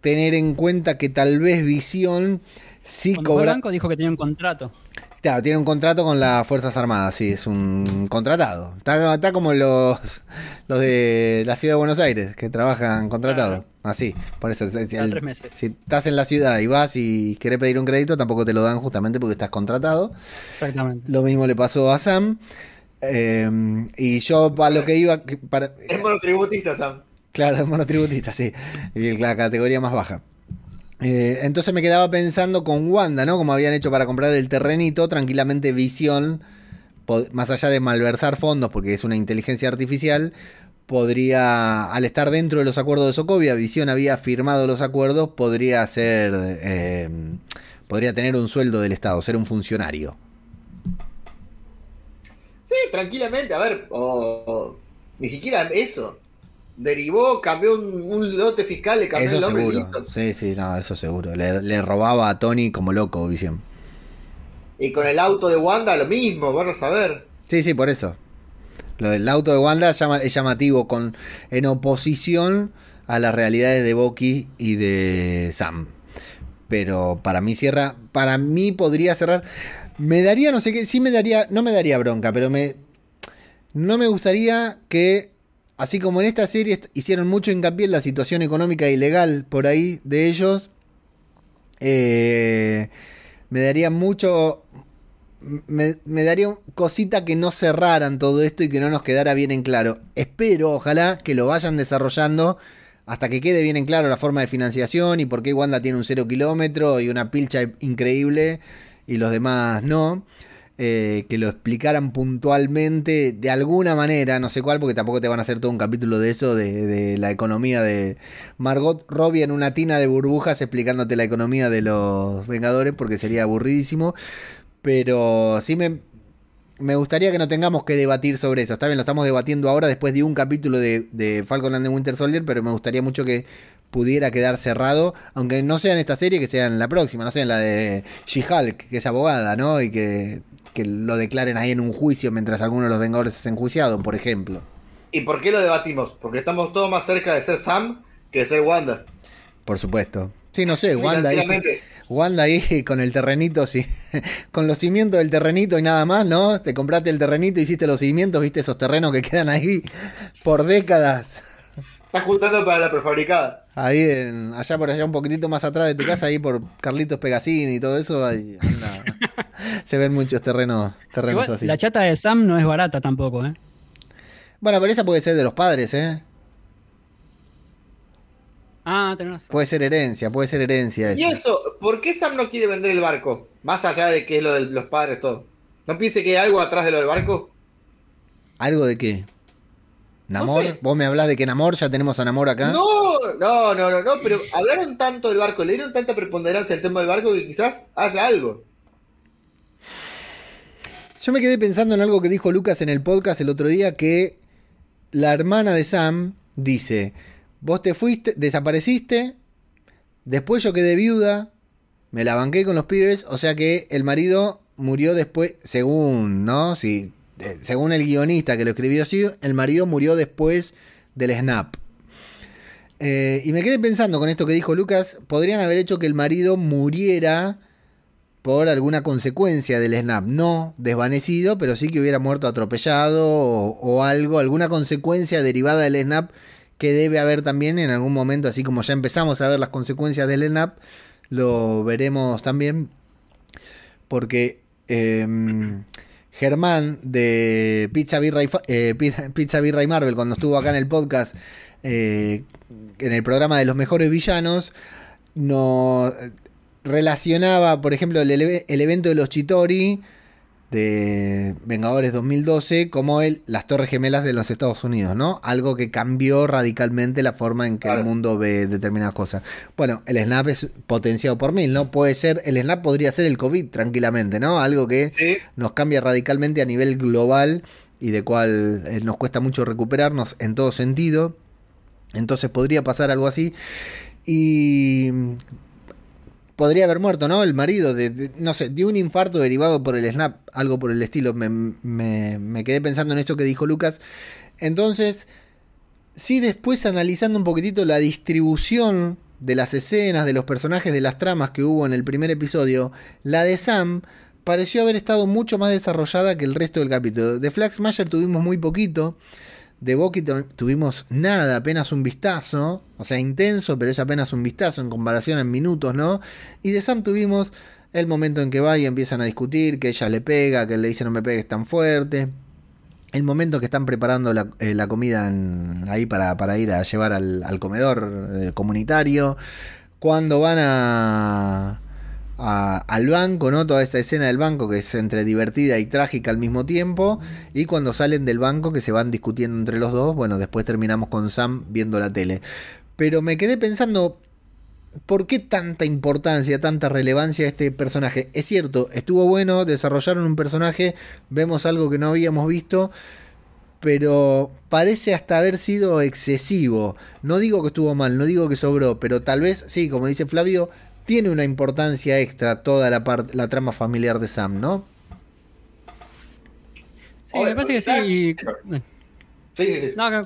tener en cuenta que tal vez Visión sí cobra. Blanco dijo que tenía un contrato. Claro, tiene un contrato con las Fuerzas Armadas, sí, es un contratado. Está, como los, los de la ciudad de Buenos Aires, que trabajan contratado. Así, por eso. tres meses. Si estás en la ciudad y vas y querés pedir un crédito, tampoco te lo dan justamente porque estás contratado. Exactamente. Lo mismo le pasó a Sam. Eh, y yo, para lo que iba. Para, es monotributista, Sam. Claro, es monotributista, sí. Y la categoría más baja. Eh, entonces me quedaba pensando con Wanda, ¿no? Como habían hecho para comprar el terrenito, tranquilamente Visión, más allá de malversar fondos, porque es una inteligencia artificial, podría, al estar dentro de los acuerdos de Sokovia, Visión había firmado los acuerdos, podría ser, eh, podría tener un sueldo del Estado, ser un funcionario. Sí, tranquilamente, a ver, ni siquiera eso derivó, cambió un, lote fiscal, le cambió el nombre. Seguro. Sí, sí, no, eso seguro. Le, robaba a Tony como loco, Visión. Y con el auto de Wanda lo mismo, vamos a ver. Sí, sí, por eso. Lo del auto de Wanda es llamativo con, en oposición a las realidades de Bucky y de Sam. Pero para mí cierra, para mí podría cerrar. Me daría, no sé qué, sí me daría, no me daría bronca, pero me, no me gustaría que Así como en esta serie hicieron mucho hincapié en la situación económica y legal por ahí de ellos, eh, me daría mucho. Me, daría cosita que no cerraran todo esto y que no nos quedara bien en claro. Espero, ojalá, que lo vayan desarrollando hasta que quede bien en claro la forma de financiación y por qué Wanda tiene un cero kilómetro y una pilcha increíble y los demás no. Eh, que lo explicaran puntualmente de alguna manera, no sé cuál, porque tampoco te van a hacer todo un capítulo de eso, de, la economía de Margot Robbie en una tina de burbujas explicándote la economía de los Vengadores, porque sería aburridísimo. Pero sí me, me gustaría que no tengamos que debatir sobre eso. Está bien, lo estamos debatiendo ahora después de un capítulo de, de Falcon and Winter Soldier, pero me gustaría mucho que pudiera quedar cerrado, aunque no sea en esta serie, que sea en la próxima, no sea en la de She-Hulk, que es abogada, ¿no? Y que, que lo declaren ahí en un juicio mientras alguno de los Vengadores es enjuiciado, por ejemplo. ¿Y por qué lo debatimos? Porque estamos todos más cerca de ser Sam que de ser Wanda. Por supuesto. Sí, no sé, Wanda ahí. Wanda ahí [LAUGHS] con el terrenito, sí, [LAUGHS] con los cimientos del terrenito y nada más, ¿no? Te compraste el terrenito, hiciste los cimientos, viste esos terrenos que quedan ahí por décadas. Estás juntando para la prefabricada. Ahí, en- allá por allá, un poquitito más atrás de tu casa, ahí por Carlitos Pegasini y todo eso, ahí anda. [LAUGHS] se ven muchos terrenos, terrenos Igual, así. la chata de Sam no es barata tampoco, ¿eh? Bueno, pero esa puede ser de los padres, ¿eh? Ah, tenés. Puede ser herencia, puede ser herencia. Y eso. eso, ¿por qué Sam no quiere vender el barco? Más allá de que es lo de los padres, todo. ¿No piense que hay algo atrás de lo del barco? ¿Algo de qué? ¿Namor? sé. ¿Vos me hablás de que Namor? Ya tenemos a Namor acá. No, no, no, no, no, pero hablaron tanto del barco, le dieron tanta preponderancia al tema del barco que quizás haya algo. Yo me quedé pensando en algo que dijo Lucas en el podcast el otro día, que la hermana de Sam dice, vos te fuiste, desapareciste, después yo quedé viuda, me la banqué con los pibes, o sea que el marido murió después, según, ¿no? Si, según el guionista que lo escribió así, el marido murió después del snap. Eh, y me quedé pensando con esto que dijo Lucas, podrían haber hecho que el marido muriera por alguna consecuencia del snap. No desvanecido, pero sí que hubiera muerto atropellado o, o algo, alguna consecuencia derivada del snap que debe haber también en algún momento, así como ya empezamos a ver las consecuencias del snap, lo veremos también porque em, Germán de Pizza Birra, y, eh, Pizza, y Marvel, cuando estuvo acá en el podcast, eh, en el programa de los mejores villanos, nos relacionaba, por ejemplo, el, el evento de los Chitori de Vengadores 2012 como el, las Torres Gemelas de los Estados Unidos, ¿no? Algo que cambió radicalmente la forma en que el mundo ve determinadas cosas. Bueno, el snap es potenciado por mil, ¿no? Puede ser, el snap podría ser el COVID tranquilamente, ¿no? Algo que Sí. nos cambia radicalmente a nivel global y de cual eh, nos cuesta mucho recuperarnos en todo sentido. Entonces podría pasar algo así. Y podría haber muerto, ¿no? El marido, de, no sé, de un infarto derivado por el snap, algo por el estilo. Me, me- me quedé pensando en eso que dijo Lucas. Entonces, sí después analizando un poquitito la distribución de las escenas, de los personajes, de las tramas que hubo en el primer episodio, la de Sam pareció haber estado mucho más desarrollada que el resto del capítulo. De Flax Mayer tuvimos muy poquito. De tu- tuvimos nada, apenas un vistazo. O sea, intenso, pero es apenas un vistazo en comparación en minutos, ¿no? Y de Sam tuvimos el momento en que va y empiezan a discutir, que ella le pega, que le dice no me pegues tan fuerte. El momento que están preparando la, eh, comida ahí para, para ir a llevar al, al comedor eh, comunitario. Cuando van a, al banco, ¿no? Toda esta escena del banco que es entre divertida y trágica al mismo tiempo. Y cuando salen del banco que se van discutiendo entre los dos. Bueno, después terminamos con Sam viendo la tele. Pero me quedé pensando, ¿por qué tanta importancia, tanta relevancia a este personaje? Es cierto, estuvo bueno, desarrollaron un personaje, vemos algo que no habíamos visto, pero parece hasta haber sido excesivo. No digo que estuvo mal, no digo que sobró, pero tal vez, sí, como dice Flavio, tiene una importancia extra toda la, parte la trama familiar de Sam, ¿no? Sí, me parece que sí. Sí, sí, sí. No, que,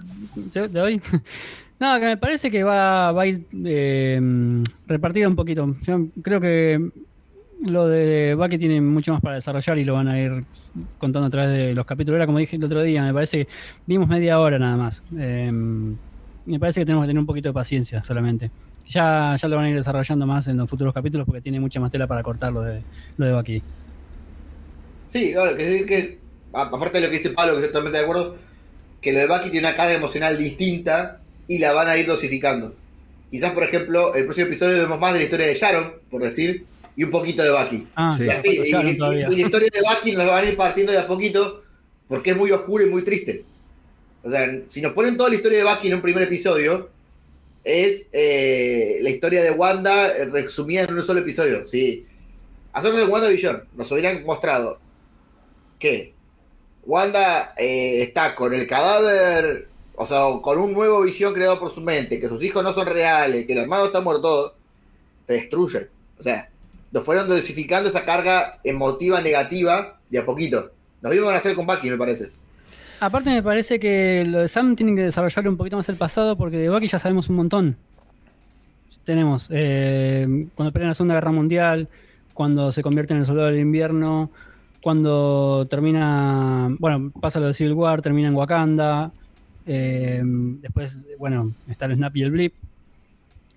¿se- ¿te doy? [LAUGHS] No, que me parece que va, va a ir eh, repartido un poquito. Yo creo que lo de Bucky tiene mucho más para desarrollar y lo van a ir contando a través de los capítulos. Era como dije el otro día, me parece que vimos media hora nada más. Eh, me parece que tenemos que tener un poquito de paciencia solamente. Ya, ya lo van a ir desarrollando más en los futuros capítulos porque tiene mucha más tela para cortar lo de, lo de Bucky. Sí, claro, que decir que, aparte de lo que dice Pablo, que estoy totalmente de acuerdo, que lo de Bucky tiene una carga emocional distinta y la van a ir dosificando. Quizás, por ejemplo, el próximo episodio vemos más de la historia de Sharon, por decir, y un poquito de Bucky. Ah, Sí. Y así, y, y- y la historia de Bucky nos la van a ir partiendo de a poquito, porque es muy oscuro y muy triste. O sea, si nos ponen toda la historia de Bucky en un primer episodio, es eh, la historia de Wanda eh, resumida en un solo episodio. Sí. Hacernos de WandaVision, nos hubieran mostrado que Wanda eh, está con el cadáver, o sea, con un nuevo visión creado por su mente, que sus hijos no son reales, que el hermano está muerto, todo, te destruye. O sea, nos fueron dosificando esa carga emotiva negativa de a poquito. Nos iban a hacer con Bucky, me parece. Aparte me parece que lo de Sam tienen que desarrollar un poquito más el pasado porque de Bucky ya sabemos un montón. Tenemos eh, cuando pelean la Segunda Guerra Mundial, cuando se convierte en el soldado del invierno, cuando termina, bueno, pasa lo de Civil War, termina en Wakanda, eh, después, bueno, está el Snap y el Blip,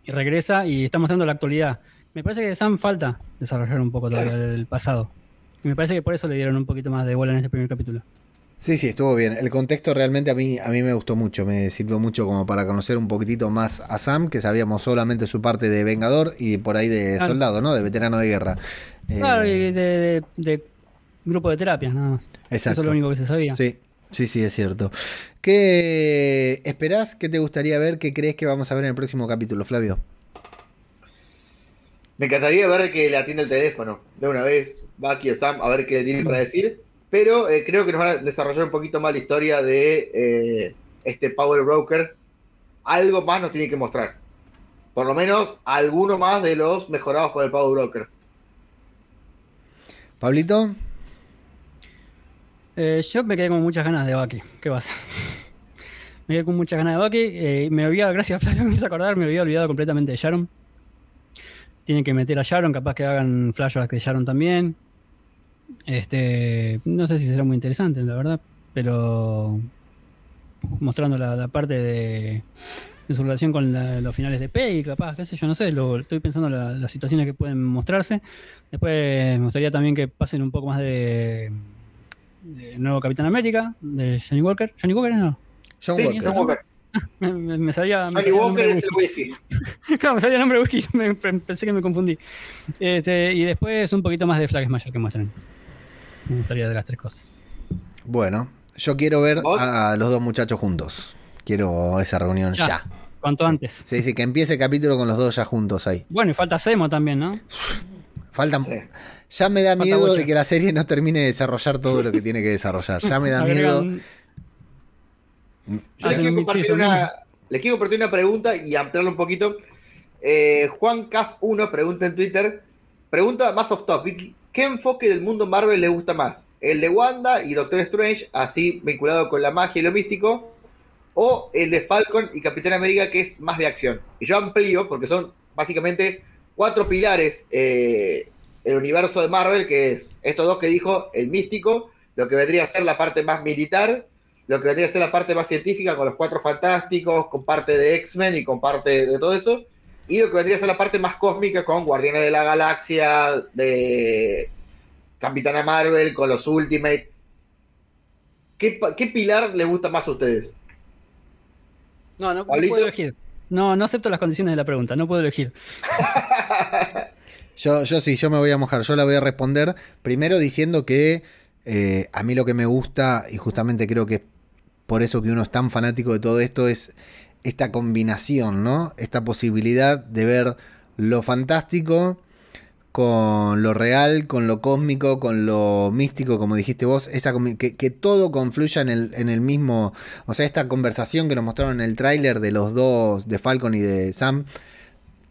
y regresa y está mostrando la actualidad. Me parece que Sam falta desarrollar un poco todavía el pasado. Y me parece que por eso le dieron un poquito más de bola en este primer capítulo. Sí, sí, estuvo bien. El contexto realmente a mí, a mí me gustó mucho, me sirvió mucho como para conocer un poquitito más a Sam, que sabíamos solamente su parte de Vengador y por ahí de Claro. soldado, ¿no? De veterano de guerra. Eh, Claro, y de, de- de grupo de terapias, nada más. Exacto. Eso es lo único que se sabía. Sí, sí, sí, es cierto. ¿Qué esperás? ¿Qué te gustaría ver? ¿Qué crees que vamos a ver en el próximo capítulo, Flavio? Me encantaría ver que le atiende el teléfono de una vez, Bucky o Sam, a ver qué le tiene para decir. Pero eh, creo que nos van a desarrollar un poquito más la historia de eh, este Power Broker. Algo más nos tiene que mostrar. Por lo menos alguno más de los mejorados por el Power Broker. Pablito, Eh, yo me quedé con muchas ganas de Bucky. ¿Qué va a ser? me quedé con muchas ganas de Bucky. eh, me había, gracias a [LAUGHS] Flavio, me hizo acordar, me había olvidado completamente de Sharon. Tienen que meter a Sharon, capaz que hagan flashbacks de Sharon también. Este, no sé si será muy interesante, la verdad, pero mostrando la, la parte de, de su relación con la- los finales de Pei, capaz, qué sé yo, no sé, lo, estoy pensando la- las situaciones que pueden mostrarse. Después me gustaría también que pasen un poco más de, de nuevo Capitán América, de Johnny Walker. Johnny Walker no. John Sí, Walker. John Walker. [LAUGHS] Me, me- me salía. me Johnny salía Walker es el whisky. [LAUGHS] claro, me salía el nombre de whisky, me- pensé que me confundí. Este, y después un poquito más de Flag Smasher que muestren. Me gustaría de las tres cosas. Bueno, yo quiero ver ¿Vos? a los dos muchachos juntos. Quiero esa reunión ya. Ya. Cuanto antes. Sí, sí, que empiece el capítulo con los dos ya juntos ahí. Bueno, y falta Semo también, ¿no? Faltan. Sí. Ya me da Falta miedo Bocha. de que la serie no termine de desarrollar todo lo que [LAUGHS] tiene que desarrollar. Ya me da Agregan- miedo. Yo les quiero, compartir una, les quiero compartir una pregunta y ampliarlo un poquito. Eh, Juan Caf1 pregunta en Twitter, pregunta más off topic, ¿qué enfoque del mundo Marvel le gusta más? ¿El de Wanda y Doctor Strange, así vinculado con la magia y lo místico? ¿O el de Falcon y Capitán América, que es más de acción? Y yo amplío, porque son básicamente cuatro pilares eh, el universo de Marvel, que es estos dos que dijo, el místico, lo que vendría a ser la parte más militar, lo que vendría a ser la parte más científica con los cuatro fantásticos, con parte de X-Men y con parte de todo eso, y lo que vendría a ser la parte más cósmica con Guardianes de la Galaxia, de Capitana Marvel, con los Ultimates. ¿Qué, qué pilar les gusta más a ustedes? No, no, no puedo elegir. No, no acepto las condiciones de la pregunta, no puedo elegir. [LAUGHS] Yo, yo sí, yo me voy a mojar. Yo la voy a responder primero diciendo que eh, a mí lo que me gusta, y justamente creo que es por eso que uno es tan fanático de todo esto, es esta combinación, ¿no? Esta posibilidad de ver lo fantástico con lo real, con lo cósmico, con lo místico, como dijiste vos, esa combi- que, que todo confluya en el, en el mismo, o sea, esta conversación que nos mostraron en el tráiler de los dos, de Falcon y de Sam,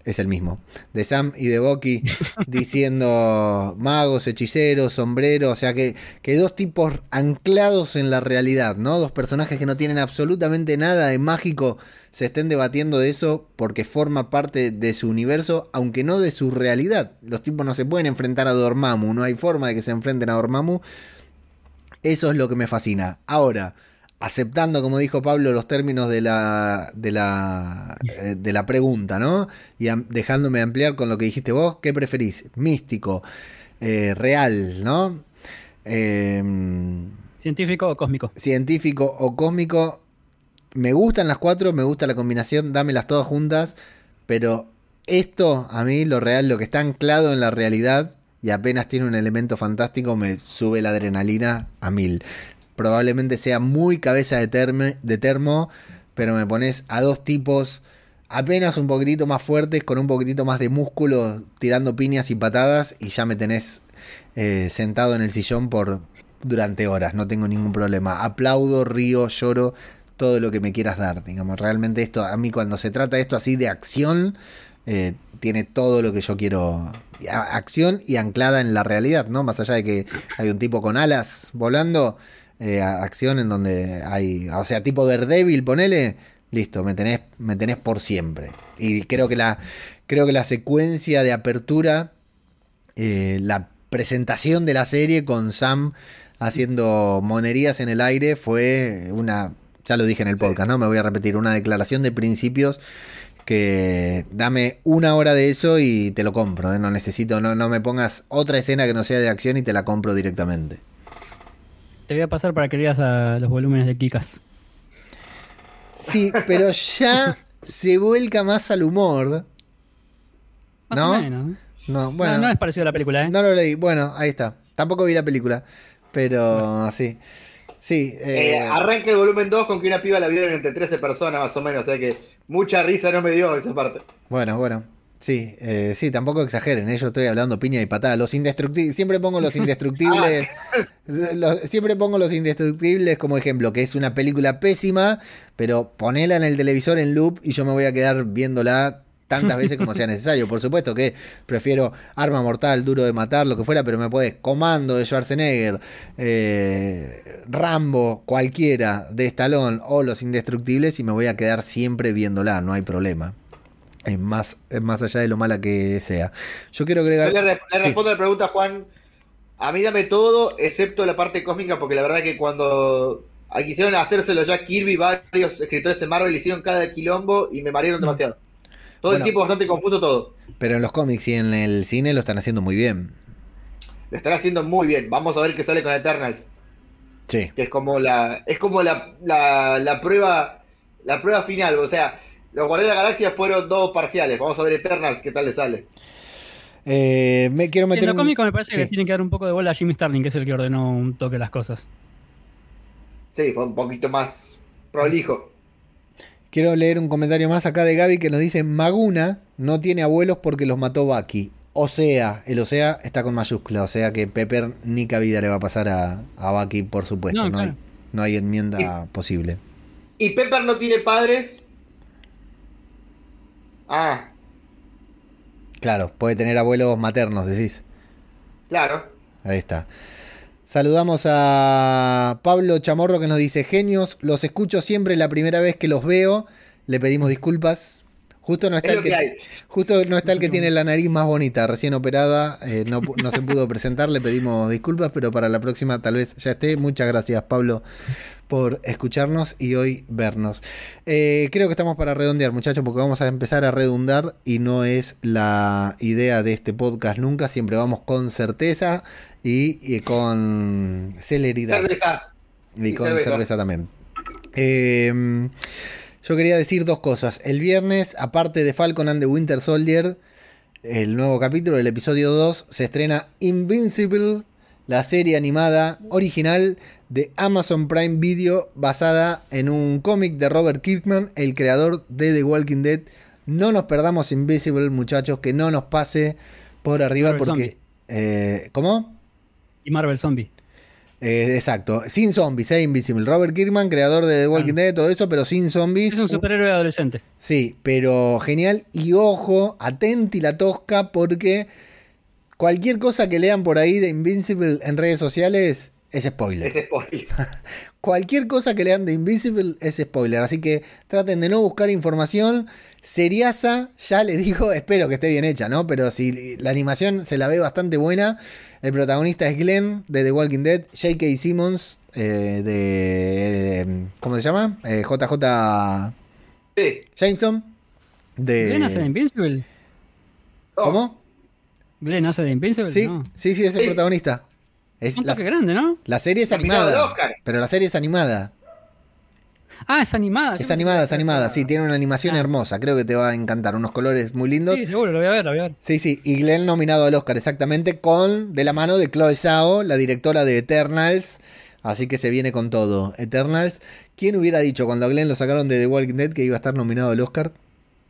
es el mismo, de Sam y de Bucky, [LAUGHS] diciendo magos, hechiceros, sombreros, o sea que, que dos tipos anclados en la realidad, ¿no? Dos personajes que no tienen absolutamente nada de mágico se estén debatiendo de eso porque forma parte de su universo, aunque no de su realidad. Los tipos no se pueden enfrentar a Dormammu, no hay forma de que se enfrenten a Dormammu. Eso es lo que me fascina. Ahora, aceptando, como dijo Pablo, los términos de la, de la, eh, de la pregunta, ¿no? Y am- dejándome ampliar con lo que dijiste vos, ¿qué preferís? Místico, eh, real, ¿no? Em, ¿Científico o cósmico? científico o cósmico. Me gustan las cuatro, me gusta la combinación, dámelas todas juntas, pero esto, a mí, lo real, lo que está anclado en la realidad y apenas tiene un elemento fantástico, me sube la adrenalina a mil. Probablemente sea muy cabeza de, termo, pero me pones a dos tipos apenas un poquitito más fuertes, con un poquitito más de músculo, tirando piñas y patadas, y ya me tenés eh, sentado en el sillón por, durante horas, no tengo ningún problema. Aplaudo, río, lloro, todo lo que me quieras dar, digamos. Realmente esto, a mí cuando se trata de esto así de acción, eh, tiene todo lo que yo quiero. Acción y anclada en la realidad, ¿no? Más allá de que hay un tipo con alas volando, eh, acción en donde hay, o sea, tipo Daredevil, ponele, listo, me tenés, me tenés por siempre. Y creo que la, creo que la secuencia de apertura, eh, la presentación de la serie con Sam haciendo monerías en el aire fue una, ya lo dije en el podcast, ¿no? Me voy a repetir, una declaración de principios que dame una hora de eso y te lo compro, ¿eh? no necesito, no, no me pongas otra escena que no sea de acción y te la compro directamente. Te voy a pasar para que leas a los volúmenes de Kikas. Sí, pero ya se vuelca más al humor. Más ¿No? o menos. ¿eh? No, bueno, no, no es parecido a la película, ¿eh? no lo leí. Bueno, ahí está. Tampoco vi la película, pero sí. Sí, Eh, eh, arranca el volumen 2 con que una piba la vieron entre 13 personas más o menos, o sea que mucha risa no me dio esa parte. bueno, bueno. Sí, eh, sí, tampoco exageren, ¿eh? yo estoy hablando piña y patada. Los indestructibles, siempre pongo los [LAUGHS] indestructibles, los- siempre pongo los indestructibles como ejemplo, que es una película pésima, pero ponela en el televisor en loop y yo me voy a quedar viéndola tantas veces como [LAUGHS] sea necesario. Por supuesto que prefiero Arma Mortal, Duro de Matar, lo que fuera, pero me puede Comando de Schwarzenegger, eh, Rambo, cualquiera de Stallone o Los Indestructibles y me voy a quedar siempre viéndola, no hay problema. Es más, es más allá de lo mala que sea. Yo quiero agregar. Yo le, re- le Sí. respondo a la pregunta, Juan. A mí dame todo, excepto la parte cósmica, porque la verdad que cuando quisieron hacérselo ya Kirby, varios escritores de Marvel hicieron cada quilombo y me marearon demasiado. Todo Bueno. el tiempo bastante confuso todo. Pero en los cómics y en el cine lo están haciendo muy bien. Lo están haciendo muy bien. Vamos a ver qué sale con Eternals. Sí. Que es como la. Es como la, la, la prueba. La prueba final. O sea, los Guardianes de la Galaxia fueron dos parciales. Vamos a ver Eternals, qué tal le sale. Eh, me quiero meter En lo un- cómico me parece que sí. le tienen que dar un poco de bola a Jimmy Starling, que es el que ordenó un toque las cosas. Sí, fue un poquito más prolijo. Quiero leer un comentario más acá de Gaby que nos dice: Maguna no tiene abuelos porque los mató Bucky. O sea, el o sea está con mayúscula. O sea que Pepper ni cabida le va a pasar a, a Bucky, por supuesto. No, No, hay, no hay enmienda posible. ¿Y Pepper no tiene padres? Ah, Claro, puede tener abuelos maternos, decís. claro. Ahí está. Saludamos a Pablo Chamorro que nos dice, genios, los escucho siempre la primera vez que los veo, le pedimos disculpas. Justo no está, Es el que, que hay. justo no está el que tiene la nariz más bonita, recién operada, eh, no se pudo [LAUGHS] presentar, le pedimos disculpas, pero para la próxima tal vez ya esté. Muchas gracias Pablo por escucharnos y hoy vernos. Eh, creo que estamos para redondear, muchachos, porque vamos a empezar a redundar y no es la idea de este podcast nunca. Siempre vamos con certeza y, y con celeridad. Cerveza. Y Y con cerveza. cerveza, también. Eh, yo quería decir dos cosas. El viernes, aparte de Falcon and the Winter Soldier, el nuevo capítulo, el episodio 2, se estrena Invincible, la serie animada original de Amazon Prime Video basada en un cómic de Robert Kirkman, el creador de The Walking Dead. No nos perdamos Invincible, muchachos, que no nos pase por arriba porque... Eh, ¿Cómo? Y Marvel Zombie. Eh, exacto, sin zombies, eh, Invisible. Robert Kirkman, creador de The Walking. Dead, todo eso, pero sin zombies. Es un superhéroe adolescente. Sí, pero genial. Y ojo, atenti la tosca, porque cualquier cosa que lean por ahí de Invincible en redes sociales es spoiler. Ese spoiler. [LAUGHS] Cualquier cosa que lean de Invisible es spoiler. Así que traten de no buscar información. Seriasa, ya les digo, [LAUGHS] espero que esté bien hecha, ¿no? Pero si la animación se la ve bastante buena. El protagonista es Glenn de The Walking Dead. J.K. Simmons eh, de. eh, ¿Cómo se llama? Eh, JJ Sí. Jameson. De, ¿Glenn hace de Invincible? Oh, ¿Cómo? ¿Glenn hace de Invincible? Sí, No. sí, sí, es el Sí. protagonista. Es Un la, toque grande, ¿no? la serie es animada. Pero la serie es animada. Ah, es animada. Es animada, es animada. Sí, tiene una animación Ah. hermosa. Creo que te va a encantar. Unos colores muy lindos. Sí, seguro, lo voy a ver, lo voy a ver. Sí, sí, y Glenn nominado al Oscar exactamente con de la mano de Chloe Zhao, la directora de Eternals. Así que se viene con todo. Eternals. ¿Quién hubiera dicho cuando a Glenn lo sacaron de The Walking Dead que iba a estar nominado al Oscar?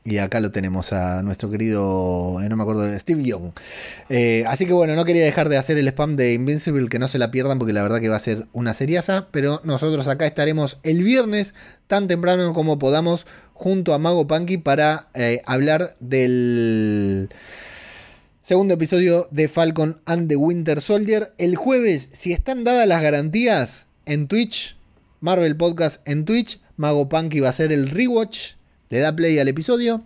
Y acá lo tenemos a nuestro querido, eh, no me acuerdo, Steve Young. Eh, así que bueno, no quería dejar de hacer el spam de Invincible, que no se la pierdan porque la verdad que va a ser una seriaza. Pero nosotros acá estaremos el viernes, tan temprano como podamos, junto a Mago Punky para eh, hablar del segundo episodio de Falcon and the Winter Soldier. El jueves, si están dadas las garantías en Twitch, Marvel Podcast en Twitch, Mago Punky va a hacer el rewatch le da play al episodio,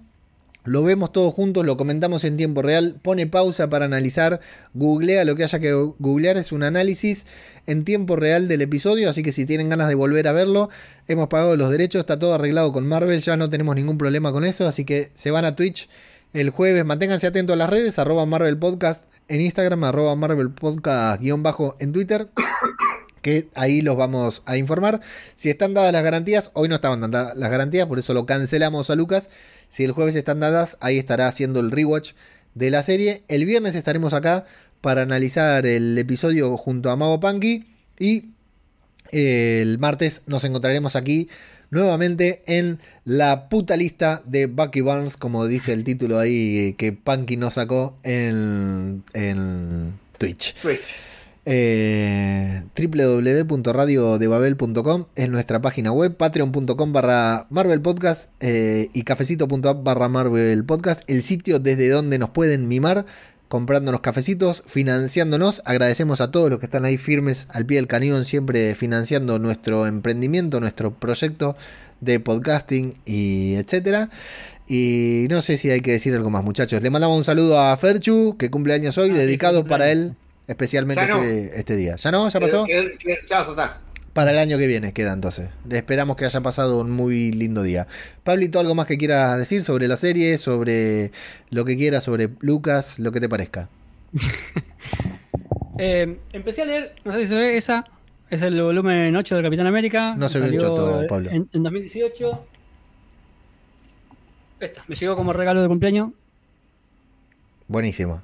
lo vemos todos juntos, lo comentamos en tiempo real, pone pausa para analizar, googlea lo que haya que googlear, es un análisis en tiempo real del episodio, así que si tienen ganas de volver a verlo, hemos pagado los derechos, está todo arreglado con Marvel, ya no tenemos ningún problema con eso, así que se van a Twitch el jueves, manténganse atentos a las redes, arroba Marvel Podcast en Instagram, arroba Marvel Podcast guion bajo en Twitter [COUGHS] que ahí los vamos a informar. Si están dadas las garantías, hoy no estaban dadas las garantías, por eso lo cancelamos a Lucas. Si el jueves están dadas, ahí estará haciendo el rewatch de la serie. El viernes estaremos acá para analizar el episodio junto a Mago Punky. Y eh, el martes nos encontraremos aquí nuevamente en la puta lista de Bucky Barnes, como dice el título ahí que Punky nos sacó en, en Twitch. Twitch. Eh, www.radiodebabel.com es nuestra página web, patreon.com barra Marvel Podcast eh, y cafecito.app barra Marvel Podcast, el sitio desde donde nos pueden mimar comprándonos cafecitos, financiándonos. Agradecemos a todos los que están ahí firmes al pie del cañón, siempre financiando nuestro emprendimiento, nuestro proyecto de podcasting y etcétera. Y no sé si hay que decir algo más, muchachos. Le mandamos un saludo a Ferchu, que cumple años hoy, ah, dedicado para él especialmente este, este, día. ¿Ya no? ¿Ya pasó? ya Para el año que viene queda entonces. Le esperamos que haya pasado un muy lindo día. Pablito, ¿algo más que quieras decir sobre la serie, sobre lo que quieras, sobre Lucas, lo que te parezca? [LAUGHS] Eh, empecé a leer, no sé si se ve esa, es el volumen 8 de Capitán América. No se ve choto, Pablo. En, en 2018. Esta, me llegó como regalo de cumpleaños. Buenísimo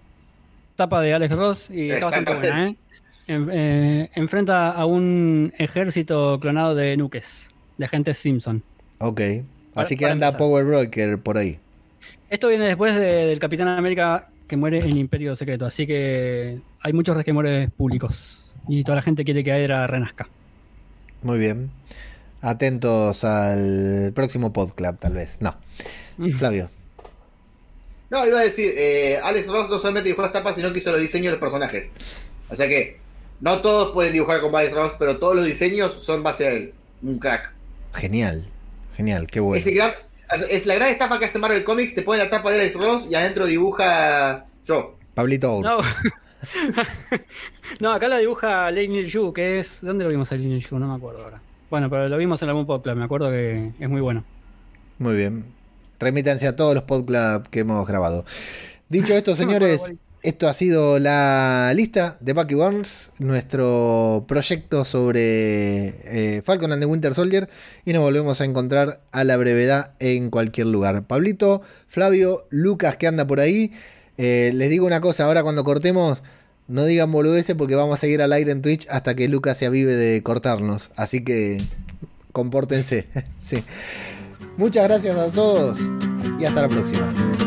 tapa de Alex Ross y está bastante buena, ¿eh? ¿eh? enfrenta a un ejército clonado de nuques, de agentes Simpson. Ok. Así que anda Power Broker por ahí. Esto viene después del Capitán América que muere en Imperio Secreto, así que hay muchos resquemores públicos y toda la gente quiere que Aedra renazca. Muy bien. Atentos al próximo podclub, tal vez. No. [LAUGHS] Flavio. No, iba a decir, eh, Alex Ross no solamente dibujó las tapas, sino que hizo los diseños de los personajes. O sea que no todos pueden dibujar como Alex Ross, pero todos los diseños son base a él. Un crack. Genial, genial, qué bueno. Es, la gran etapa que hace Marvel Comics, te pone la tapa de Alex Ross y adentro dibuja yo. Pablito No. [LAUGHS] no, acá la dibuja Lane Yu, que es... ¿Dónde lo vimos a Lane Yu? No me acuerdo ahora. Bueno, pero lo vimos en algún podcast, me acuerdo que es muy bueno. Muy bien. Remítanse a todos los podclubs que hemos grabado. Dicho esto, [LAUGHS] señores, esto ha sido la lista de Bucky Barnes, nuestro proyecto sobre eh, Falcon and the Winter Soldier. Y nos volvemos a encontrar a la brevedad en cualquier lugar. Pablito, Flavio, Lucas que anda por ahí. Eh, les digo una cosa, ahora cuando cortemos, no digan boludeces porque vamos a seguir al aire en Twitch hasta que Lucas se avive de cortarnos. Así que compórtense. [LAUGHS] sí. Muchas gracias a todos y hasta la próxima.